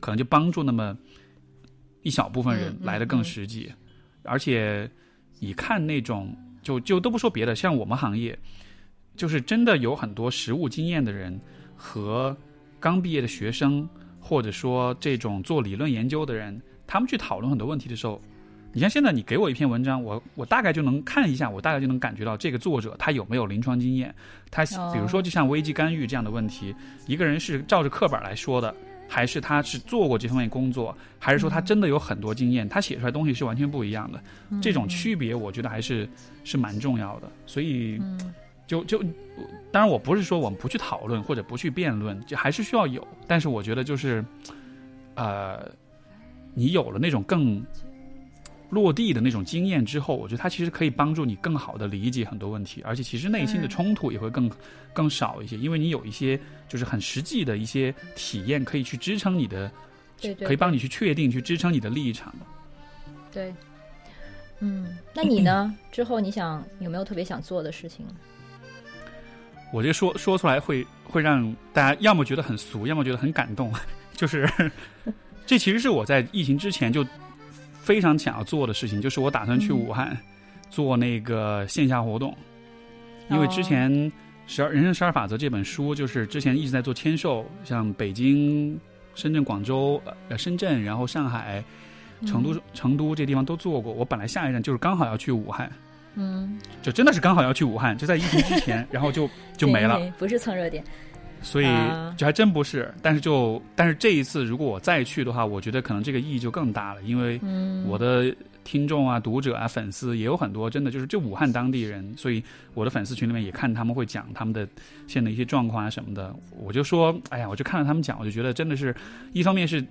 可能就帮助那么一小部分人来的更实际。而且，你看那种，就就都不说别的，像我们行业，就是真的有很多实务经验的人和刚毕业的学生，或者说这种做理论研究的人，他们去讨论很多问题的时候，你像现在你给我一篇文章，我我大概就能看一下，我大概就能感觉到这个作者他有没有临床经验。他比如说，就像危机干预这样的问题，一个人是照着课本来说的。还是他是做过这方面工作，还是说他真的有很多经验？他写出来东西是完全不一样的。这种区别，我觉得还是是蛮重要的。所以，就就当然，我不是说我们不去讨论或者不去辩论，就还是需要有。但是我觉得就是，呃，你有了那种更。落地的那种经验之后，我觉得它其实可以帮助你更好的理解很多问题，而且其实内心的冲突也会更更少一些，因为你有一些就是很实际的一些体验可以去支撑你的，对对，可以帮你去确定、去支撑你的立场。对，嗯，那你呢？之后你想有没有特别想做的事情？我这说说出来会会让大家要么觉得很俗，要么觉得很感动，就是 这其实是我在疫情之前就。非常想要做的事情就是我打算去武汉做那个线下活动，因为之前《十二人生十二法则》这本书就是之前一直在做签售，像北京、深圳、广州、呃深圳，然后上海、成都、成都这地方都做过。我本来下一站就是刚好要去武汉，嗯，就真的是刚好要去武汉，就在疫情之前，然后就就没了，不是蹭热点。所以就还真不是，但是就但是这一次如果我再去的话，我觉得可能这个意义就更大了，因为我的听众啊、读者啊、粉丝也有很多，真的就是就武汉当地人，所以我的粉丝群里面也看他们会讲他们的现在一些状况啊什么的，我就说，哎呀，我就看了他们讲，我就觉得真的是一方面是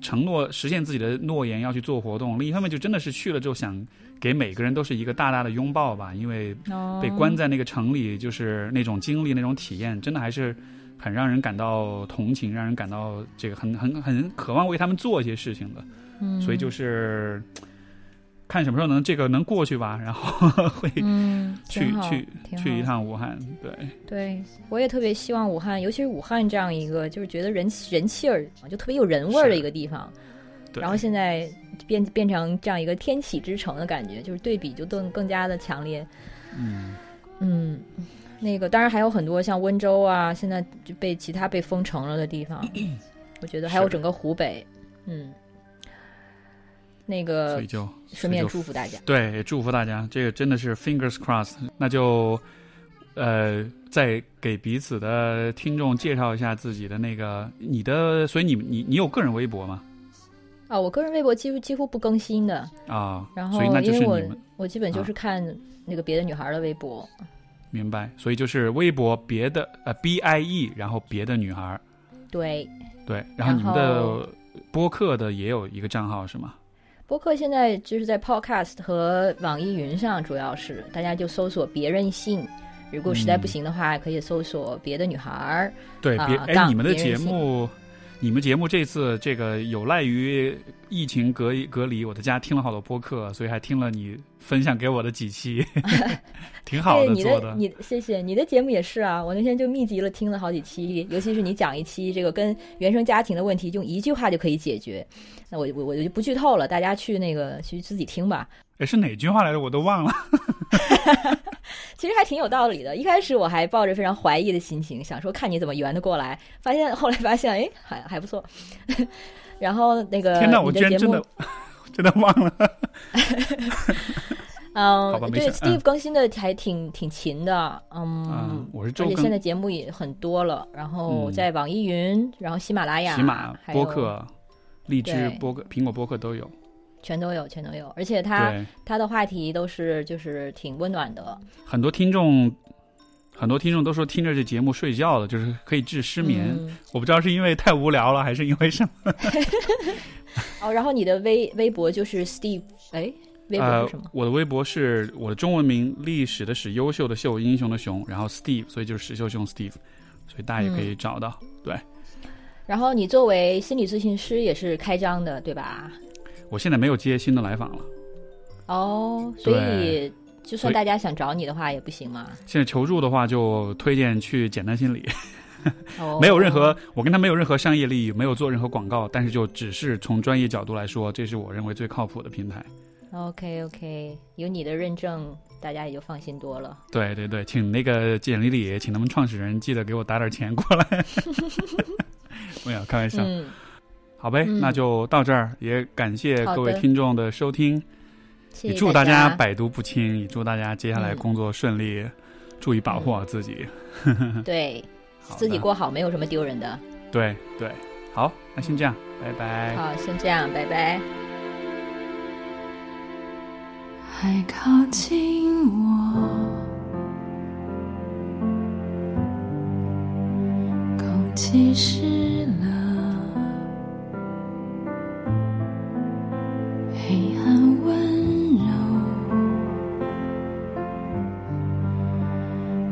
承诺实现自己的诺言要去做活动，另一方面就真的是去了之后想。给每个人都是一个大大的拥抱吧，因为被关在那个城里，就是那种经历、那种体验，真的还是很让人感到同情，让人感到这个很很很渴望为他们做一些事情的。嗯，所以就是看什么时候能这个能过去吧，然后 会去去去一趟武汉。对，对我也特别希望武汉，尤其是武汉这样一个就是觉得人人气儿就特别有人味儿的一个地方。然后现在变变成这样一个天启之城的感觉，就是对比就更更加的强烈。嗯嗯，那个当然还有很多像温州啊，现在就被其他被封城了的地方，我觉得还有整个湖北。嗯，那个所以就顺便祝福大家，对，祝福大家，这个真的是 fingers crossed。那就呃，再给彼此的听众介绍一下自己的那个你的，所以你你你有个人微博吗？啊，我个人微博几乎几乎不更新的。啊，然后因为我我基本就是看那个别的女孩的微博，明白，所以就是微博别的呃 B I E，然后别的女孩，对。对，然后你们的播客的也有一个账号是吗？播客现在就是在 Podcast 和网易云上，主要是大家就搜索“别任性”，如果实在不行的话，可以搜索别的女孩儿。对，别哎，啊你们的节目，你们节目这次这个有赖于疫情隔隔离，我在家听了好多播客，所以还听了你分享给我的几期，挺好对你的做的你谢谢你的节目也是啊，我那天就密集了听了好几期，尤其是你讲一期这个跟原生家庭的问题，用一句话就可以解决。那我我我就不剧透了，大家去那个去自己听吧。哎，是哪句话来着？我都忘了。其实还挺有道理的。一开始我还抱着非常怀疑的心情，想说看你怎么圆得过来，发现 后来发现，哎，还还不错。然后那个天哪，我居然真的，真的忘了。嗯对，Steve 更新的还挺挺勤的，嗯嗯，，我是周更而且现在节目也很多了，然后嗯在网易云，然后喜马拉雅、喜马播客、荔枝播客、苹果播客都有。全都有，全都有。而且他，他的话题都是就是挺温暖的，很多听众，很多听众都说听着这节目睡觉了，就是可以治失眠。嗯我不知道是因为太无聊了，还是因为什么。哦，然后你的微微博就是 Steve，哎，微博呃是什么？，我的微博是我的中文名“历史的史，优秀的秀，英雄的雄”，然后 Steve，所以就是史秀雄 Steve，所以大家也可以找到。对然后你作为心理咨询师也是开张的，对吧？我现在没有接新的来访了，哦，所以就算大家想找你的话也不行吗？现在求助的话就推荐去简单心理，哦，没有任何我跟他没有任何商业利益，没有做任何广告，但是就只是从专业角度来说，这是我认为最靠谱的平台。OK OK，有你的认证，大家也就放心多了。对对对，请那个简历里，请他们创始人记得给我打点钱过来。没有开玩笑，嗯，好呗，嗯那就到这儿，也感谢各位听众的收听，也谢谢祝大家家百毒不侵，也祝大家接下来嗯工作顺利，注意保护好自己。对自己过好，没有什么丢人的。对对，好，那先这样，拜拜。好，先这样，拜拜。还靠近我，空气湿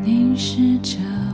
凝视着。